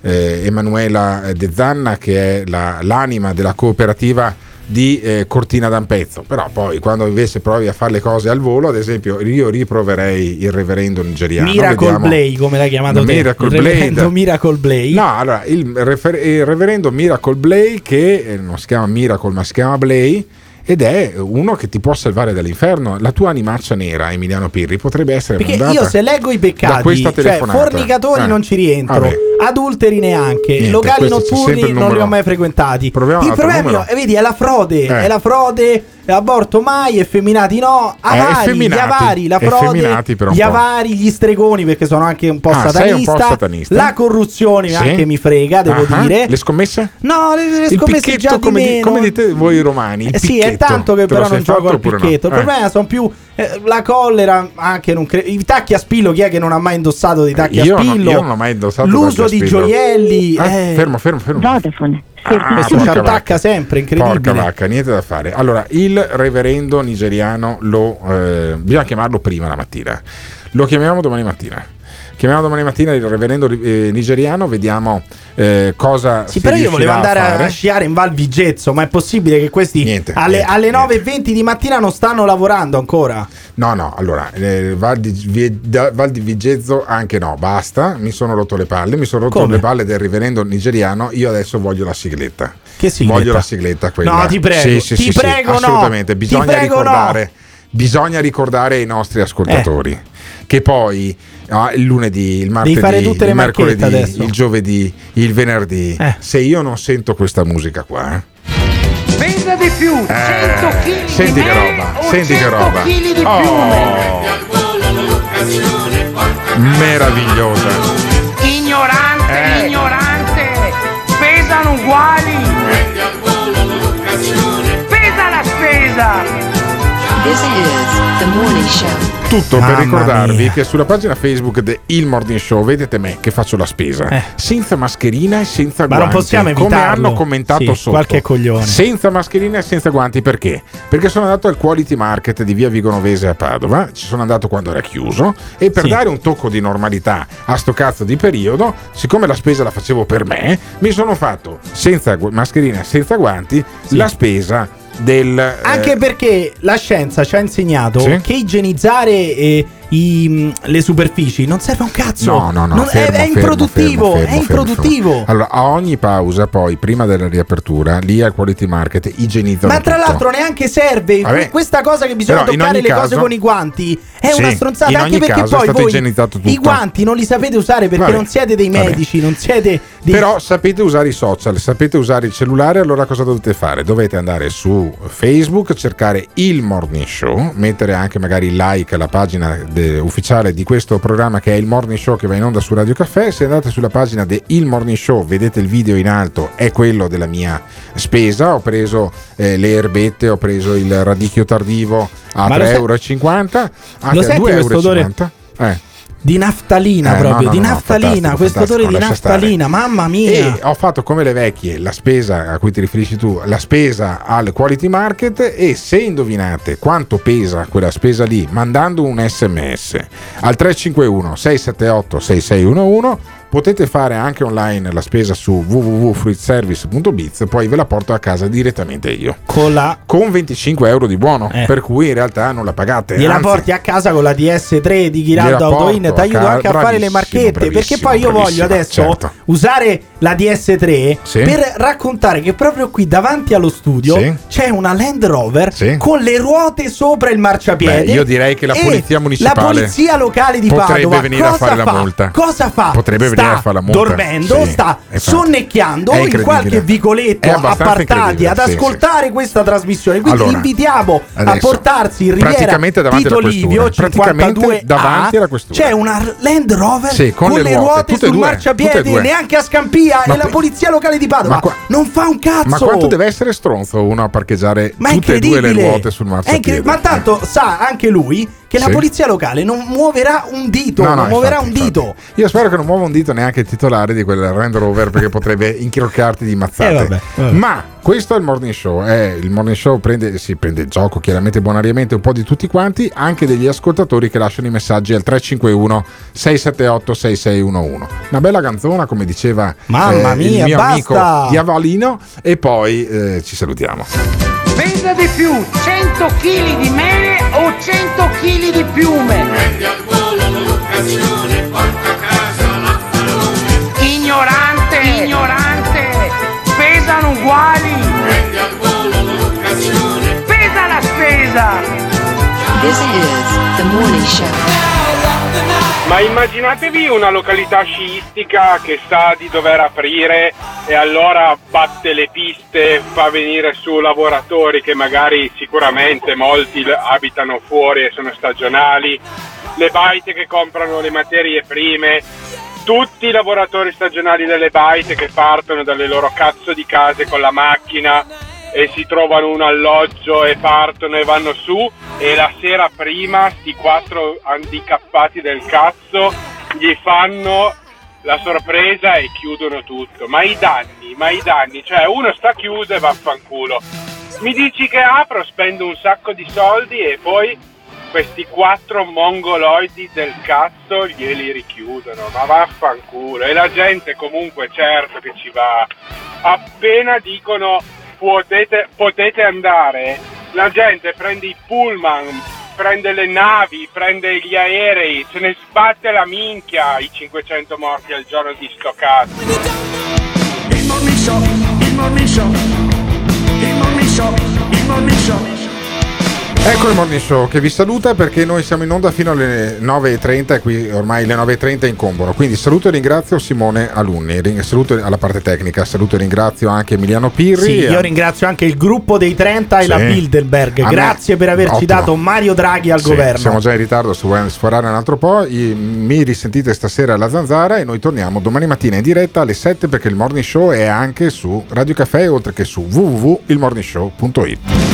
eh, Emanuela De Zanna, che è la- l'anima della cooperativa di eh, Cortina d'Ampezzo. Però poi quando invece provi a fare le cose al volo, ad esempio, io riproverei il reverendo nigeriano. Miracle vediamo- Blay, come l'hai chiamato No, te. Miracle il reverendo Blade. Miracle Blay. No, allora il, refer- il reverendo Miracle Blay, che eh, non si chiama Miracle ma si chiama Blay, ed è uno che ti può salvare dall'inferno. La tua animaccia nera, Emiliano Pirri, potrebbe essere Perché io se leggo i da peccati, cioè fornicatori Eh, non ci rientro, vabbè. Adulteri neanche, Niente, locali notturni non li ho mai frequentati. Proviamo il problema è, vedi, è la frode, Eh. è la frode, aborto mai, effeminati no, avari, gli effeminati, avari, la frode, gli avari, gli stregoni perché sono anche un po' Ah, sei un po' satanista, satanista. la corruzione Sì. anche mi frega, devo Ah, dire. Le scommesse? No, le, le scommesse picchetto, già di come, di- meno. come dite voi romani? Eh sì, è picchetto. tanto che però sei non gioco al oppure no? picchetto. Il Eh. problema sono più eh, la collera, anche non cre- i tacchi a spillo. Chi è che non ha mai indossato dei tacchi Io a no- spillo? io non ho mai indossato L'uso di gioielli. Ah, eh. fermo, fermo, fermo. Vodafone. Ah, Questo ci attacca vacca. sempre, incredibile. Porca vacca, niente da fare. Allora, il reverendo nigeriano lo eh, bisogna chiamarlo prima la mattina. Lo chiamiamo domani mattina. Chiamiamo domani mattina il reverendo eh, nigeriano, vediamo eh, cosa Sì, si però io volevo andare a, fare. sciare in Val Vigezzo, ma è possibile che questi alle, niente, alle 9.20 di mattina non stanno lavorando ancora? No, no, allora, eh, Val, di, Vi- da- Val di Vigezzo anche no, basta, mi sono rotto le palle, mi sono rotto Come? le palle del reverendo nigeriano, io adesso voglio la sigletta. Che sigletta? Voglio la sigletta quella. No, ti prego, Sì, sì, ti sì, prego, no. assolutamente, bisogna ricordare bisogna ricordare ai nostri ascoltatori Eh. Che poi ah, il lunedì, il martedì, fare tutte le il mercoledì, il giovedì, il venerdì, Eh. se io non sento questa musica qua, eh, Venda di più, 100 kg senti di che roba, senti che 100 roba. kg di Oh. Meravigliosa. Ignorante, Eh. ignorante, pesano uguali. Pesa la spesa. Tutto Mamma per ricordarvi mia. che sulla pagina Facebook di Il Morning Show vedete me che faccio la spesa Eh. senza mascherina e senza Ma non guanti. possiamo Come evitarlo. hanno commentato Sì, sotto. qualche coglione. Senza mascherina e senza guanti perché? Perché sono andato al Quality Market di via Vigonovese a Padova, ci sono andato quando era chiuso e per Sì. dare un tocco di normalità a sto cazzo di periodo, siccome la spesa la facevo per me, mi sono fatto senza gu- mascherina e senza guanti la spesa del eh, Anche perché la scienza ci ha insegnato Sì. che igienizzare eh, i, mh, le superfici non serve a un cazzo. No, no, no, Non- fermo, è, è improduttivo. fermo, è improduttivo. Allora, a ogni pausa, poi, prima della riapertura, lì al Quality Market igienizzano Ma tra tutto. l'altro neanche serve Vabbè. questa cosa che bisogna toccare le cose caso- con i guanti è Sì, una stronzata anche perché poi voi i guanti non li sapete usare perché Vabbè. non siete dei medici, non siete dei Però sapete usare i social, sapete usare il cellulare, allora cosa dovete fare? Dovete andare su Facebook, cercare il Morning Show, mettere anche magari il like alla pagina de- ufficiale di questo programma che è il Morning Show che va in onda su Radio Caffè. Se andate sulla pagina del Morning Show, vedete il video in alto, è quello della mia spesa. Ho preso eh, le erbette, ho preso il radicchio tardivo a Ma lo sai- 3,50 euro, anche a senti questo 2,50 odore? Eh. Di naftalina Eh, proprio, no, no, di no, naftalina, questo odore di lascia stare. naftalina, mamma mia. E ho fatto come le vecchie, la spesa a cui ti riferisci tu, la spesa al quality market e se indovinate quanto pesa quella spesa lì mandando un sms al 351 678 6611 potete fare anche online la spesa su www.fruitservice.biz poi ve la porto a casa direttamente io con, la... con 25 euro di buono Eh. per cui in realtà non la pagate Gliela anzi, porti a casa con la DS3 di Ghiraldo Autoin, ti aiuto anche a fare le marchette. Perché poi io voglio adesso certo. usare la DS3 Sì. per raccontare che proprio qui davanti allo studio Sì. c'è una Land Rover Sì. con le ruote sopra il marciapiede. Beh, io direi che la polizia municipale La polizia locale di potrebbe Padova venire a fare la fa? multa. Cosa fa? Potrebbe sta a la multa. Dormendo, Sì, sta sonnecchiando in qualche vicoletto appartati incredibile, ad sì, ascoltare questa trasmissione. Quindi Allora, invitiamo a adesso, portarsi in Riviera Tito Livio praticamente 52 davanti alla questura. C'è una Land Rover Sì, con con, le le ruote, ruote, sul due, marciapiede, neanche a Scampia Ma e la polizia locale di Padova. Qua- non fa un cazzo. Ma quanto deve essere stronzo uno a parcheggiare Ma tutte e due le ruote sul marciapiede? Ma tanto sa anche lui che la Sì. polizia locale non muoverà un dito, No, no, non muoverà infatti, un dito. Io spero che non muova un dito neanche il titolare di quel Land Rover perché potrebbe inchiroccarti di mazzate. Eh, vabbè, vabbè. Ma questo è il morning show. eh, il morning show prende, si prende il gioco chiaramente bonariamente un po' di tutti quanti, anche degli ascoltatori che lasciano i messaggi al 351 678 6611. Una bella canzona, come diceva Mamma eh, mia, il mio basta! amico Diavalino. E poi eh, ci salutiamo. Pesa di più 100 kg di mele o 100 kg di piume? Ignorante, ignorante, pesano uguali. Pesa la spesa. This is the morning show. Ma immaginatevi una località sciistica che sa di dover aprire e allora batte le piste, fa venire su lavoratori che magari sicuramente molti abitano fuori e sono stagionali, le baite che comprano le materie prime, tutti i lavoratori stagionali delle baite che partono dalle loro cazzo di case con la macchina e si trovano un alloggio e partono e vanno su e la sera prima sti quattro handicappati del cazzo gli fanno la sorpresa e chiudono tutto. Ma i danni, ma i danni, cioè uno sta chiuso e vaffanculo. Mi dici che apro, spendo un sacco di soldi e poi questi quattro mongoloidi del cazzo glieli richiudono, ma vaffanculo. E la gente comunque certo che ci va. Appena dicono potete, potete andare, la gente prende i pullman, prende le navi, prende gli aerei, se ne sbatte la minchia i 500 morti al giorno di sto cazzo. Il morning il morning il morning il morning. Ecco il Morning Show che vi saluta perché noi siamo in onda fino alle 9.30 e qui ormai le 9.30 incombono. Quindi saluto e ringrazio Simone Alunni, saluto alla parte tecnica, saluto e ringrazio anche Emiliano Pirri. Sì, io ringrazio anche il gruppo dei 30 e Sì. la Bilderberg. A me- Grazie per averci Ottimo. dato Mario Draghi al Sì, governo. Siamo già in ritardo, se vuoi sforare un altro po'. Mi risentite stasera alla Zanzara e noi torniamo domani mattina in diretta alle 7 perché il morning show è anche su Radio Caffè oltre che su www.ilmorningshow.it.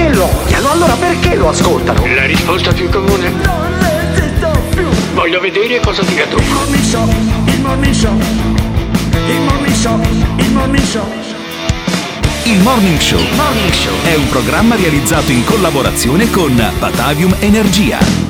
Se lo odiano, allora perché lo ascoltano? La risposta più comune? Non resisto più. Voglio vedere cosa dirà tu. Il morning show, il morning show. Il morning show, il morning show. Il Morning Show è un programma realizzato in collaborazione con Batavium Energia.